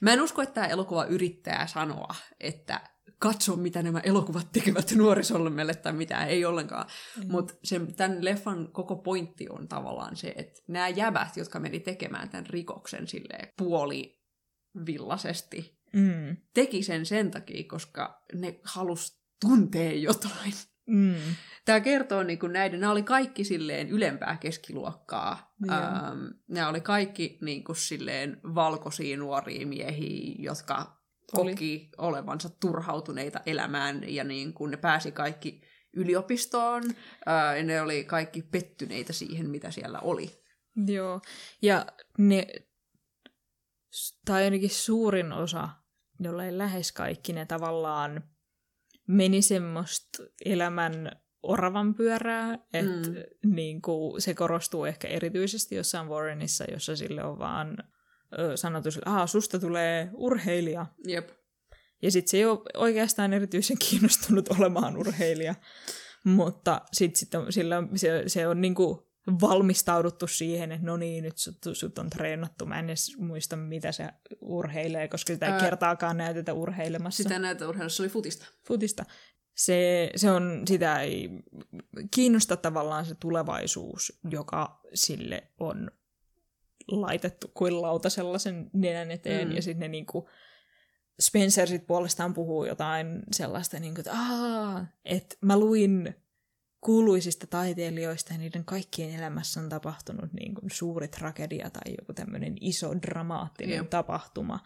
Mä en usko, että tämä elokuva yrittää sanoa, että katso, mitä nämä elokuvat tekevät nuorisolle meille tai mitä, ei ollenkaan. Mm. Mutta tämän leffan koko pointti on tavallaan se, että nämä jäbät, jotka meni tekemään tämän rikoksen sille puoli villaisesti, mm. teki sen sen takia, koska ne halus tuntee jotain. Mm. Tämä kertoo niin kuin näiden, nämä oli kaikki silleen ylempää keskiluokkaa. Ähm, nämä oli kaikki niin kuin silleen valkoisia nuoria miehiä, jotka oli. koki olevansa turhautuneita elämään ja niin kuin ne pääsi kaikki yliopistoon. Äh, ja ne oli kaikki pettyneitä siihen, mitä siellä oli. Joo, ja ne tai ainakin suurin osa, jollei lähes kaikki ne tavallaan meni semmoista elämän oravan pyörää, että mm. niin kuin, se korostuu ehkä erityisesti jossain Warrenissa, jossa sille on vaan ö, sanottu, että susta tulee urheilija. Jep. Ja sitten se ei ole oikeastaan erityisen kiinnostunut olemaan urheilija, mutta sitten sit sillä, se, se on niin kuin valmistauduttu siihen, että no niin, nyt sut, sut on treenattu. Mä en edes muista, mitä se urheilee, koska sitä ei Ää, kertaakaan näytetä urheilemassa. Sitä näytetä urheilemassa, se oli futista. Futista. Se, se on, sitä ei kiinnosta tavallaan se tulevaisuus, joka sille on laitettu kuin lauta sellaisen nenän eteen, mm. ja sitten ne niinku Spencer sit puolestaan puhuu jotain sellaista, niin kuin, että, Aa, että mä luin kuuluisista taiteilijoista ja niiden kaikkien elämässä on tapahtunut niin kuin suuri tragedia tai joku tämmöinen iso dramaattinen Jep. tapahtuma.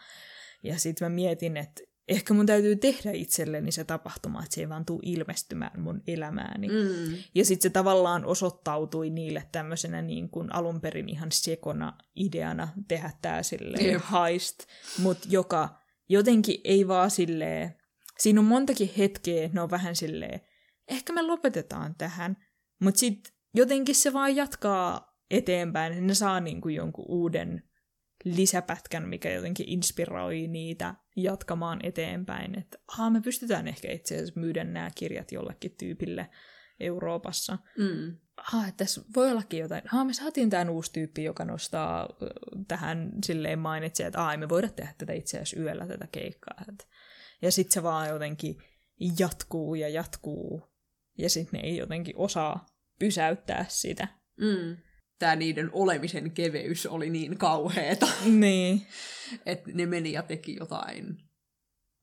Ja sitten mä mietin, että ehkä mun täytyy tehdä itselleni se tapahtuma, että se ei vaan tule ilmestymään mun elämääni. Mm. Ja sitten se tavallaan osoittautui niille tämmöisenä niin kuin alun perin ihan sekona ideana tehdä tämä silleen Jep. heist, mutta joka jotenkin ei vaan silleen, siinä on montakin hetkeä, ne on vähän silleen, ehkä me lopetetaan tähän, mutta sitten jotenkin se vaan jatkaa eteenpäin, että ne saa niin kuin jonkun uuden lisäpätkän, mikä jotenkin inspiroi niitä jatkamaan eteenpäin, että aha, me pystytään ehkä itse asiassa myydä nämä kirjat jollekin tyypille Euroopassa. Mm. Aha, että tässä voi ollakin jotain. Aha, me saatiin tämän uusi tyyppi, joka nostaa tähän silleen mainitsee, että ai, me voidaan tehdä tätä itse asiassa yöllä tätä keikkaa. Ja sitten se vaan jotenkin jatkuu ja jatkuu. Ja sitten ne ei jotenkin osaa pysäyttää sitä. Mm. Tämä niiden olemisen keveys oli niin kauheeta, Niin, että ne meni ja teki jotain,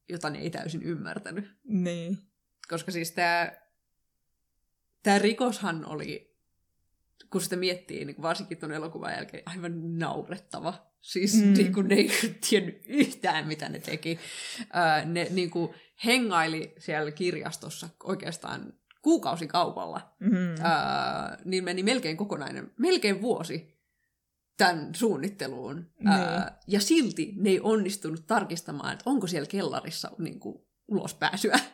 jota ne ei täysin ymmärtänyt. niin. Koska siis tämä tää rikoshan oli, kun sitä miettii, niin varsinkin tuon elokuvan jälkeen, aivan naurettava. Siis Mm. niin kuin ne ei tiennyt yhtään, mitä ne teki. Ne niin kuin hengaili siellä kirjastossa oikeastaan kuukausikaupalla. Mm. Ää, niin meni melkein kokonainen, melkein vuosi tämän suunnitteluun. Ää, ja silti ne ei onnistunut tarkistamaan, että onko siellä kellarissa niin kuin, ulospääsyä.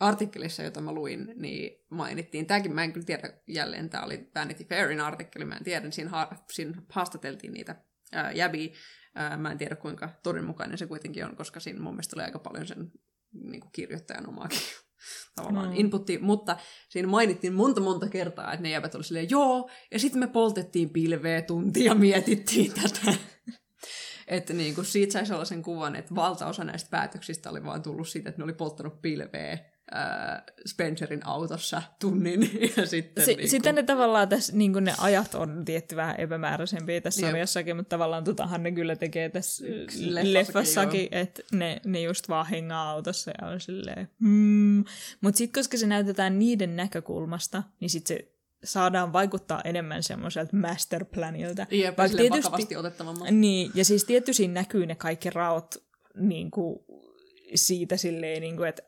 Artikkelissa, jota mä luin, niin mainittiin, tämäkin mä en kyllä tiedä jälleen, tämä oli Vanity Fairin artikkeli, mä en tiedä, siinä, ha- siinä haastateltiin niitä ää, jäbiä, ää, mä en tiedä kuinka todenmukainen se kuitenkin on, koska siinä mun mielestä oli aika paljon sen niin kuin kirjoittajan omaakin tavallaan no. inputti, mutta siinä mainittiin monta monta kertaa, että ne jäbät oli silleen, joo, ja sitten me poltettiin pilveä tuntia ja mietittiin tätä. että niin kuin siitä sai sellaisen kuvan, että valtaosa näistä päätöksistä oli vaan tullut siitä, että ne oli polttanut pilveä Spencerin autossa tunnin. Ja sitten, Si- niin Sitten ne tavallaan tässä, niin ne ajat on tietty vähän epämääräisempiä tässä Jep. sarjassakin, mutta tavallaan totahan ne kyllä tekee tässä Leffassakin, leffassakin, että ne, ne just vaan hengaa autossa ja on silleen, hmm. Mutta sitten koska se näytetään niiden näkökulmasta, niin sitten se saadaan vaikuttaa enemmän semmoiselta masterplanilta. Jep, Vaikka Vaikka vakavasti otettavammalta. Niin, ja siis tietty siinä näkyy ne kaikki raot niin kuin, siitä silleen, niin kuin, että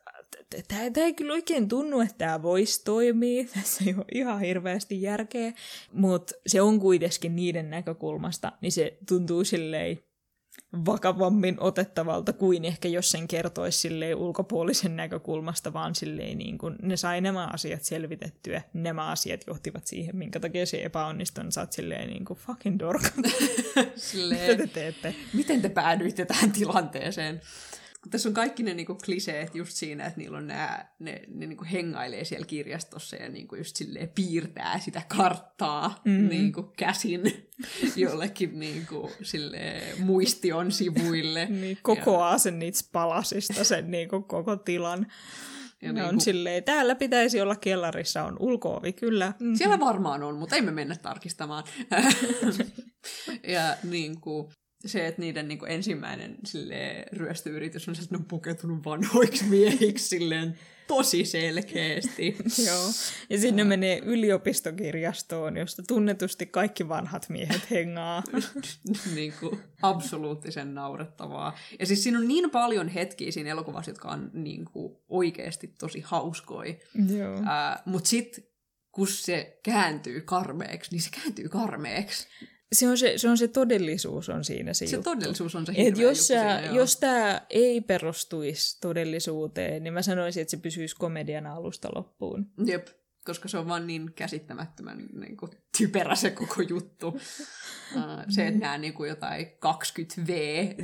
tämä ei kyllä oikein tunnu, että tämä voisi toimia. Tässä ei ole ihan hirveästi järkeä, mutta se on kuitenkin niiden näkökulmasta, niin se tuntuu silleen vakavammin otettavalta kuin ehkä jos sen kertoisi silleen ulkopuolisen näkökulmasta, vaan silleen niin kuin ne sai nämä asiat selvitettyä, nämä asiat johtivat siihen, minkä takia se epäonnistui, niin sä oot silleen niin kuin fucking dorka. Mitä te teette? miten te päädyitte tähän tilanteeseen? Tässä on kaikki ne niinku kliseet just siinä, että niillä on nää, ne, ne niinku hengailee siellä kirjastossa ja niinku just silleen piirtää sitä karttaa Mm. niinku käsin jollekin niinku silleen muistion sivuille. Niin, kokoaa sen niitä palasista, sen niin kuin koko tilan. Ja Ja ne niinku- on silleen, täällä pitäisi olla kellarissa, on ulkoovi, kyllä. Mm. Siellä varmaan on, mutta emme mennä tarkistamaan. ja niin kuin, se, että niiden niin ensimmäinen silleen, ryöstöyritys on se, että ne on pukeutunut vanhoiksi miehiksi silleen, tosi selkeästi. Joo. Ja sinne menee yliopistokirjastoon, josta tunnetusti kaikki vanhat miehet hengaa. niin kuin, absoluuttisen naurettavaa. Ja siis siinä on niin paljon hetkiä siinä elokuvassa, jotka on niin kuin, oikeasti tosi hauskoja. Joo. Ää, Mutta sitten kun se kääntyy karmeeksi, niin se kääntyy karmeeksi. Se on se, se on se todellisuus on siinä se, Se juttu. todellisuus on se Et hirveä jos, juttu sä, siinä, jos tämä ei perustuisi todellisuuteen, niin mä sanoisin, että se pysyisi komedian alusta loppuun. Jep, koska se on vaan niin käsittämättömän niin kuin, typerä se koko juttu. Uh, se, että nämä niin kuin, jotain 20V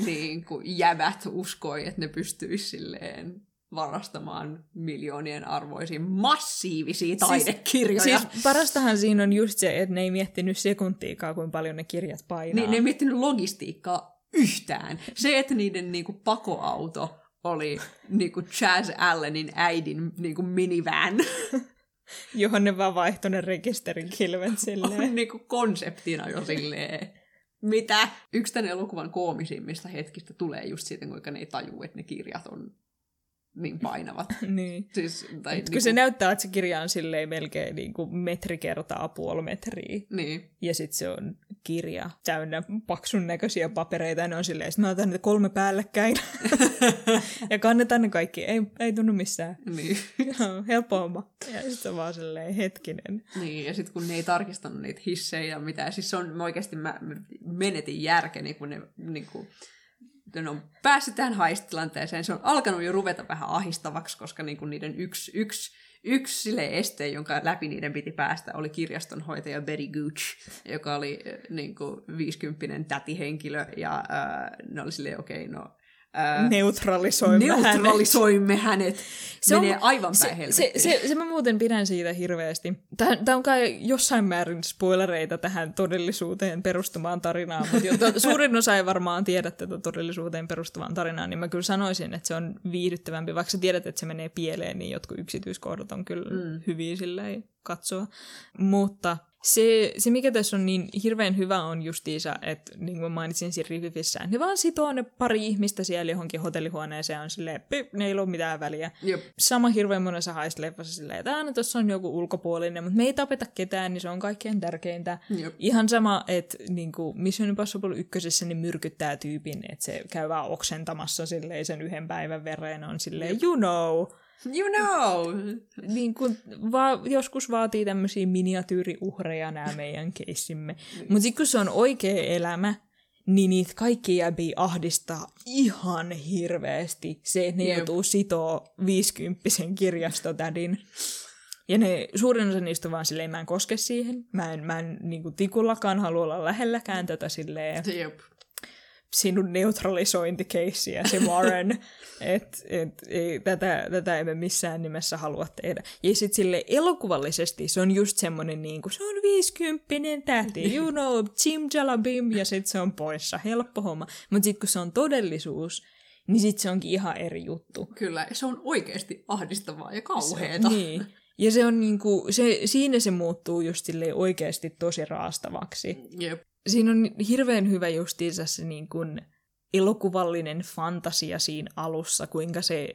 niin kuin, jävät uskoi, että ne pystyisi silleen varastamaan miljoonien arvoisia massiivisia taidekirjoja. Siis parastahan siinä on just se, että ne ei miettinyt sekuntiikaa, kuinka paljon ne kirjat painaa. Niin, ne ei miettinyt logistiikkaa yhtään. Se, että niiden niinku, pakoauto oli niinku, Chaz Allenin äidin niinku, minivan, Johon ne vaan vaihtoi ne rekisterin kilvet silleen. on niinku, konseptina jo silleen Mitä? Yksi tämän elokuvan koomisimmista hetkistä tulee just siitä, kuinka ne ei tajuu, että ne kirjat on niin painavat. niin. Siis, tai Kun niinku- se näyttää, että se kirja on silleen melkein niin kuin metri kertaa puoli metriä. Niin. Ja sitten se on kirja täynnä paksun näköisiä papereita, ja ne on silleen, että mä otan ne kolme päällekkäin. ja kannetaan ne kaikki, ei, ei tunnu missään. Niin. Joo, helppo homma. Ja sitten vaan silleen, hetkinen. niin, ja sitten kun ne ei tarkistanut niitä hissejä ja mitä, siis se on oikeasti, mä menetin järkeni, kun ne niin kuin, ne on päässyt tähän haistilanteeseen, se on alkanut jo ruveta vähän ahistavaksi, koska niin kuin niiden yksi, yksi, yksi sille este, jonka läpi niiden piti päästä, oli kirjastonhoitaja Betty Gooch, joka oli äh, niin kuin 50 tätihenkilö, ja äh, ne oli silleen, okei, okay, no äh, Neutralisoimme hänet. neutralisoimme hänet. Se on- Menee aivan se, päin se, helvettiin. se, se mä muuten pidän siitä hirveästi. Tämä on kai jossain määrin spoilereita tähän todellisuuteen perustuvaan tarinaan, mutta jotta suurin osa ei varmaan tiedä tätä todellisuuteen perustuvaan tarinaan, niin mä kyllä sanoisin, että se on viihdyttävämpi. Vaikka sä tiedät, että se menee pieleen, niin jotkut yksityiskohdat on kyllä mm. hyviä silleen katsoa. Mutta se, se, mikä tässä on niin hirveän hyvä, on justiisa, että niin kuin mä mainitsin siinä reviewissä, ne vaan sitoo ne pari ihmistä siellä johonkin hotellihuoneeseen on silleen, pip, ne ei ole mitään väliä. Jep. Sama hirveän monessa heist-leffassa silleen, että aina tuossa on joku ulkopuolinen, mutta me ei tapeta ketään, niin se on kaikkein tärkeintä. Jep. Ihan sama, että niin kuin Mission Impossible ykkösessä niin myrkyttää tyypin, että se käy vaan oksentamassa silleen sen yhden päivän verran on silleen, you know, You know! niin kuin va- joskus vaatii tämmöisiä miniatyyriuhreja nämä meidän keissimme. Mutta sitten kun se on oikea elämä, niin niitä kaikki jäbiä ahdistaa ihan hirveästi se, että ne Jep. joutuu sitoo 50 kirjastotädin. Ja ne, suurin osa niistä on vaan silleen, mä en koske siihen. Mä en, mä en niin kuin tikullakaan halua olla lähelläkään tätä silleen Jep. Sinun neutralisointikeissiä, se Warren, että et, ei, tätä, tätä emme missään nimessä halua tehdä. Ja sitten sille elokuvallisesti se on just semmoinen, niin kuin, se on 50 tähti, you know, Jim Jalabim, ja sitten se on poissa, helppo homma. Mutta sitten kun se on todellisuus, niin sitten se onkin ihan eri juttu. Kyllä, se on oikeasti ahdistavaa ja kauheeta. Niin. Ja se on niinku, se, siinä se muuttuu just silleen oikeasti tosi raastavaksi Jep. Siinä on hirveän hyvä justiinsa se niin kuin elokuvallinen fantasia siinä alussa, kuinka se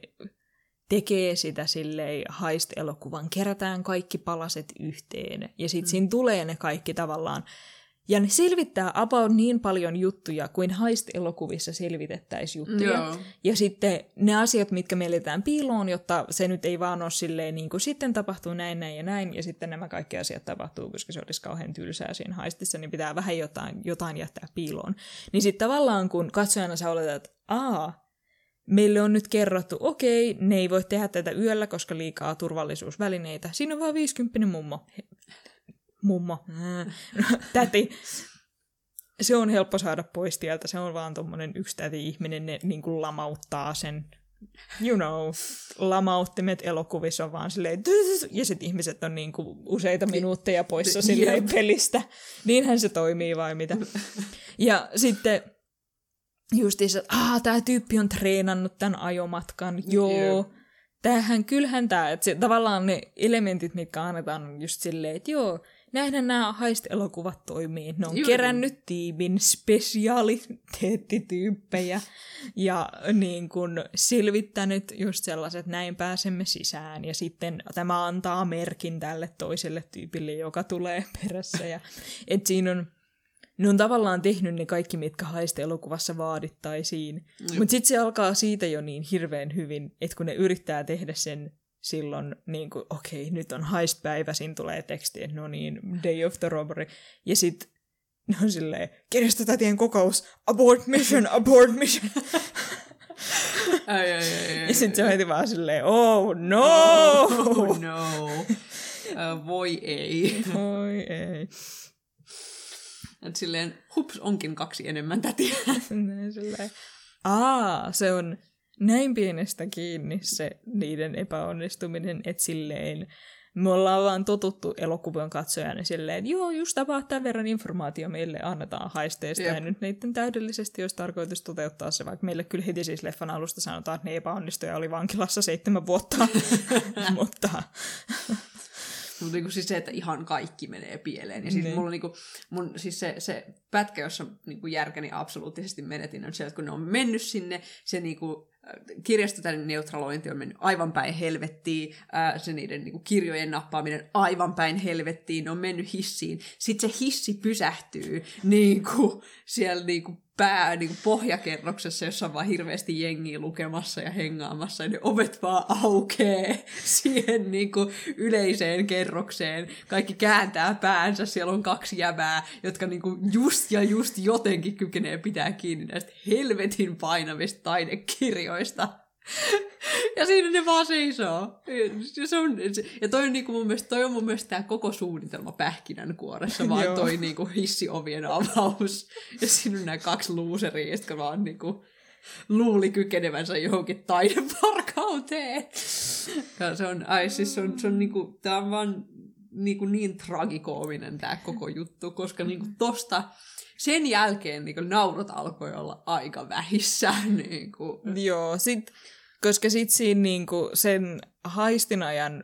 tekee sitä silleen heist-elokuvan, kerätään kaikki palaset yhteen, ja sitten mm. siinä tulee ne kaikki tavallaan, ja ne selvittää about niin paljon juttuja, kuin heist-elokuvissa selvitettäisiin juttuja. Joo. Ja sitten ne asiat, mitkä me piiloon, jotta se nyt ei vaan ole silleen, niin kuin sitten tapahtuu näin, näin ja näin, ja sitten nämä kaikki asiat tapahtuu, koska se olisi kauhean tylsää siinä haistissa, niin pitää vähän jotain, jotain jättää piiloon. Niin sitten tavallaan, kun katsojana sä oletat, että aa, meille on nyt kerrottu, okei, ne ei voi tehdä tätä yöllä, koska liikaa turvallisuusvälineitä. Siinä on vaan 50 mummo. Mummo. Mm. Täti. Se on helppo saada pois tieltä. Se on vaan tommonen yksi täti-ihminen, ne niin kuin lamauttaa sen. You know, lamauttimet elokuvissa on vaan silleen, ja sitten ihmiset on niin kuin useita minuutteja poissa silleen pelistä. Niinhän se toimii vai mitä. Ja sitten justiinsa, aah, tämä tyyppi on treenannut tämän ajomatkan, joo. Tämähän, kyllähän tämä, että se, tavallaan ne elementit, mitkä annetaan, on just silleen, että joo, näinhän nämä heist-elokuvat toimii. Ne on Juuri. kerännyt tiimin spesialiteettityyppejä ja niin kun selvittänyt just sellaiset, näin pääsemme sisään. Ja sitten tämä antaa merkin tälle toiselle tyypille, joka tulee perässä. Ja, et siinä on, ne on tavallaan tehnyt ne kaikki, mitkä heist-elokuvassa vaadittaisiin. Mutta sitten se alkaa siitä jo niin hirveän hyvin, että kun ne yrittää tehdä sen silloin, niin kuin, okei, nyt on heist-päivä, siinä tulee teksti, että no niin, day of the robbery. Ja sitten ne on silleen, kirjastotätien kokous, abort mission, abort mission. Ai, ai, ai, ai. ja sitten se on heti vaan silleen, oh no! Oh no. Uh, voi ei. Oi ei. Et silleen, hups, onkin kaksi enemmän tätiä. Silleen, aa, se on näin pienestä kiinni se niiden epäonnistuminen, että silleen me ollaan vaan totuttu elokuvan katsojana silleen, että joo, just about tämän verran informaatio meille annetaan haisteista, Jep. ja nyt niiden täydellisesti olisi tarkoitus toteuttaa se, vaikka meille kyllä heti siis leffan alusta sanotaan, että ne epäonnistuja oli vankilassa seitsemän vuotta, mutta Mutta niinku siis se, että ihan kaikki menee pieleen. Ja siis Niin. mulla niinku, mun, siis se, se pätkä, jossa niin kuin järkeni absoluuttisesti menetin, on se, että kun ne on mennyt sinne, se niin kuin, kirjastotäinen neutralointi on mennyt aivan päin helvettiin, se niiden niin kuin, kirjojen nappaaminen aivan päin helvettiin, ne on mennyt hissiin. Sitten se hissi pysähtyy niin kuin, siellä niin kuin, pää niin kuin pohjakerroksessa, jossa on vaan hirveästi jengiä lukemassa ja hengaamassa, ja ne ovet vaan aukee siihen niin kuin yleiseen kerrokseen. Kaikki kääntää päänsä, siellä on kaksi jävää, jotka niin kuin just ja just jotenkin kykenee pitää kiinni näistä helvetin painavista taidekirjoista. Ja siinä ne vaan seisoo. Ja, se on, ja toi on, niinku mun mielestä, toi on mun mielestä tämä koko suunnitelma pähkinänkuoressa, vaan toi niinku hissiovien avaus. Ja siinä on nämä kaksi luuseria, jotka vaan niinku luuli kykenevänsä johonkin taidevarkauteen. Ja se on, ai siis se on, se on niinku, tää on vaan niinku niin tragikoominen tämä koko juttu, koska niinku tosta sen jälkeen niin naurut alkoi olla aika vähissä. Niin kuin. Joo, sit, koska sitten siinä niin kuin sen haistin ajan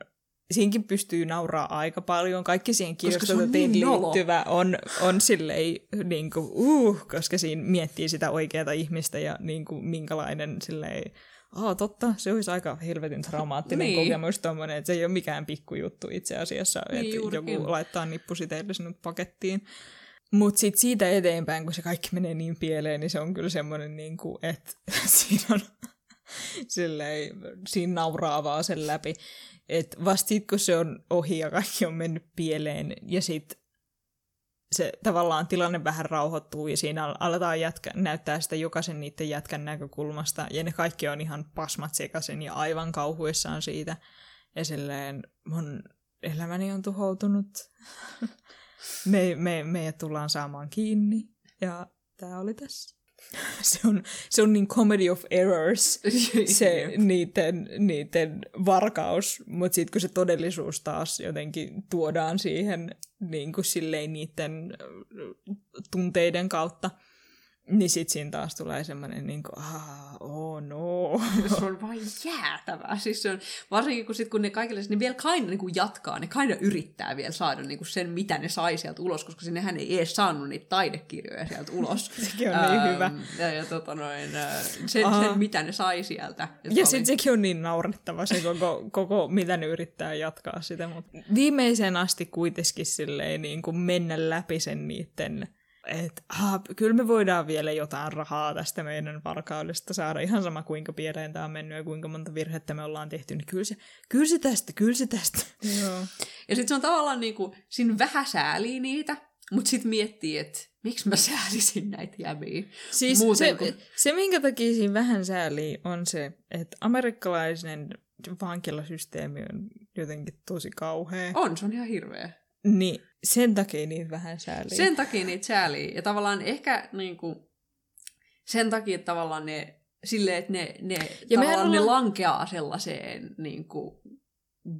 siinkin pystyy nauraa aika paljon. Kaikki siihen kirjoituteen niin liittyvä on, on silleen, niin kuin, uh, koska siinä miettii sitä oikeaa ihmistä ja niin kuin, minkälainen silleen, Aa, totta, se olisi aika helvetin traumaattinen niin. kokemus tommonen, että se ei ole mikään pikkujuttu itse asiassa, niin, että juurikin. joku laittaa nippusiteille sinut pakettiin. Mutta sitten siitä eteenpäin, kun se kaikki menee niin pieleen, niin se on kyllä semmoinen, niin kuin, että siinä on silleen, siinä nauraa vaan sen läpi. Että vasta sit, kun se on ohi ja kaikki on mennyt pieleen, ja sitten se tavallaan tilanne vähän rauhoittuu ja siinä aletaan jätkä, näyttää sitä jokaisen niiden jätkän näkökulmasta ja ne kaikki on ihan pasmat sekaisin ja aivan kauhuissaan siitä. Ja silleen mun elämäni on tuhoutunut. me, me, meidät tullaan saamaan kiinni ja tämä oli tässä. Se, on, se on niin comedy of errors, se niiden, niiden varkaus, mutta sitten kun se todellisuus taas jotenkin tuodaan siihen niin kuin silleen niiden tunteiden kautta, niin sit siinä taas tulee semmoinen niin kuin, ah, oh no. Se on vain jäätävää. Siis se on, varsinkin kun, sit, kun ne kaikille, ne vielä kaina niin kuin jatkaa, ne kaina yrittää vielä saada niin kuin sen, mitä ne sai sieltä ulos, koska sinnehän ei edes saanut niitä taidekirjoja sieltä ulos. sekin on niin ähm, hyvä. Ja, ja tota noin, sen, sen, mitä ne sai sieltä. Ja oli... sitten sekin on niin naurettava se koko, koko, mitä ne yrittää jatkaa sitä. Mutta viimeiseen asti kuitenkin silleen niin kuin mennä läpi sen niiden että ah, kyllä me voidaan vielä jotain rahaa tästä meidän varkaudesta saada, ihan sama kuinka pieleen tämä on mennyt ja kuinka monta virhettä me ollaan tehty, niin kyllä se, kyllä se tästä, kyllä se tästä. Joo. Ja sitten se on tavallaan niin kuin, siinä vähän säälii niitä, mutta sitten miettii, että miksi mä säälisin näitä jämiä. Siis se, kuin... se, minkä takia siinä vähän säälii, on se, että amerikkalainen vankilasysteemi on jotenkin tosi kauhea. On, se on ihan hirveä. Niin, sen takia niitä vähän säälii. Sen takia niitä säälii. Ja tavallaan ehkä niin kuin, sen takia että tavallaan ne, silleen, että ne, ne, ja tavallaan ollaan... ne lankeaa sellaiseen niin kuin,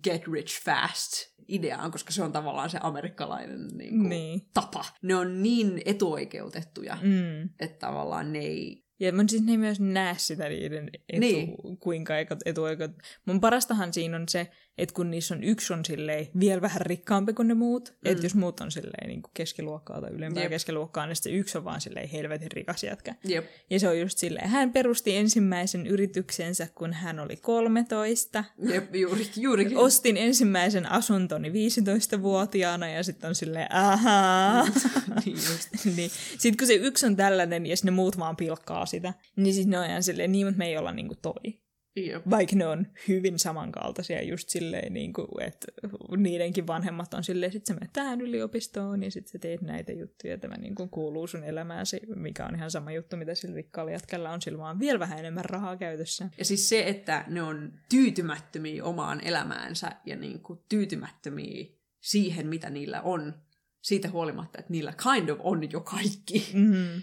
get rich fast ideaan, koska se on tavallaan se amerikkalainen niin kuin, niin. tapa. Ne on niin etuoikeutettuja, mm. että tavallaan ne ei ja mun siis ne ei myös näe sitä niiden etu, niin. kuinka etuoikeut. Mun parastahan siinä on se, että kun niissä on yksi on silleen vielä vähän rikkaampi kuin ne muut, mm. että jos muut on silleen niin kuin keskiluokkaa tai ylempää Jep. keskiluokkaa, niin se yksi on vaan silleen helvetin rikas jätkä. Jep. Ja se on just silleen, hän perusti ensimmäisen yrityksensä, kun hän oli 13. Jep, juuri, juurikin. Ostin ensimmäisen asuntoni 15-vuotiaana ja sitten on silleen, ahaa. niin niin. Sitten kun se yksi on tällainen ja ne muut vaan pilkkaa sitä, niin sitten ne on ihan silleen, niin, mutta me ei olla niinku toi. Jep. Vaikka ne on hyvin samankaltaisia just silleen, niin kuin, että niidenkin vanhemmat on silleen, sit sä menet tähän yliopistoon ja sit sä teet näitä juttuja, tämä niin kuin kuuluu sun elämääsi, mikä on ihan sama juttu, mitä sillä rikkaalla jätkällä on, sillä vaan vielä vähän enemmän rahaa käytössä. Ja siis se, että ne on tyytymättömiä omaan elämäänsä ja niin kuin tyytymättömiä siihen, mitä niillä on, siitä huolimatta, että niillä kind of on jo kaikki, mm-hmm.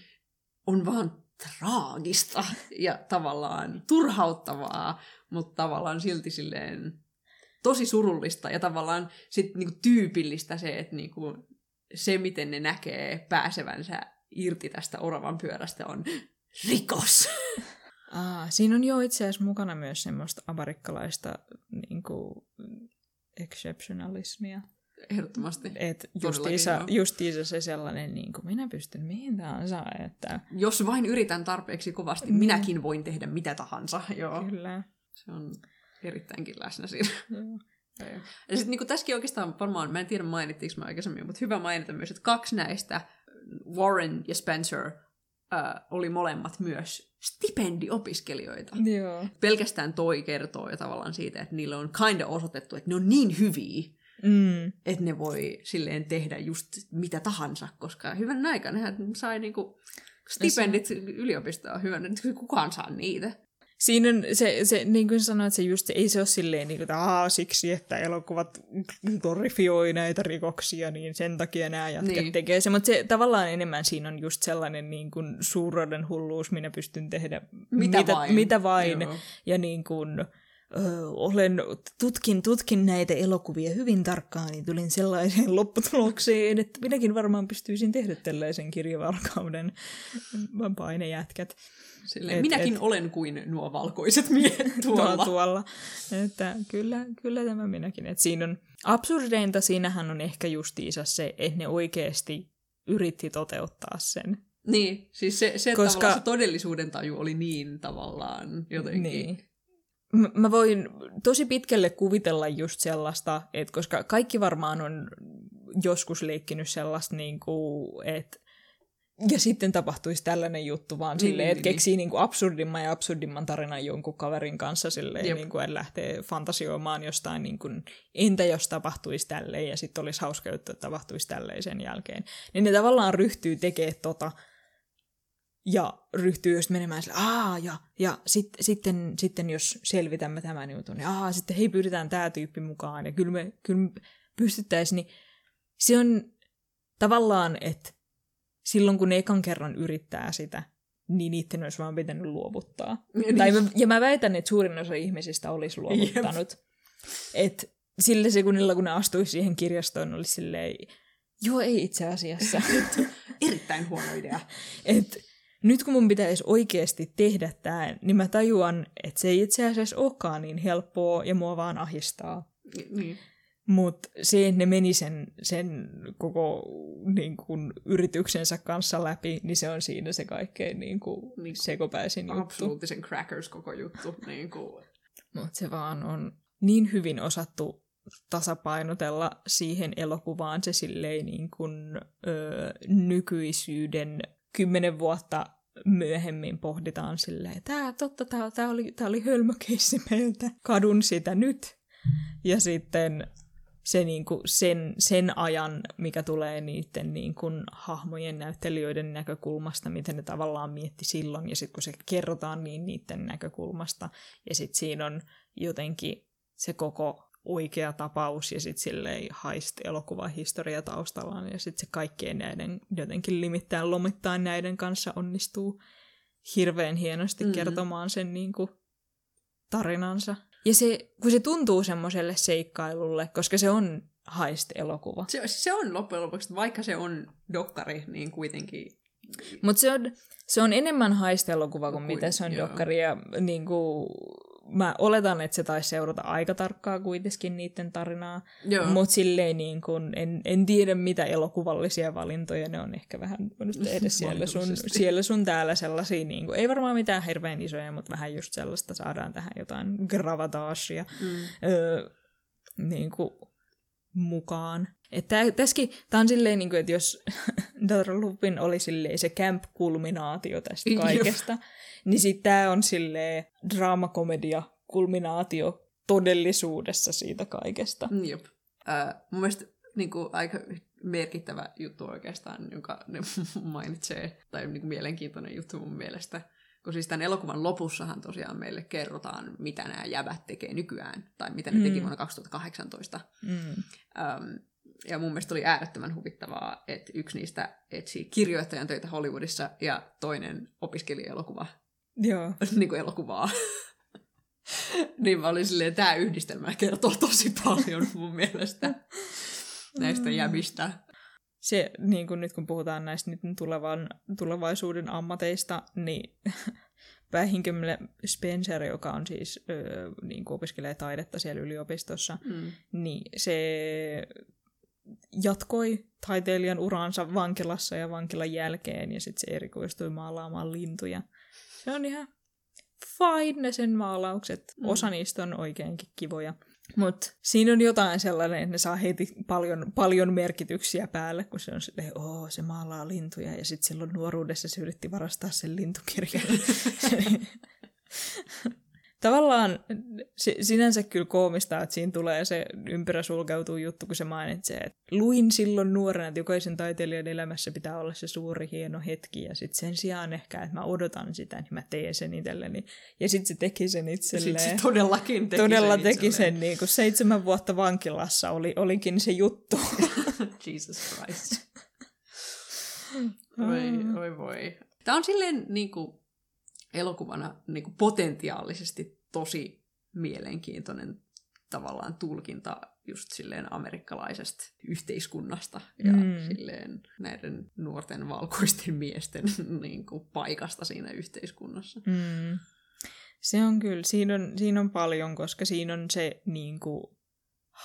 on vaan traagista ja tavallaan turhauttavaa, mutta tavallaan silti silleen tosi surullista ja tavallaan sit niinku tyypillistä se, että niinku se, miten ne näkee pääsevänsä irti tästä oravan pyörästä on rikos. Ah, siinä on jo itse asiassa mukana myös semmoista amerikkalaista niin kuin, exceptionalismia. Ehdottomasti. Et justiisa, justiisa se sellainen, niin kuin minä pystyn mihin tahansa, että Jos vain yritän tarpeeksi kovasti, Mm. minäkin voin tehdä mitä tahansa. Joo. kyllä. Se on erittäinkin läsnä siinä. Joo. Ja sitten niin tässäkin oikeastaan varmaan, mä en tiedä mainittiinko mä aikaisemmin, mutta hyvä mainita myös, että kaksi näistä, Warren ja Spencer, äh, oli molemmat myös stipendiopiskelijoita. Joo. Pelkästään toi kertoo jo tavallaan siitä, että niille on kinda osoitettu, että ne on niin hyviä, Mm. että ne voi silleen tehdä just mitä tahansa, koska hyvän aikaa nehän sai niinku stipendit yliopistoon hyvän, että kukaan saa niitä. Siinä on se, se niin kuin sanoit, se just, ei se ole silleen, niin kuin, että siksi, että elokuvat glorifioi näitä rikoksia, niin sen takia nämä jätkät Niin. niin. tekee se. Mutta se tavallaan enemmän siinä on just sellainen niin kuin suuruuden hulluus, minä pystyn tehdä Mitä mitä, vain. mitä vain. Joo. Ja niin kuin, ö, olen, tutkin, tutkin näitä elokuvia hyvin tarkkaan, niin tulin sellaiseen lopputulokseen, että minäkin varmaan pystyisin tehdä tällaisen kirjavarkauden painejätkät. Silleen, Et- minäkin et- olen kuin nuo valkoiset miehet tuolla. tuolla. Että kyllä, kyllä tämä minäkin. Että siinä on, absurdeinta siinähän on ehkä justiinsa se, että ne oikeasti yritti toteuttaa sen. Niin, siis se, se, Koska- Koska... se todellisuuden taju oli niin tavallaan jotenkin. Niin. Mä- voin tosi pitkälle kuvitella just sellaista, että koska kaikki varmaan on joskus leikkinyt sellaista, niin kuin, että ja sitten tapahtuisi tällainen juttu vaan Niin, silleen, niin, että keksii niin kuin absurdimman ja absurdimman tarinan jonkun kaverin kanssa silleen, Jep. niin kuin, että lähtee fantasioimaan jostain, niin kuin, entä jos tapahtuisi tälleen ja sitten olisi hauska juttu, että tapahtuisi tälleen sen jälkeen. Niin ne tavallaan ryhtyy tekemään tota, ja ryhtyy just menemään sille, aa, ja, ja sit, sitten, sitten jos selvitämme tämän jutun, niin aa, sitten hei, pyydetään tämä tyyppi mukaan, ja kyllä me, kyllä me pystyttäisiin, niin se on tavallaan, että silloin kun ne ekan kerran yrittää sitä, niin niiden olisi vaan pitänyt luovuttaa. Niin. Tai mä, ja mä väitän, että suurin osa ihmisistä olisi luovuttanut. Että sillä sekunnilla, kun ne astuisi siihen kirjastoon, olisi silleen, joo, ei itse asiassa. Erittäin huono idea. Et nyt kun mun pitäisi oikeasti tehdä tämä, niin mä tajuan, että se ei itse asiassa olekaan niin helppoa ja mua vaan ahistaa. Niin. Mutta se, että ne meni sen, sen koko niin kun, yrityksensä kanssa läpi, niin se on siinä se kaikkein niin kun, Niin. sekopäisin juttu. Absoluuttisen crackers koko juttu. Niin. Mutta se vaan on niin hyvin osattu tasapainotella siihen elokuvaan se silleen niin kun, ö, nykyisyyden kymmenen vuotta myöhemmin pohditaan silleen, tää totta, tää, tää oli, tää oli hölmökeissi meiltä, kadun sitä nyt. Ja sitten se niinku sen, sen ajan, mikä tulee niiden niinku hahmojen näyttelijöiden näkökulmasta, miten ne tavallaan mietti silloin, ja sitten kun se kerrotaan niin niiden näkökulmasta, ja sitten siinä on jotenkin se koko oikea tapaus, ja sitten silleen haist elokuvahistoria taustallaan, ja sitten se kaikkien näiden jotenkin limittäin lomittain näiden kanssa onnistuu hirveän hienosti mm-hmm. kertomaan sen niinku tarinansa. Ja se, kun se tuntuu semmoiselle seikkailulle, koska se on haist-elokuva. Se, se on loppujen lopuksi, vaikka se on dokkari, niin kuitenkin... Mutta se on, se on enemmän haist-elokuva kuin Kuin- mitä se on joo. dokkari. Ja niin kuin, mä oletan, että se taisi seurata aika tarkkaa kuitenkin niiden tarinaa. Mutta silleen niin kuin, en, en tiedä mitä elokuvallisia valintoja ne on ehkä vähän voinut tehdä siellä sun, siellä sun täällä sellaisia, niin kuin, ei varmaan mitään hirveän isoja, mutta vähän just sellaista saadaan tähän jotain gravataassia Mm. öö, niin kuin, mukaan. Että tässäkin, tämä on silleen, niin kuin, että jos Dr. Lupin oli silleen se camp-kulminaatio tästä kaikesta, niin sitten tämä on silleen draamakomedia kulminaatio todellisuudessa siitä kaikesta. Mm, Jep. Äh, mun mielestä niin kuin, aika merkittävä juttu oikeastaan, jonka ne mainitsee, tai niin kuin, mielenkiintoinen juttu mun mielestä. Kun siis tämän elokuvan lopussahan tosiaan meille kerrotaan, mitä nämä jäbät tekee nykyään, tai mitä ne Mm. teki vuonna 2018. Mm. Ähm, ja mun mielestä oli äärettömän huvittavaa, että yksi niistä etsi kirjoittajan töitä Hollywoodissa ja toinen opiskeli elokuva, Joo. niin kuin elokuvaa. niin mä olin silleen, tämä yhdistelmä kertoo tosi paljon mun mielestä näistä jäbistä. Se, niin kuin nyt kun puhutaan näistä nyt tulevan, tulevaisuuden ammateista, niin päähenkilö Spencer, joka on siis, öö, niin kuin opiskelee taidetta siellä yliopistossa, Mm. niin se jatkoi taiteilijan uransa vankilassa ja vankilan jälkeen, ja sitten se erikoistui maalaamaan lintuja. Se on ihan fine ne sen maalaukset. Mm. Osa niistä on oikeinkin kivoja. Mutta siinä on jotain sellainen, että ne saa heti paljon, paljon merkityksiä päälle, kun se on silleen, oo, se maalaa lintuja, ja sitten silloin nuoruudessa se yritti varastaa sen lintukirjan. Tavallaan sinänsä kyllä koomista, että siinä tulee se ympyrä sulkeutuu juttu, kun se mainitsee, että luin silloin nuorena, että jokaisen taiteilijan elämässä pitää olla se suuri hieno hetki, ja sitten sen sijaan ehkä, että mä odotan sitä, niin mä teen sen itselleni. Ja sitten se teki sen itselleen. Sitten se todellakin teki Todella sen teki sen, niin kuin seitsemän vuotta vankilassa oli, olikin se juttu. Jesus Christ. Oi, oi voi. Tämä on silleen niin kuin, elokuvana niin kuin potentiaalisesti tosi mielenkiintoinen tavallaan tulkinta just silleen amerikkalaisesta yhteiskunnasta ja mm. silleen näiden nuorten valkoisten miesten niin kuin, paikasta siinä yhteiskunnassa. Mm. Se on kyllä, siinä on, siinä on paljon, koska siinä on se niin kuin,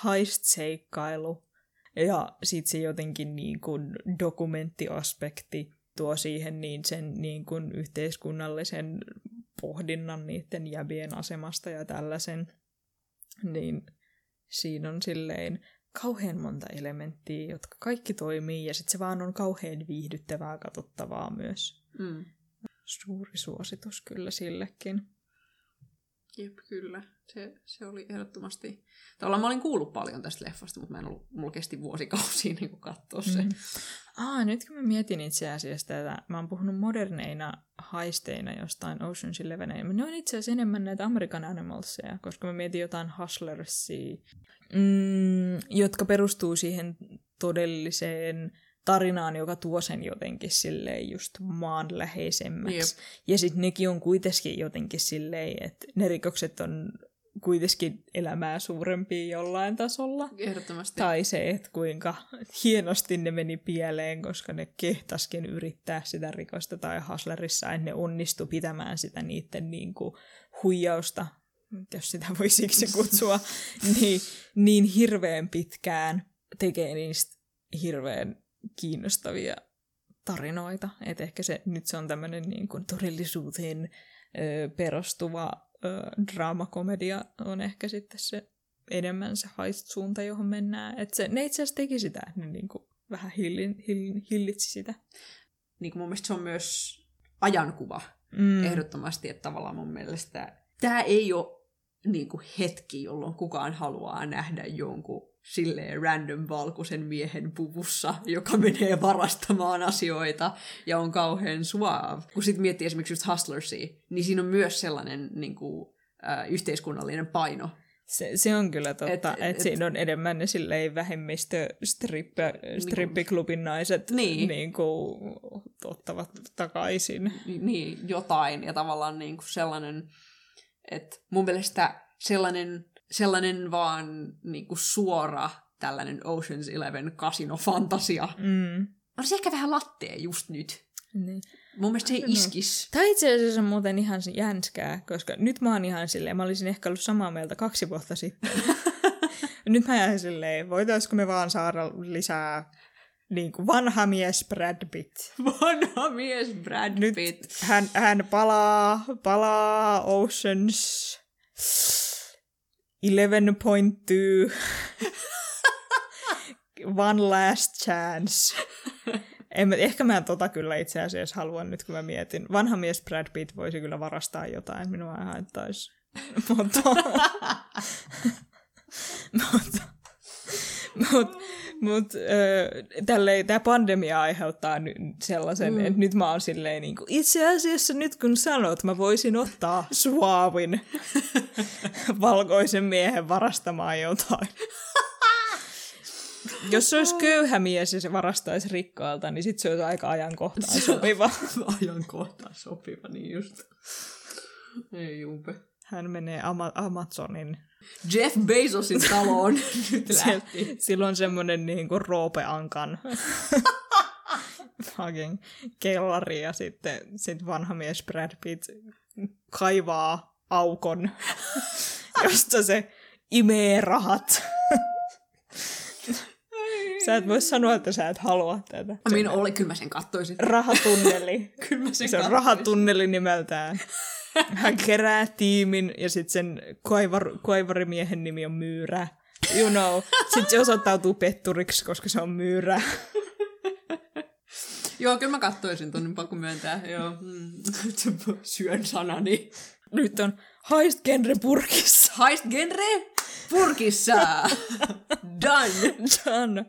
heist-seikkailu ja sitten se jotenkin niin kuin, dokumenttiaspekti tuo siihen niin sen niin kuin yhteiskunnallisen pohdinnan niiden jäbien asemasta ja tällaisen, niin siinä on silleen kauhean monta elementtiä, jotka kaikki toimii, ja sitten se vaan on kauhean viihdyttävää katsottavaa myös. Mm. Suuri suositus kyllä sillekin. Jep, kyllä. Se, se oli ehdottomasti... Tavallaan mä olin kuullut paljon tästä leffasta, mutta mä en ollut, mulla kesti vuosikausia niin katsoa se. Mm. Aa, nyt kun mä mietin itse asiassa tätä, mä oon puhunut moderneina haisteina jostain Ocean's Eleven, ne on itse asiassa enemmän näitä American Animalsia, koska mä mietin jotain Hustlersia, mm, jotka perustuu siihen todelliseen tarinaan, joka tuo sen jotenkin silleen just maanläheisemmäksi. Jep. Ja sitten nekin on kuitenkin jotenkin silleen, että ne rikokset on kuitenkin elämää suurempia jollain tasolla. Ehdottomasti. Tai se, että kuinka hienosti ne meni pieleen, koska ne kehtaskin yrittää sitä rikosta tai haslerissa, että ne onnistu pitämään sitä niiden niin kuin huijausta, jos sitä voi siksi kutsua, niin, niin hirveän pitkään tekee niistä hirveän kiinnostavia tarinoita. Et ehkä se, nyt se on tämmöinen niin kuin todellisuuteen ö, perustuva ö, draamakomedia on ehkä sitten se enemmän se haist-suunta, johon mennään. Et se, ne itse asiassa teki sitä, ne niin kuin vähän hillin, hillin, hillitsi sitä. Niin kuin mun mielestä se on myös ajankuva mm. ehdottomasti, että tavallaan mun mielestä tämä ei ole niin kuin hetki, jolloin kukaan haluaa nähdä jonkun silleen random valkoisen miehen puvussa, joka menee varastamaan asioita ja on kauhean suave. Kun sitten miettii esimerkiksi just Hustlersia, niin siinä on myös sellainen niin kuin, äh, yhteiskunnallinen paino. Se, se on kyllä totta, että et, et, siinä on enemmän ne silleen vähemmistö strippi, niinku- strippiklubin naiset niin. Niin kuin, ottavat takaisin. Niin, jotain. Ja tavallaan niin kuin sellainen, että mun mielestä sellainen sellainen vaan niin kuin suora tällainen Ocean's Eleven kasinofantasia. Mm. Olisi ehkä vähän lattea just nyt. Niin. Mun mielestä se ei iskis. Tämä itse asiassa on muuten ihan jänskää, koska nyt mä oon ihan silleen, mä olisin ehkä ollut samaa mieltä kaksi vuotta sitten. nyt mä jäin silleen, voitaisiko me vaan saada lisää niin kuin vanha mies Brad Pitt. Vanha mies Brad nyt Pitt. Hän, hän palaa, palaa Oceans 11.2. One last chance. En, mä, ehkä mä tota kyllä itse asiassa halua nyt, kun mä mietin. Vanha mies Brad Pitt voisi kyllä varastaa jotain, minua ei haittaisi. mutta, mutta, mutta, mutta tämä pandemia aiheuttaa nyt sellaisen, mm. että nyt mä oon silleen niin kuin, itse asiassa nyt kun sanot, mä voisin ottaa suavin valkoisen miehen varastamaan jotain. Jos se olisi köyhä mies ja se varastaisi rikkaalta, niin sitten se olisi aika ajankohtaan sopiva. ajankohtaan sopiva, niin just. Ei jumpe. Hän menee Ama- Amazonin Jeff Bezosin taloon nyt lähti. Sillä on semmoinen niin kuin roopeankan fucking kellari ja sitten sit vanha mies Brad Pitt kaivaa aukon, josta se imee rahat. Sä et voi sanoa, että sä et halua tätä. Mean, oli, kyllä mä sen kattoisin. Rahatunneli. Kyllä mä sen Se on kattoisin. rahatunneli nimeltään. Hän kerää tiimin ja sitten sen kaivar, kaivarimiehen nimi on Myyrä. You know. Sitten se osoittautuu petturiksi, koska se on Myyrä. Joo, kyllä mä kattoisin ton, niin pakko myöntää. Joo, mm. syön sanani. Nyt on haist genre purkissa. Haist genre purkissa. Done. Done.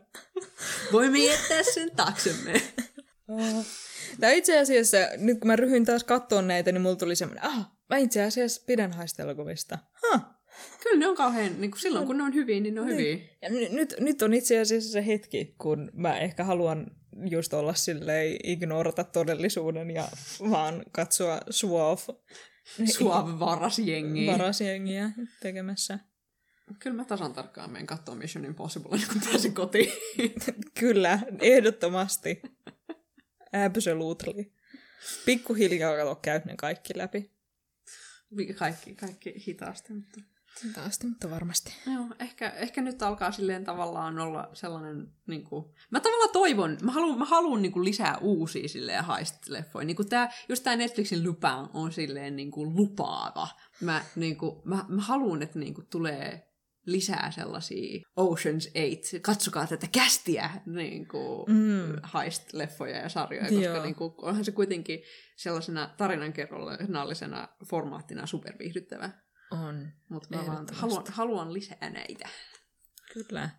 Voimme jättää sen taksemme. Tämä itse asiassa, nyt kun mä ryhyin taas kattoon näitä, niin mulla tuli semmoinen, ah, mä itse asiassa pidän haistelokuvista. Huh. Kyllä ne on kauhean, niin kuin silloin kun ne on hyviä, niin ne on hyviä. Ja n- nyt, nyt on itse asiassa se hetki, kun mä ehkä haluan just olla silleen ignorata todellisuuden ja vaan katsoa suov Suave varas jengi. varasjengiä tekemässä. Kyllä mä tasan tarkkaan menen katsoa Mission Impossible, kun pääsin kotiin. Kyllä, ehdottomasti. Absolutely. Pikkuhiljaa kato käy ne kaikki läpi. Kaikki, kaikki hitaasti, mutta... Taasti, mutta varmasti. Joo, ehkä, ehkä nyt alkaa silleen tavallaan olla sellainen, niin kuin, mä tavallaan toivon, mä haluan, mä haluan niin kuin lisää uusia silleen heist-leffoja. Niin kuin tää, just tää Netflixin Lupin on silleen niin kuin lupaava. Mä, niin kuin, mä, mä haluan, että niin kuin tulee lisää sellaisia Ocean's 8, katsokaa tätä kästiä niin kuin Mm. heist-leffoja ja sarjoja, koska Joo. niin kuin, onhan se kuitenkin sellaisena tarinankerronnallisena formaattina superviihdyttävä. On. Mutta mä vaan Ehdottomasti. haluan, haluan lisää näitä. Kyllä.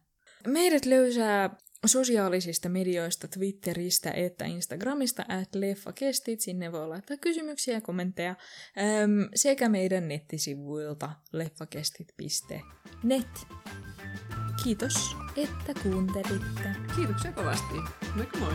Meidät löysää sosiaalisista medioista, Twitteristä että Instagramista, at leffakestit. Sinne voi laittaa kysymyksiä ja kommentteja. Öm, sekä meidän nettisivuilta leffakestit.net. Kiitos, että kuuntelitte. Kiitoksia kovasti. Moikka moi!